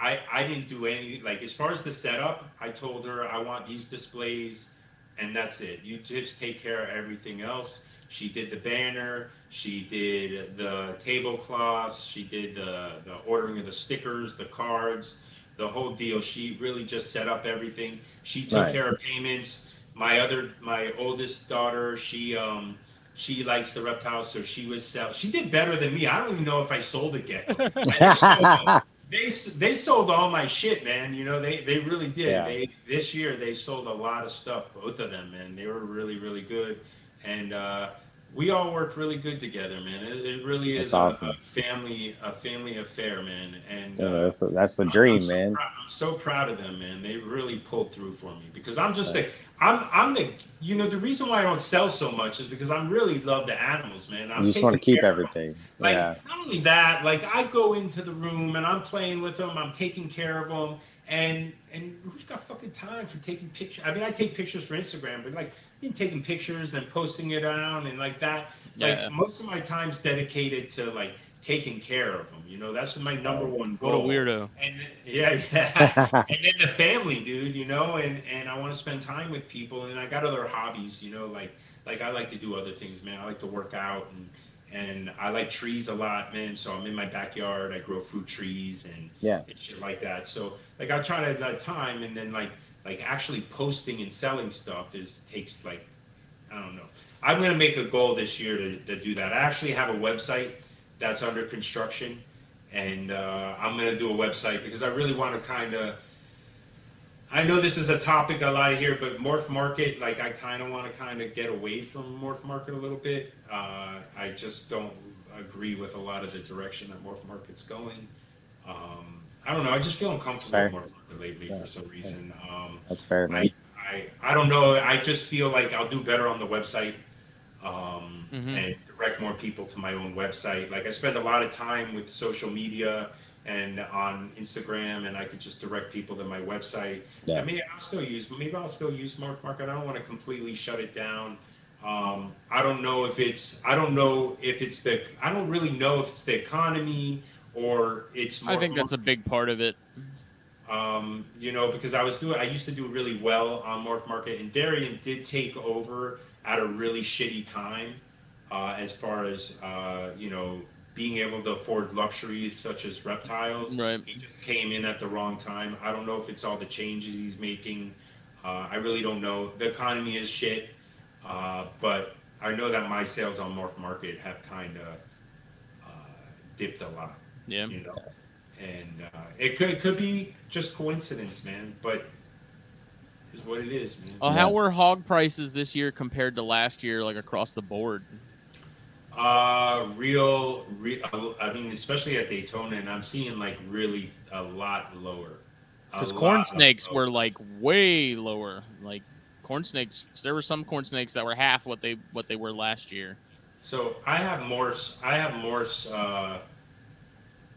I I didn't do any like as far as the setup. I told her I want these displays, and that's it. You just take care of everything else. She did the banner. She did the tablecloths. She did the, the ordering of the stickers, the cards, the whole deal. She really just set up everything. She took Nice. care of payments. My other, my oldest daughter, she um, she likes the reptiles, so she was sell. She did better than me. I don't even know if I sold a gecko. They, sold, they they sold all my shit, man. You know they they really did. Yeah. They this year they sold a lot of stuff. Both of them, man. They were really really good, and uh, we all work really good together, man. It, it really is awesome. a, a family a family affair, man. And Yeah, uh, that's the, that's the dream, I'm so man. prou- I'm so proud of them, man. They really pulled through for me because I'm just the, I'm I'm the you know the reason why I don't sell so much is because I'm really love the animals, man. I'm You just want to keep care of them. everything. Like yeah, not only that, like I go into the room and I'm playing with them, I'm taking care of them, and and who's got fucking time for taking pictures? I mean, I take pictures for Instagram, but like taking pictures and posting it on and like that. Like Yeah. most of my time's dedicated to like taking care of them. You know, that's my number oh, one What a goal. weirdo. And yeah, yeah. and then the family, dude. You know, and and I want to spend time with people, and I got other hobbies. You know, like like I like to do other things, man. I like to work out and. And I like trees a lot, man. So I'm in my backyard. I grow fruit trees and Yeah. and shit like that. So like I try to have that time, and then like like actually posting and selling stuff is takes like I don't know. I'm gonna make a goal this year to, to do that. I actually have a website that's under construction, and uh, I'm gonna do a website because I really want to kind of. I know this is a topic a lot here, but Morph Market, like I kind of want to kind of get away from Morph Market a little bit. Uh, I just don't agree with a lot of the direction that Morph Market's going. Um, I don't know. I just feel uncomfortable Fair. with Morph Market lately Yeah. for some reason. Um, That's fair, man. I, I, I don't know. I just feel like I'll do better on the website um, Mhm. and direct more people to my own website. Like I spend a lot of time with social media and on Instagram, and I could just direct people to my website. Yeah. I mean, I'll still use. Maybe I'll still use Mark Market. I don't want to completely shut it down. Um, I don't know if it's. I don't know if it's the. I don't really know if it's the economy or it's. I think that's a big part of it. Um, you know, because I was doing, I used to do really well on Morph Market, and Darian did take over at a really shitty time, uh, as far as uh, you know, being able to afford luxuries such as reptiles. Right. He just came in at the wrong time. I don't know if it's all the changes he's making. Uh, I really don't know. The economy is shit, uh, but I know that my sales on Morph Market have kind of uh, dipped a lot Yeah. you know and uh, it could it could be just coincidence man but is what it is man Oh, Yeah. how were hog prices this year compared to last year, like across the board? uh real real i mean especially at daytona and i'm seeing like really a lot lower Because corn snakes lower. were like way lower. Like corn snakes, there were some corn snakes that were half what they what they were last year. So I have morphs. I have morphs. Uh,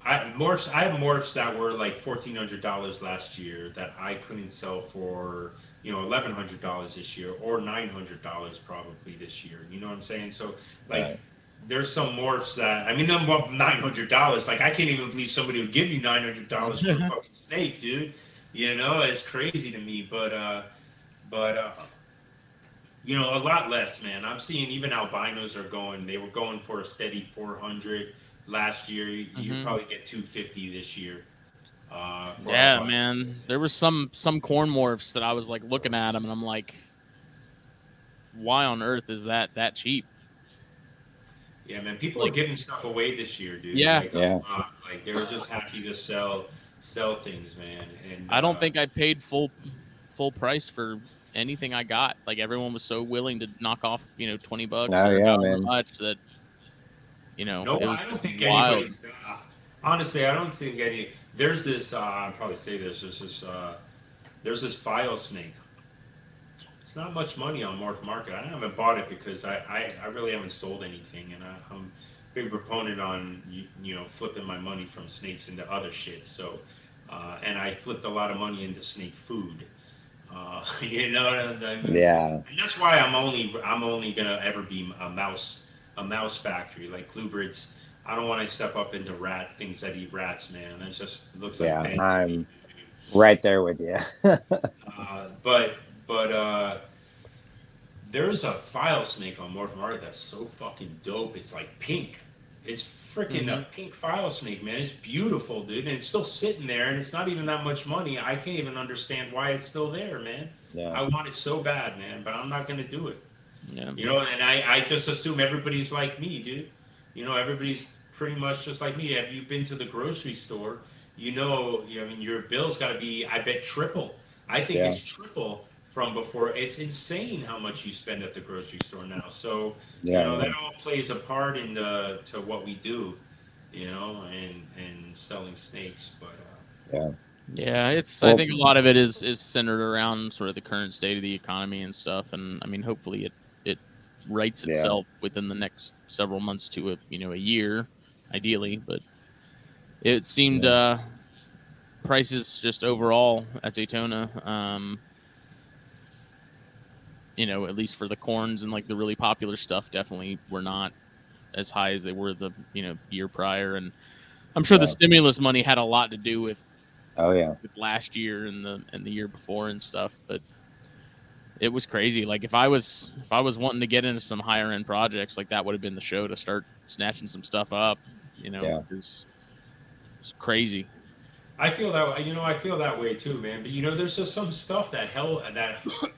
I morphs. I have morphs that were like fourteen hundred dollars last year that I couldn't sell for you know eleven hundred dollars this year or nine hundred dollars probably this year. You know what I'm saying? So like. Right. There's some morphs that I mean, I'm up nine hundred dollars. Like I can't even believe somebody would give you nine hundred dollars for a fucking snake, dude. You know, it's crazy to me. But uh, but uh, you know, a lot less, man. I'm seeing even albinos are going. They were going for a steady 400 last year. You Mhm. probably get 250 this year. Uh, for Yeah, man. There was some some corn morphs that I was like looking at them, and I'm like, why on earth is that that cheap? Yeah, man. People Like- are giving stuff away this year, dude. Yeah. Like, Yeah. a like they were just happy to sell sell things, man. And I don't uh, think I paid full full price for anything I got. Like everyone was so willing to knock off, you know, twenty bucks Oh, or yeah, man. much that you know. No, it was I don't think wild. anybody's. Uh, honestly, I don't think any. There's this. Uh, I'll probably say this. There's this. Uh, there's this file snake. It's not much money on Morph Market. I haven't bought it because I, I, I really haven't sold anything, and I, I'm a big proponent on you, you know flipping my money from snakes into other shit. So, uh, and I flipped a lot of money into snake food. Uh, you know, what I mean? Yeah. and that's why I'm only I'm only gonna ever be a mouse a mouse factory like Colubrids. I don't want to step up into rat things that eat rats, man. That just looks like Yeah, bad I'm- Right there with you. Uh, but but uh, there's a file snake on Morph Market that's so fucking dope. It's like pink. It's freaking a pink file snake, man. It's beautiful, dude, and it's still sitting there, and it's not even that much money. I can't even understand why it's still there, man. yeah. I want it so bad, man, but I'm not gonna do it. Yeah. You know, and I, I just assume everybody's like me, dude. You know, everybody's pretty much just like me. Have you been to the grocery store? You know, I mean, your bill's got to be, I bet, triple. I think Yeah. it's triple from before. It's insane how much you spend at the grocery store now. So, Yeah. you know, that all plays a part in the to what we do. You know, and and selling snakes, but. Uh, Yeah, it's. I think a lot of it is is centered around sort of the current state of the economy and stuff. And I mean, hopefully it rights Yeah. itself within the next several months to a you know a year, ideally. But it seemed uh, prices just overall at Daytona. Um, you know, at least for the corns and like the really popular stuff, definitely were not as high as they were the you know year prior, and I'm sure the stimulus money had a lot to do with Oh yeah. with last year and the and the year before and stuff. But it was crazy. Like if I was if I was wanting to get into some higher end projects, like that would have been the show to start snatching some stuff up. You know, Yeah. it's it's crazy. I feel that way. You know, I feel that way too, man. But you know, there's just some stuff that hell that,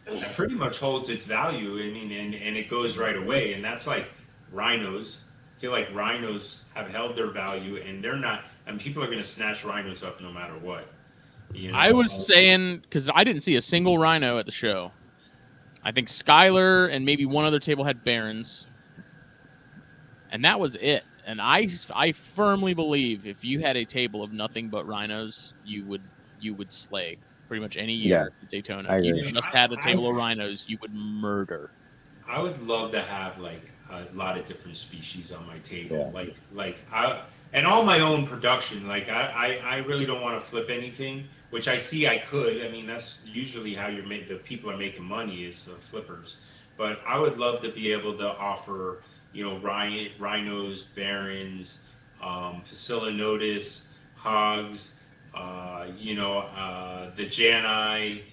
that pretty much holds its value. I mean, and and it goes right away, and that's like rhinos. I feel like rhinos have held their value, and they're not. And people are going to snatch rhinos up no matter what. You know? I was saying because I didn't see a single rhino at the show. I think Skyler and maybe one other table had Barons, and that was it. And I I firmly believe if you had a table of nothing but rhinos, you would you would slay pretty much any year at Daytona. I If you agree. just had a table of I- rhinos, you would murder. I would love to have like a lot of different species on my table, Yeah. like like I and all my own production. Like I, I, I really don't want to flip anything, which I see I could. I mean, that's usually how you're make the people are making money is the flippers. But I would love to be able to offer, you know, rhin- rhinos, barons, um, Poecilonotus, hogs, uh, you know, uh, the Jani.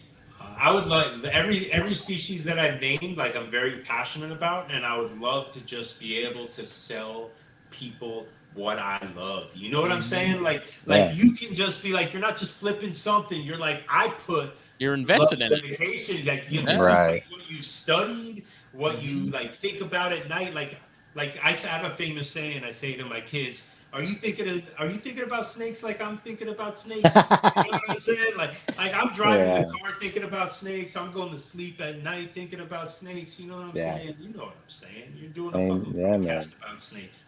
Uh, I would like every every species that I've named. Like I'm very passionate about, and I would love to just be able to sell people what I love. You know what I'm mm-hmm. saying? Like like Yeah. you can just be like you're not just flipping something. You're like I put You're invested love, in it. dedication. Like you, Yeah. this Right. is like what you studied, what you mm-hmm. like think about at night. Like like I have a famous saying. I say to my kids. Are you thinking of, Are you thinking about snakes like I'm thinking about snakes? you know what I'm saying? Like, like I'm driving Yeah. the car thinking about snakes. I'm going to sleep at night thinking about snakes. You know what I'm Yeah. saying? You know what I'm saying? You're doing Same. a fucking Yeah, podcast man. about snakes.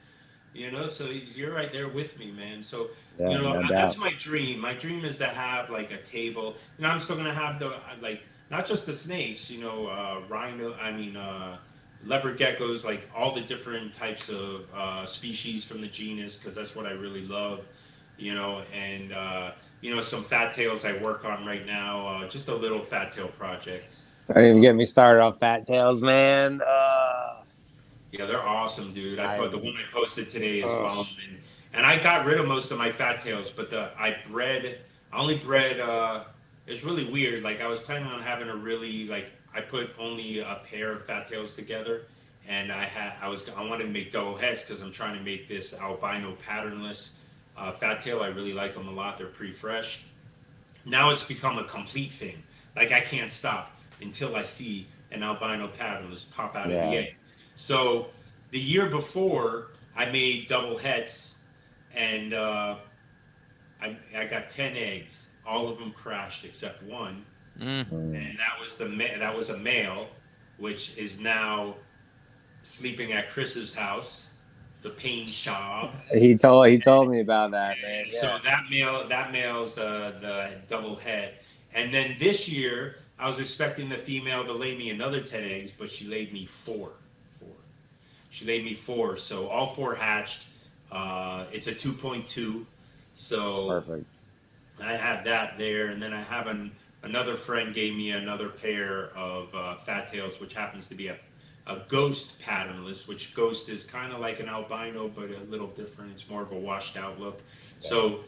You know, so you're right there with me, man. So Yeah, you know, no that's my dream. My dream is to have like a table. and I'm still gonna have the like not just the snakes. You know, uh, rhino. I mean, uh, leopard geckos. Like all the different types of uh, species from the genus, because that's what I really love. You know, and uh, you know some fat tails I work on right now. Uh, just a little fat tail project. Don't even get me started on fat tails, man. Yeah, they're awesome, dude. I, I- put the one I posted today is Ugh. bomb, and, and I got rid of most of my fat tails, but the I bred, I only bred. Uh, it's really weird. Like I was planning on having a really like I put only a pair of fat tails together, and I had I was I wanted to make double heads because I'm trying to make this albino patternless uh, fat tail. I really like them a lot. They're pretty fresh. Now it's become a complete thing. Like I can't stop until I see an albino patternless pop out Yeah. of the egg. So the year before, I made double heads, and uh, I, I got ten eggs. All of them crashed except one, Mm. and that was the ma- that was a male, which is now sleeping at Chris's house, the pain shop. he told he told me about that, man. And So that male, that male's the the double head, and then this year I was expecting the female to lay me another ten eggs, but she laid me four. Four. She laid me four, so all four hatched. Uh, it's a two point two, so Perfect. I had that there, and then I have an another friend gave me another pair of uh, fat tails, which happens to be a a ghost patternless, which ghost is kind of like an albino, but a little different. It's more of a washed out look. So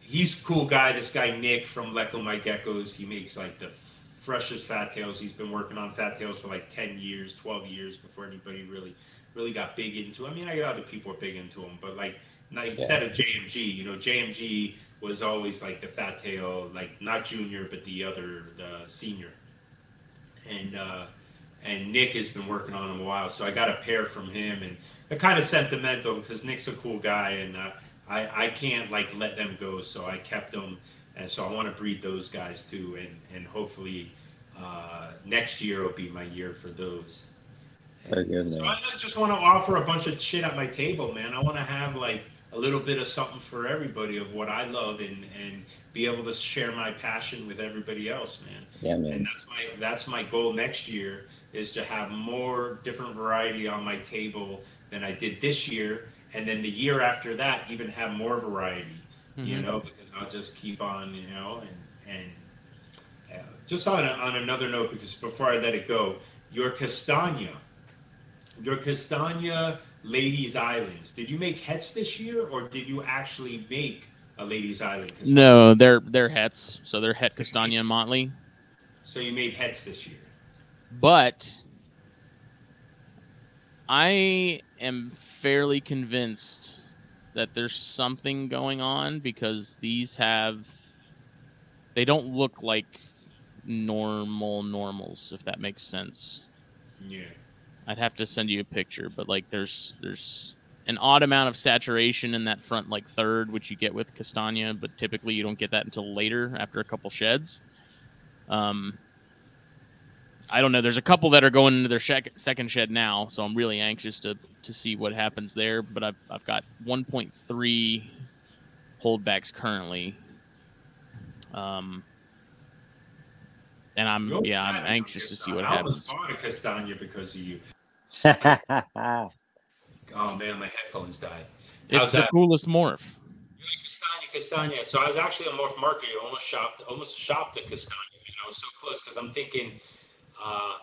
he's a cool guy. This guy Nick from Lecco My Geckos, he makes like the freshest fat tails. He's been working on fat tails for like ten years, twelve years before anybody really really got big into. I mean, I got other people are big into them, but like instead of JMG, you know, JMG was always like the fat tail, like not junior, but the other, the senior. And uh, and Nick has been working on him a while, so I got a pair from him, and they're kind of sentimental because Nick's a cool guy, and uh, I I can't like let them go, so I kept them, and so I want to breed those guys too, and and hopefully uh, next year will be my year for those. Very good, So man. I just want to offer a bunch of shit at my table, man. I want to have like a little bit of something for everybody of what I love and and be able to share my passion with everybody else, man. Yeah, man. And man. that's my that's my goal next year is to have more different variety on my table than I did this year, and then the year after that even have more variety. You Mhm. know, because I'll just keep on, you know, and and uh, just on a, on another note, because before I let it go, your castagna your Castagna Ladies Islands. Did you make hets this year, or did you actually make a Ladies Island? Castagna? No, they're they're hets, so they're het Castagna and Motley. So you made hets this year. But I am fairly convinced that there's something going on because these have they don't look like normal normals if that makes sense. Yeah. I'd have to send you a picture, but like there's there's an odd amount of saturation in that front like third, which you get with Castagna, but typically you don't get that until later after a couple sheds. Um, I don't know. There's a couple that are going into their second shed now, so I'm really anxious to to see what happens there. But I've I've got 1.3 holdbacks currently. Um, and I'm You almost yeah, I'm anxious to see what I happens. bought a Castagna because of you. Oh man, my headphones died. It's How's the that? coolest morph. You're like Castagna, Castagna. So I was actually on Morph Market. Almost shopped, almost shopped at Castagna. Man, I was so close because I'm thinking, uh,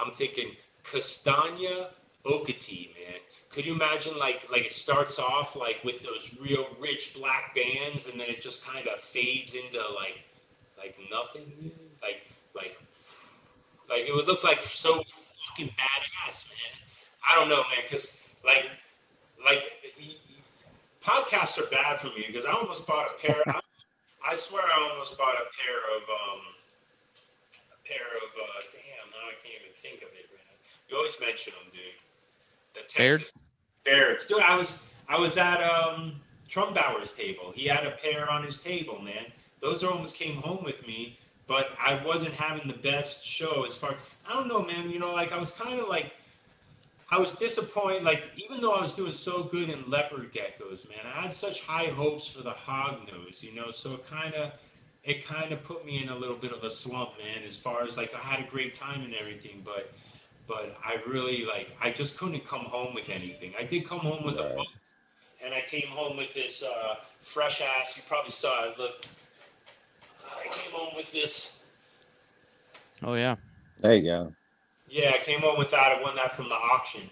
I'm thinking Castagna Okeetee, man. Could you imagine like like it starts off like with those real rich black bands, and then it just kind of fades into like like nothing, like like like it would look like so fucking badass, man. I don't know, man, because like like podcasts are bad for me because I almost bought a pair. I, I swear, I almost bought a pair of um, a pair of uh, damn. Now I can't even think of it, man. You always mention them, dude. The Texas Barretts, dude. I was I was at um Trumbauer's table. He had a pair on his table, man. Those almost came home with me, but I wasn't having the best show as far. I don't know, man. You know, like I was kind of like. I was disappointed. Like even though I was doing so good in leopard geckos, man, I had such high hopes for the hog nose, you know. So it kind of, it kind of put me in a little bit of a slump, man. As far as like I had a great time and everything, but, but I really like I just couldn't come home with anything. I did come home with a book, and I came home with this uh, fresh ass. You probably saw it. Look, I came home with this. Oh yeah. there you go. Yeah, I came home with that. I won that from the auction.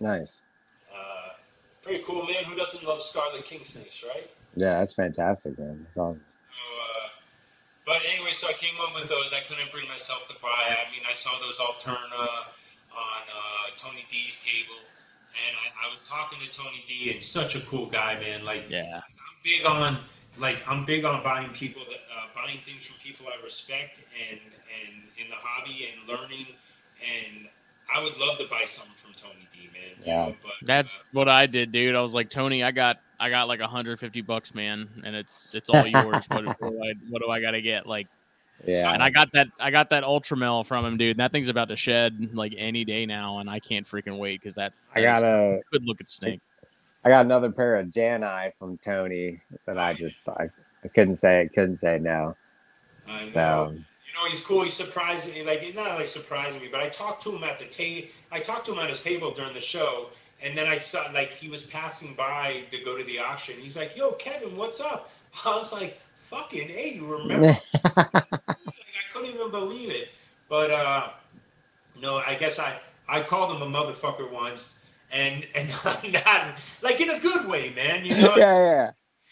Nice. Uh, pretty cool, man. Who doesn't love Scarlet King snakes, right? Yeah, that's fantastic, man. That's awesome. So, uh, but anyway, so I came home with those. I couldn't bring myself to buy. I mean, I saw those Alterna on uh, Tony D's table, and I, I was talking to Tony D, and such a cool guy, man. Like, Yeah. I'm big on like I'm big on buying people that uh, buying things from people I respect and and in the hobby and learning and I would love to buy something from Tony D, man. you Yeah. know, but That's uh, what I did, dude. I was like, Tony, I got I got like 150 bucks, man, and it's it's all yours. what, what, do I, what do I got to get? Like, Yeah. and I got that I got that Ultramel from him, dude. And that thing's about to shed like any day now, and I can't freaking wait because that I got a good look at snake. I got another pair of Janai from Tony that I just I, I couldn't say I couldn't say no. I know. So You know, he's cool. He's surprising me. Like, not like surprising me, but I talked to him at the table. I talked to him at his table during the show, and then I saw like he was passing by to go to the auction. He's like, "Yo, Kevin, what's up?" I was like, "Fucking hey, you remember?" like, I couldn't even believe it. But uh, no, I guess I I called him a motherfucker once, and and not like in a good way, man. You know, yeah, yeah.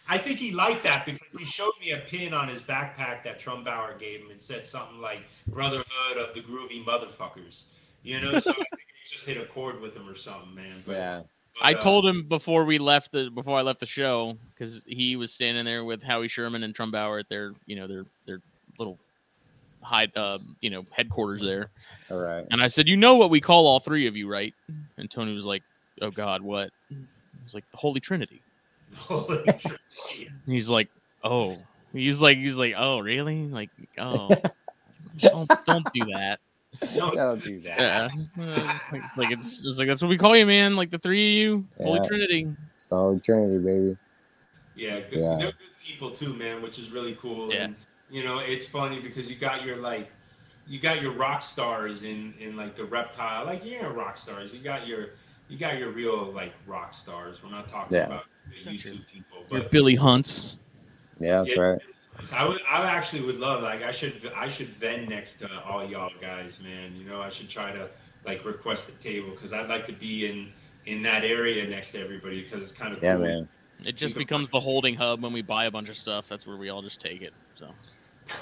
I think he liked that because he showed me a pin on his backpack that Trumbauer gave him and said something like "Brotherhood of the Groovy Motherfuckers." You know, so I think he just hit a chord with him or something, man. But, Yeah. but, I uh, told him before we left the before I left the show because he was standing there with Howie Sherman and Trumbauer at their you know their their little high uh, you know headquarters there. All right. And I said, "You know what we call all three of you, right?" And Tony was like, "Oh God, what?" I was like, "The Holy Trinity." Holy shit. He's like, "Oh." He's like, he's like, "Oh, really?" Like, "Oh, don't don't do that." No, Don't do that. Yeah, Uh, like, like it's, it's like that's what we call you, man. Like the three of you, Holy Yeah. Trinity. Solid Trinity, baby. Yeah, good, Yeah. they're good people too, man, which is really cool. Yeah. And you know, it's funny because you got your like, you got your rock stars in in like the reptile, like yeah, rock stars. You got your you got your real like rock stars. We're not talking Yeah. about the YouTube people, Your but Billy Hunts. Yeah, that's Yeah. right. So I would, I actually would love like I should I should vend next to all y'all guys, man. You know, I should try to like request a table because I'd like to be in in that area next to everybody because it's kind of Yeah, cool. man. It just becomes the holding hub when we buy a bunch of stuff. That's where we all just take it. So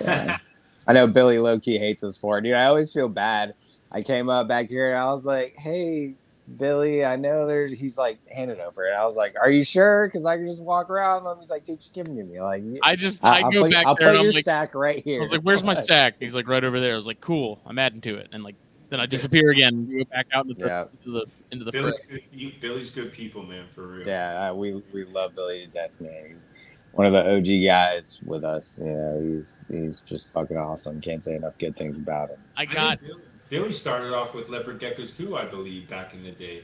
Yeah. I know Billy low key hates us for it, dude. I always feel bad. I came up back here and I was like, "Hey, Billy, I know there's." He's like, "Hand it over," and I was like, "Are you sure?" Because I can just walk around. And he's like, "Dude, just give them to me." Like, I just I- I, I'll go put, back I'll there put your like, stack right here. I was like, "Where's my stack?" He's like, "Right over there." I was like, "Cool." I'm adding to it, and like then I disappear again. Go back out into the Yeah. into the into the Billy's good, you, Billy's good people, man, for real. Yeah, I- we we love Billy to death, man. He's one of the OG guys with us. You know, he's he's just fucking awesome. Can't say enough good things about him. I I got Billy, Billy started off with leopard geckos too, I believe, back in the day.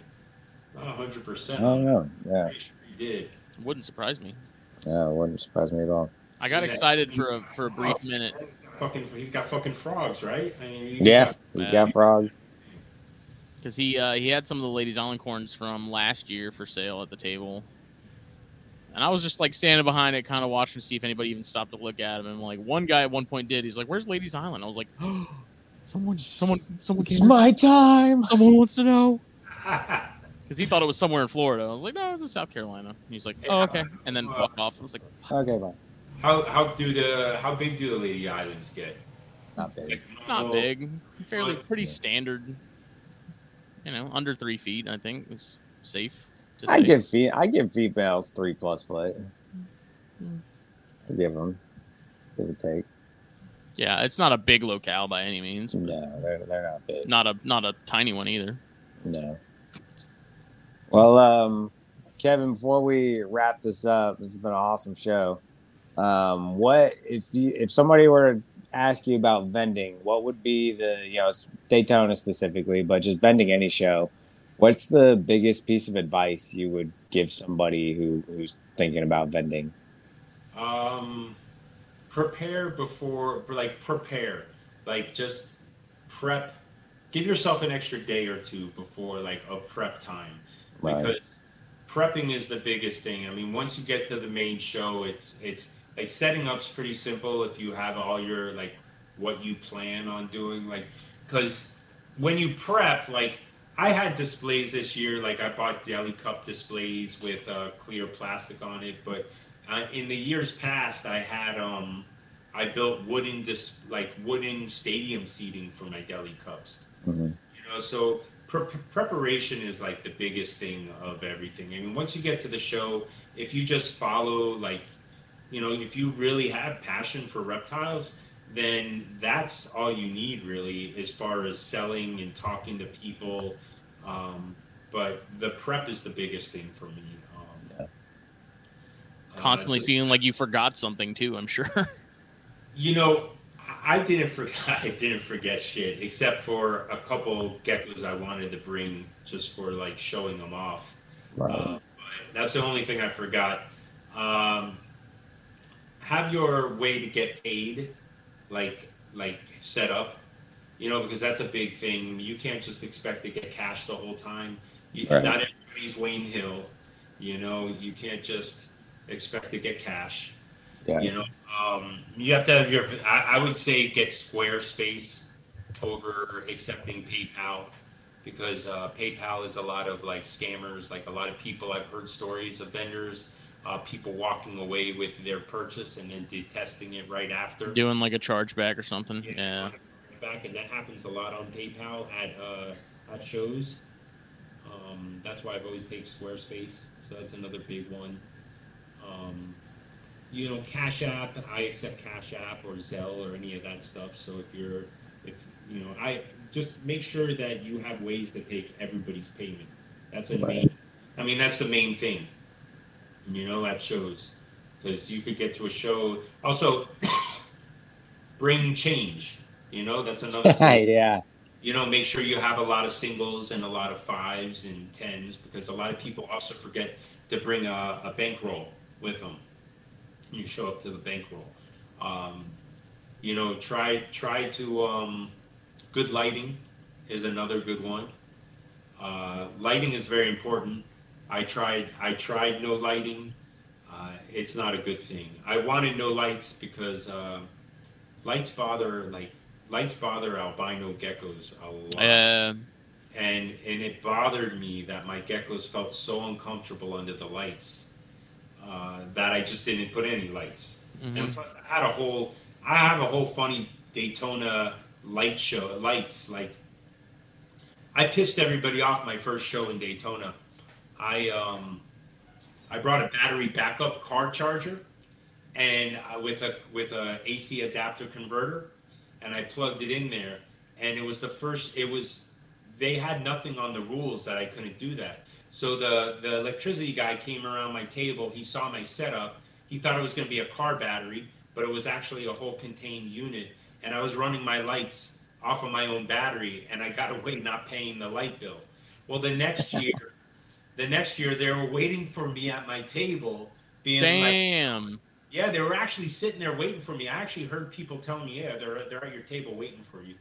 Not hundred I percent. don't know. Yeah, Pretty sure he did. wouldn't surprise me. yeah, it wouldn't surprise me at all. I got excited for a for a brief Frogs. minute. He's got fucking, he's got fucking frogs, right? I mean, he's Yeah, got- he's Yeah. got frogs. because he uh, he had some of the ladies island corns from last year for sale at the table, and I was just like standing behind it, kind of watching to see if anybody even stopped to look at him. And like one guy at one point did. He's like, "Where's Ladies Island?" I was like, oh, "Someone, someone, someone, It's came my time. someone wants to know." Because he thought it was somewhere in Florida. I was like, "No, it's in South Carolina." And he's like, "Oh, okay," and then fuck off. I was like, Okay, bye. how how do the how big do the Lady Islands get? Not big. Like, "Not big, fairly Fine. pretty standard. You know, under three feet. I think is safe." To I say. give fe- I give females three plus foot. Hmm. I give them, give or take. Yeah, it's not a big locale by any means. No, they're they're not big. Not a not a tiny one either. No. Well, um, Kevin, before we wrap this up, this has been an awesome show. Um, what if you if somebody were to ask you about vending, what would be the you know it's Daytona specifically, but just vending any show? What's the biggest piece of advice you would give somebody who who's thinking about vending? Um, prepare before, like prepare, like just prep. Give yourself an extra day or two before like a prep time, Right. because prepping is the biggest thing. I mean, once you get to the main show, it's it's like setting up's pretty simple if you have all your like what you plan on doing, like because when you prep, like I had displays this year, like I bought deli cup displays with uh, clear plastic on it, but uh, in the years past, I had um, I built wooden dis- like wooden stadium seating for my deli cups. Mhm. You know, so pre- preparation is like the biggest thing of everything. I mean, once you get to the show, if you just follow like, you know, if you really have passion for reptiles, then that's all you need really as far as selling and talking to people. Um, but the prep is the biggest thing for me. Yeah. Constantly just- feeling like you forgot something too. I'm sure. You know, I didn't forget. I didn't forget shit, except for a couple geckos I wanted to bring just for like showing them off. Right. Uh, but that's the only thing I forgot. Um, have your way to get paid, like like set up. You know, because that's a big thing. You can't just expect to get cash the whole time. You, Right. Not everybody's Wayne Hill. You know, you can't just expect to get cash. yeah. You know, um, you have to have your. I, I would say get Squarespace over accepting PayPal because uh, PayPal is a lot of like scammers. Like a lot of people, I've heard stories of vendors, uh, people walking away with their purchase and then detesting it right after. Doing like a chargeback or something. Yeah, Yeah. Back and that happens a lot on PayPal at uh, at shows. Um, that's why I've always taken Squarespace. So that's another big one. Um, you know, Cash App. I accept Cash App or Zelle or any of that stuff. So if you're, if you know, I just make sure that you have ways to take everybody's payment. That's a main. I mean, that's the main thing. You know, at shows, because you could get to a show. Also, bring change. You know, that's another. thing. yeah. you know, make sure you have a lot of singles and a lot of fives and tens because a lot of people also forget to bring a, a bankroll with them. You show up to the bankroll. Um, you know, try try to um, good lighting is another good one. Uh, lighting is very important. I tried I tried no lighting. Uh, it's not a good thing. I wanted no lights because uh, lights bother like lights bother albino geckos a lot and and it bothered me that my geckos felt so uncomfortable under the lights uh, that I just didn't put any lights. Mhm. And plus, I had a whole, I have a whole funny Daytona light show, lights. Like, I pissed everybody off my first show in Daytona. I um, I brought a battery backup car charger, and uh, with a with a AC adapter converter, and I plugged it in there, and it was the first. It was they had nothing on the rules that I couldn't do that. So the the electricity guy came around my table. He saw my setup. He thought it was going to be a car battery, but it was actually a whole contained unit. And I was running my lights off of my own battery, and I got away not paying the light bill. Well, the next year, the next year they were waiting for me at my table, being like, Damn. yeah, they were actually sitting there waiting for me. I actually heard people telling me, yeah, they're they're at your table waiting for you.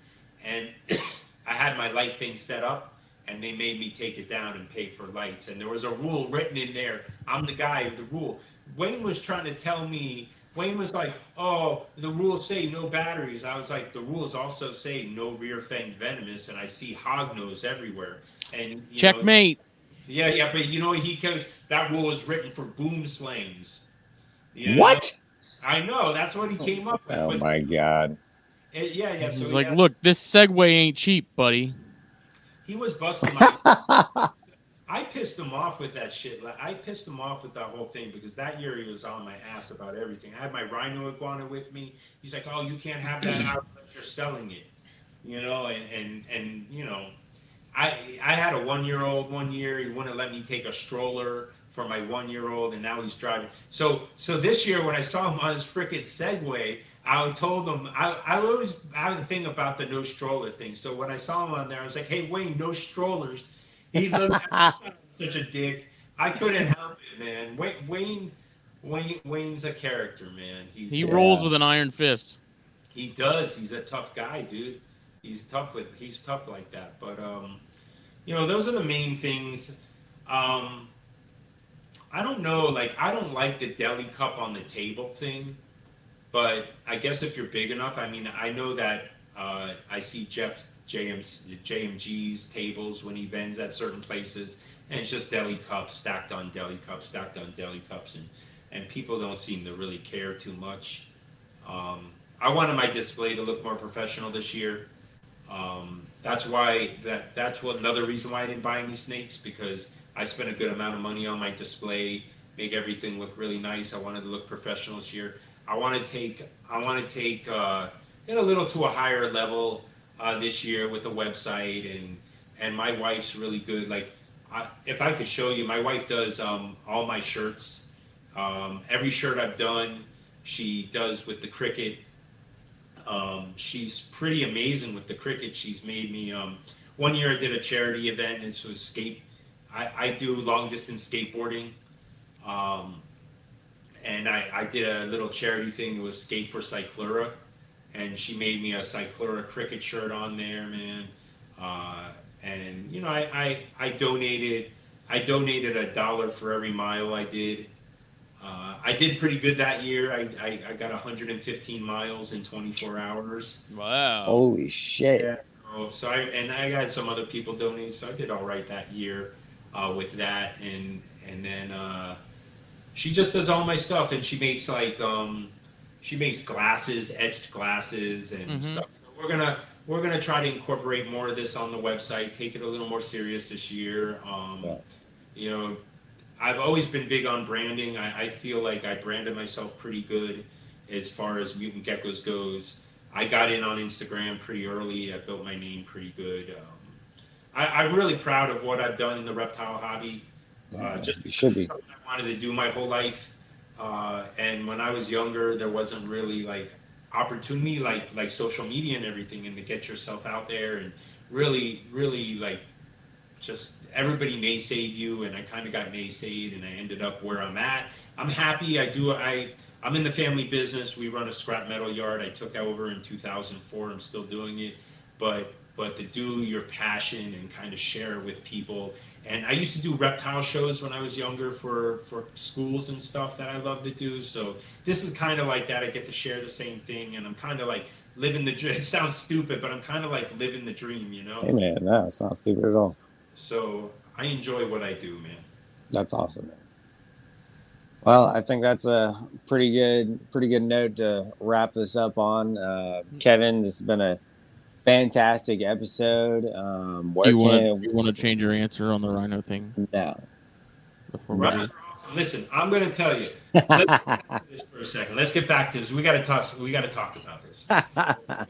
And I had my light thing set up, and they made me take it down and pay for lights. And there was a rule written in there. I'm the guy of the rule. Wayne was trying to tell me. Wayne was like, "Oh, the rules say no batteries." I was like, "The rules also say no rear fanged venomous," and I see hognose everywhere. And you know, Checkmate. yeah, yeah, but you know he goes. That rule is written for boomslangs. You know? What? I know. That's what he came up with. Oh my god. eh, yeah, yeah. So He's he like, had- look, this Segway ain't cheap, buddy. He was busting my. I pissed him off with that shit. Like, I pissed him off with that whole thing because that year he was on my ass about everything. I had my rhino iguana with me. He's like, "Oh, you can't have that out unless you're selling it," you know. And and and you know, I I had a one year old one year. He wouldn't let me take a stroller for my one year old, and now he's driving. So so this year when I saw him on his frickin' Segway, I told him I I always I have the thing about the no stroller thing. So when I saw him on there, I was like, "Hey Wayne, no strollers." He looked such a dick. I couldn't help it, man. Wayne Wayne Wayne Wayne's a character, man. He's He Yeah. rolls with an iron fist. he does. He's a tough guy, dude. He's tough with. He's tough like that. But um, you know, those are the main things. Um, I don't know. Like, I don't like the deli cup on the table thing. But I guess if you're big enough, I mean, I know that uh, I see Jeff's JMG's tables when he vends at certain places, and it's just deli cups stacked on deli cups, stacked on deli cups, and and people don't seem to really care too much. Um, I wanted my display to look more professional this year. Um, that's why that that's what another reason why I didn't buy any snakes because I spent a good amount of money on my display, make everything look really nice. I wanted to look professional this year. I want to take I want to take uh, it a little to a higher level uh, this year with the website and and my wife's really good. Like I, if I could show you, my wife does um, all my shirts. Um, every shirt I've done, she does with the Cricut. Um, she's pretty amazing with the Cricut. She's made me. Um, one year I did a charity event. and was skate. I, I do long distance skateboarding, um, and I, I did a little charity thing. It was skate for Cyclura, and she made me a Cyclura Cricut shirt on there, man. Uh, and you know, I, I I donated. I donated a dollar for every mile I did. Uh, I did pretty good that year. I, I, I got 115 miles in 24 hours. Wow. Holy shit. Yeah. Oh, so I and I got some other people donating, so I did all right that year uh, with that, and and then uh, she just does all my stuff, and she makes like um, she makes glasses, etched glasses, and Mhm. stuff. So we're gonna we're gonna try to incorporate more of this on the website, take it a little more serious this year. Um, Yeah. You know, I've always been big on branding. I, I feel like I branded myself pretty good as far as Mutant Geckos goes. I got in on Instagram pretty early. I built my name pretty good. Um, I, I'm really proud of what I've done in the reptile hobby. Uh, just you should be. something I wanted to do my whole life. Uh, and when I was younger, there wasn't really like opportunity like like social media and everything, and to get yourself out there and really, really like just everybody may naysayed you, and I kind of got may naysayed, and I ended up where I'm at. I'm happy. I do. I I'm in the family business. We run a scrap metal yard. I took over in 2004. I'm still doing it, but but to do your passion and kind of share it with people. And I used to do reptile shows when I was younger for for schools and stuff that I love to do. So this is kind of like that. I get to share the same thing, and I'm kind of like living the dream. It sounds stupid, but I'm kind of like living the dream, you know. Hey man, no, it's not stupid at all. So I enjoy what I do, man. That's awesome, man. Well, I think that's a pretty good, pretty good note to wrap this up on. Uh, Kevin, this has been a fantastic episode. Um, where You can want, you want to change your answer on the rhino thing no? before we Right. Listen, I'm going to tell you. Let's get back to this for a second. Let's get back to this. We got to talk. We got to talk about this. Here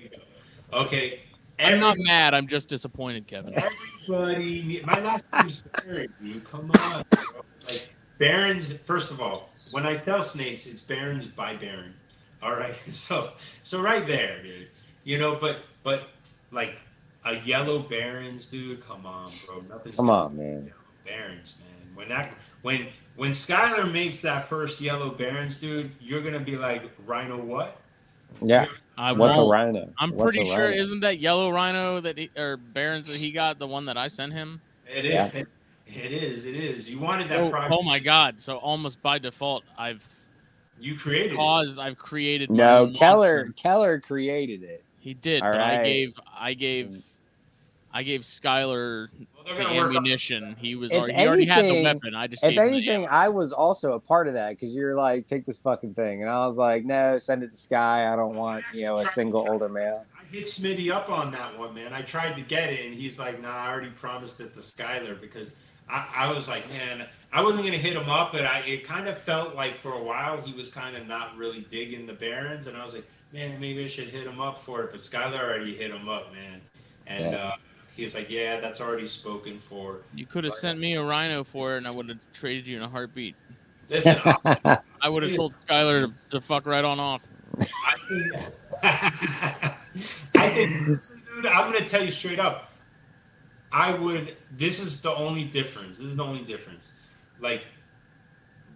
we. Okay. I'm not mad. I'm just disappointed, Kevin. Everybody, my last name's Baron. Dude. Come on, bro. like Barons. First of all, when I sell snakes, it's Barons by Baron. All right, so so right there, dude. You know, but but like a yellow Barons, dude. Come on, bro. Nothing's Come on, man. Barons, man. When that when when Skylar makes that first yellow Barons, dude, you're gonna be like Rhino what? Yeah. I What's a won't. rhino? I'm What's pretty sure rhino? isn't that yellow rhino that he, or Barons that he got the one that I sent him? It is. Yeah. It is. It is. You wanted that Oh, oh my god! So almost by default, I've You created it. I've created. No, Keller. monster. Keller created it. He did, All but I gave. I gave. Mm. I gave Skylar Well, the gonna work on- ammunition. He was. If Already, he already had the weapon. I just. If gave him the anything. I was also a part of that because you're like, take this fucking thing, and I was like, no, send it to Sky. I don't want you know a single older male. I hit Smitty up on that one, man. I tried to get it, and he's like, "Nah, I already promised it to Skyler because I, I was like, man, I wasn't gonna hit him up, but I it kind of felt like for a while he was kind of not really digging the Barons, and I was like, man, maybe I should hit him up for it. But Skyler already hit him up, man, and Yeah. uh, he was like, yeah, that's already spoken for. you could have sent me a rhino for it, and I would have traded you in a heartbeat. Listen, I, I would have told Skylar to, to fuck right on off. I think, I think, dude, I'm gonna tell you straight up. I would. This is the only difference. This is the only difference. Like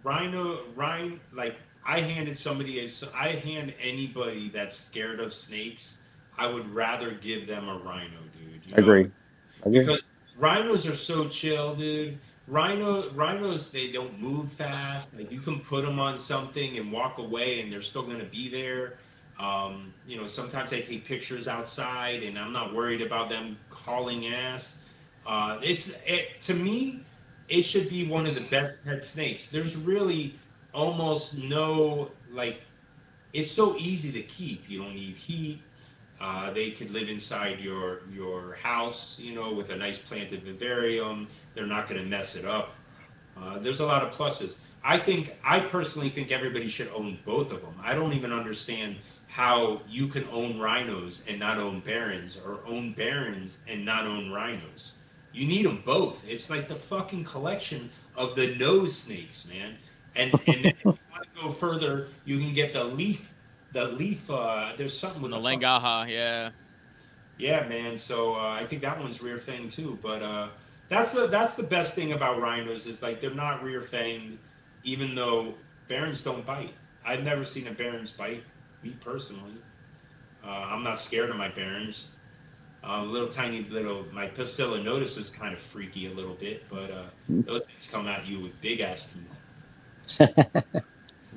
Rhino, Ryan, like I handed somebody. A, I hand anybody that's scared of snakes. I would rather give them a rhino, dude. you know? Agree. Agree. Because rhinos are so chill, dude. Rhino, rhinos, they don't move fast. Like you can put them on something and walk away, and they're still gonna be there. Um, you know, sometimes I take pictures outside, and I'm not worried about them hauling ass. Uh, it's it, to me, it should be one of the best pet snakes. There's really almost no like. It's so easy to keep. You don't need heat. Uh, they could live inside your your house, you know, with a nice planted vivarium. They're not going to mess it up. Uh, there's a lot of pluses. I think I personally think everybody should own both of them. I don't even understand how you can own rhinos and not own barons, or own barons and not own rhinos. You need them both. It's like the fucking collection of the nose snakes, man. And and if you want to go further, you can get the leaf. The leaf. Uh, there's something with The the Langaha, yeah. yeah, man. So uh, I think that one's rear fanged too. But uh, that's the that's the best thing about rhinos is like they're not rear fanged, even though barons don't bite. I've never seen a barons bite. Me personally, uh, I'm not scared of my barons. Uh, little tiny little my poecilonotus is kind of freaky a little bit, but uh, those things come at you with big ass teeth.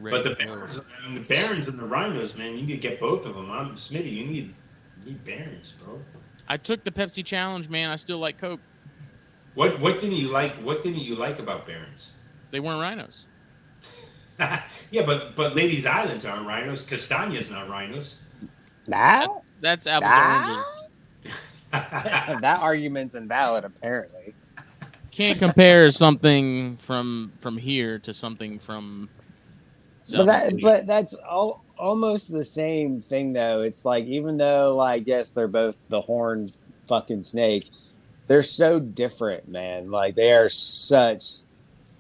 But the barons, I mean, the barons and the rhinos, man, you need to get both of them. I'm Smitty. You need you need barons, bro. I took the Pepsi challenge, man. I still like Coke. What what didn't you like? What didn't you like about Barons? They weren't rhinos. yeah, but but Ladies Islands aren't rhinos. Castaña's not rhinos. That That's apples to oranges. that argument's invalid, apparently. Can't compare something from from here to something from. But that, Asia. but that's all, almost the same thing, though. It's like even though, like, yes, they're both the horned fucking snake, they're so different, man. Like they are such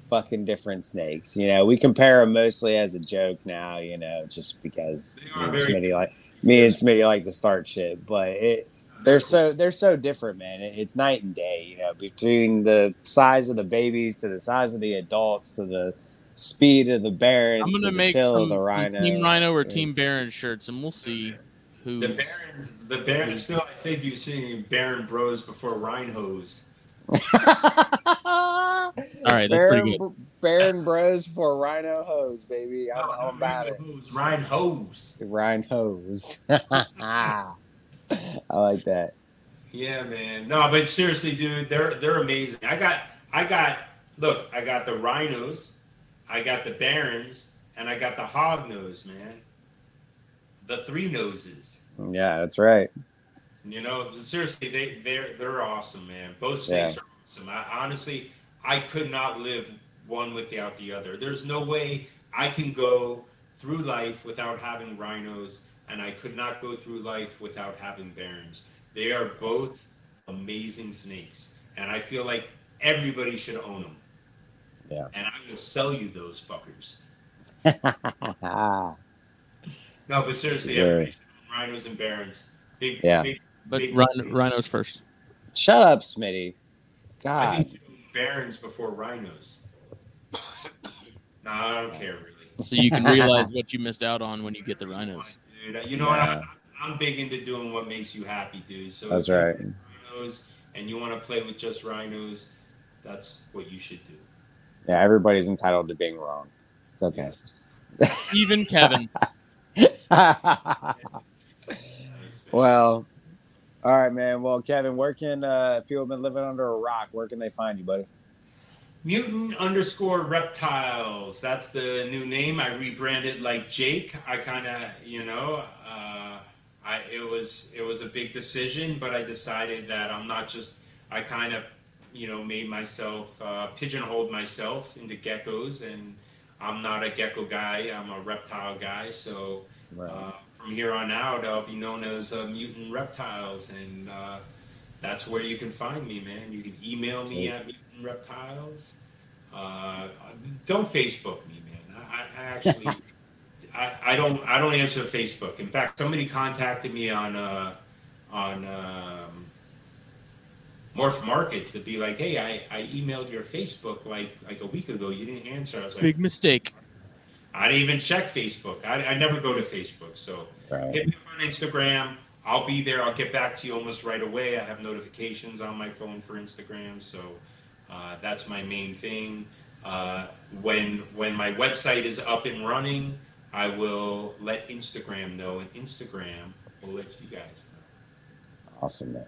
fucking different snakes. You know, we compare them mostly as a joke now. You know, just because They me are and Smitty like me and Smitty like to start shit, but it. They're so they're so different, man. It's night and day, you know, between the size of the babies to the size of the adults to the speed of the barons. I'm gonna the make tail some, of the some. Team Rhino or Team It's- Baron shirts, and we'll see. who The Barons, the Barons. Still, I think you've seen Baron Bros before Rhinehose. All right, that's pretty good. Baron Bros for Rhino Hose, baby. I'm No, all not about it. Rhinehose. Rhinehose. Rhino Hose. I like that. Yeah, man. No, but seriously, dude, they're they're amazing. I got I got look, I got the rhinos, I got the barons, and I got the hog nose, man. The three noses. Yeah, that's right. You know, seriously, they they're they're awesome, man. Both snakes are awesome. I, honestly, I could not live one without the other. There's no way I can go through life without having rhinos, and I could not go through life without having barons. They are both amazing snakes, and I feel like everybody should own them. Yeah. And I will sell you those fuckers. No, but seriously, Sure. everybody should own rhinos and barons. Big, Yeah. big, But big- rhino, rhinos first. Shut up, Smitty. I God. think you own barons before rhinos. No, I don't care really. So you can realize what you missed out on when you get the rhinos. Dude, you know? Yeah. I'm, I'm big into doing what makes you happy, dude. So That's right. Rhinos, and you want to play with just rhinos, that's what you should do. Yeah, everybody's entitled to being wrong. It's okay. Even Kevin. well, all right, man. Well, Kevin, where can uh, if people have been living under a rock? Where can they find you, buddy? Mutant underscore reptiles. That's the new name. I rebranded like Jake. I kind of, you know, uh, I it was it was a big decision, but I decided that I'm not just. I kind of, you know, made myself uh, pigeonholed myself into geckos, and I'm not a gecko guy. I'm a reptile guy. So uh, from here on out, I'll be known as uh, Mutant Reptiles, and uh, that's where you can find me, man. You can email me at Mutant Reptiles. Uh, don't Facebook me, man. I, I actually, I, I don't, I don't answer Facebook. In fact, somebody contacted me on, uh, on um, Morph Market to be like, hey, I, I emailed your Facebook like like a week ago. You didn't answer. I was like, Big mistake. I didn't even check Facebook. I, I never go to Facebook. So Right. hit me up on Instagram. I'll be there. I'll get back to you almost right away. I have notifications on my phone for Instagram, so uh, that's my main thing. Uh, when when my website is up and running, I will let Instagram know, and Instagram will let you guys know. Awesome, man.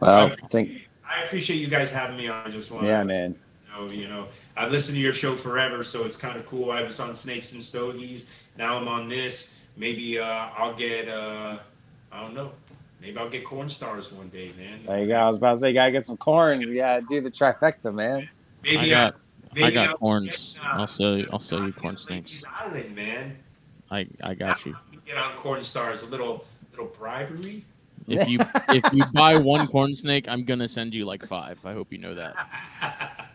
Well, I I think I appreciate you guys having me on. I just want yeah, man. know, you know, I've listened to your show forever, so it's kind of cool. I was on Snakes and Stogies. Now I'm on this. Maybe uh, I'll get, uh, I don't know. Maybe I'll get corn stars one day, man. There you go. I was about to say, you gotta get some corns. Yeah, do the trifecta, man. Maybe I got maybe I got I'll corns. get, uh, I'll sell you I'll sell you corn get snakes. Lakey's Island, man. I I got you. Get on corn stars, a little little bribery. If you if you buy one corn snake, I'm gonna send you like five. I hope you know that.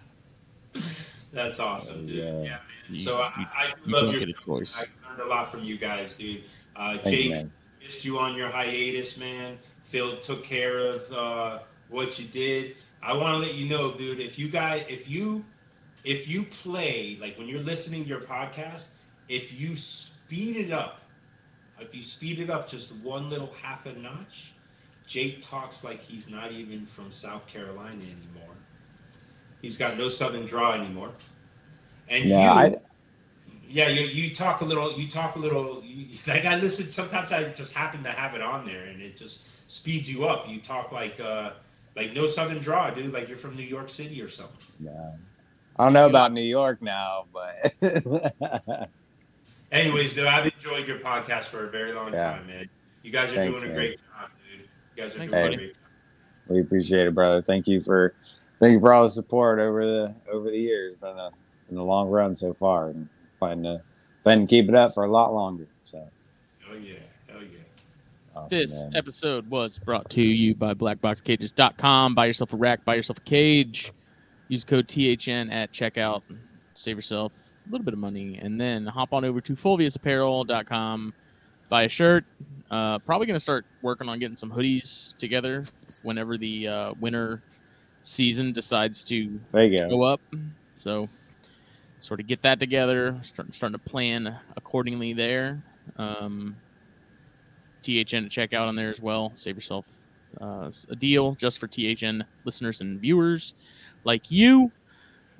That's awesome, dude. Yeah. Yeah, man. You- so I, you- I You love don't your get a choice. I learned a lot from you guys, dude. Uh, Thank you, Jake, man. Missed you on your hiatus, man. Phil took care of uh, what you did. I want to let you know, dude. If you guys, if you, if you play like when you're listening to your podcast, if you speed it up, if you speed it up just one little half a notch, Jake talks like he's not even from South Carolina anymore. He's got no southern draw anymore. And Yeah, you, I yeah, you, you talk a little. You talk a little. You, like I listen. Sometimes I just happen to have it on there, and it just speeds you up. You talk like uh like no southern draw, dude. Like you're from New York City or something. Yeah, I don't know about New York now, but Anyways, dude, I've enjoyed your podcast for a very long Yeah. time, man. You guys are Thanks, doing a man. great job, dude. You guys are Thanks, doing buddy. a great. Job. we appreciate it, brother. Thank you for thank you for all the support over the over the years. Been a been a long run so far, and plan to plan to keep it up for a lot longer. So Oh yeah, hell yeah. awesome, This man. episode was brought to you by blackboxcages.com. Buy yourself a rack, buy yourself a cage. Use code THN at checkout. Save yourself a little bit of money. And then hop on over to fulviusapparel.com. Buy a shirt. Uh, probably going to start working on getting some hoodies together whenever the uh, winter season decides to There you go. go up. So, sort of get that together. Start, starting to plan accordingly there. Um, THN to check out on there as well. Save yourself uh, a deal just for THN listeners and viewers like you.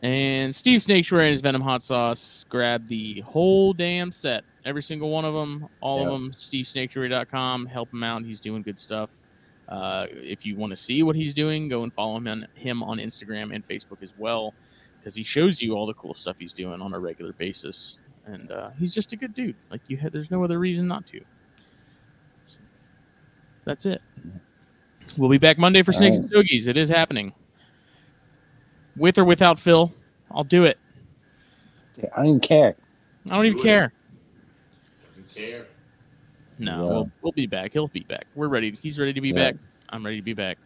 And Steve Snaketuary and his Venom Hot Sauce grab the whole damn set. Every single one of them, all Yep. of them, stevessnaketuary.com. Help him out. He's doing good stuff. Uh, if you want to see what he's doing, go and follow him on, him on Instagram and Facebook as well, because he shows you all the cool stuff he's doing on a regular basis. And uh, he's just a good dude. Like you, had, there's no other reason not to. That's it. We'll be back Monday for All Snakes right. and Stogies. It is happening. With or without Phil, I'll do it. I don't even care. I don't even it. care. Doesn't care. No, Yeah. we'll, we'll be back. He'll be back. We're ready. He's ready to be Yeah. back. I'm ready to be back.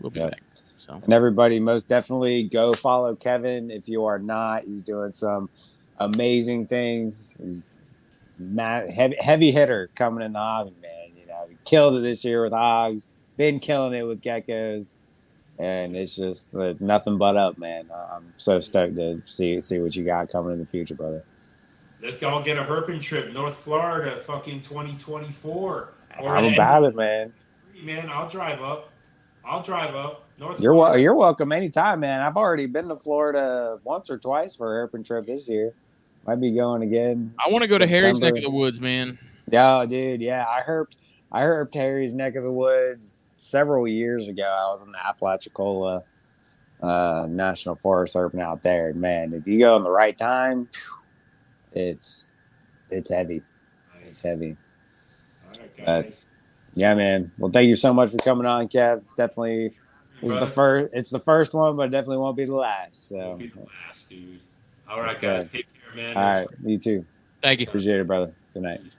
We'll be Yeah. back. So And everybody, most definitely go follow Kevin. If you are not, he's doing some amazing things. He's ma- heavy, heavy hitter coming in the hobby, man. You know, he killed it this year with hogs, been killing it with geckos, and it's just uh, nothing but up, man. I'm so stoked to see see what you got coming in the future, brother. Let's go get a herping trip, North Florida, fucking 2024. Or How an about it, man? Man, I'll drive up. I'll drive up. North You're wel- Florida. you're welcome anytime, man. I've already been to Florida once or twice for a herping trip this year. Might be going again. I want to go to Harry's neck of the woods, man. Yeah, dude. Yeah, I herped. I herped Harry's neck of the woods several years ago. I was in the Apalachicola uh, National Forest herping out there. Man, if you go in the right time, it's it's heavy. It's heavy. All right, guys. Yeah, man. Well, thank you so much for coming on, Kev. It's definitely it's the first. It's the first one, but it definitely won't be the last. you'll So, be the last, dude. All right, Yes, guys. sir. Take care, man. all right, you too. Thank you. Appreciate it, brother. Good night. Peace.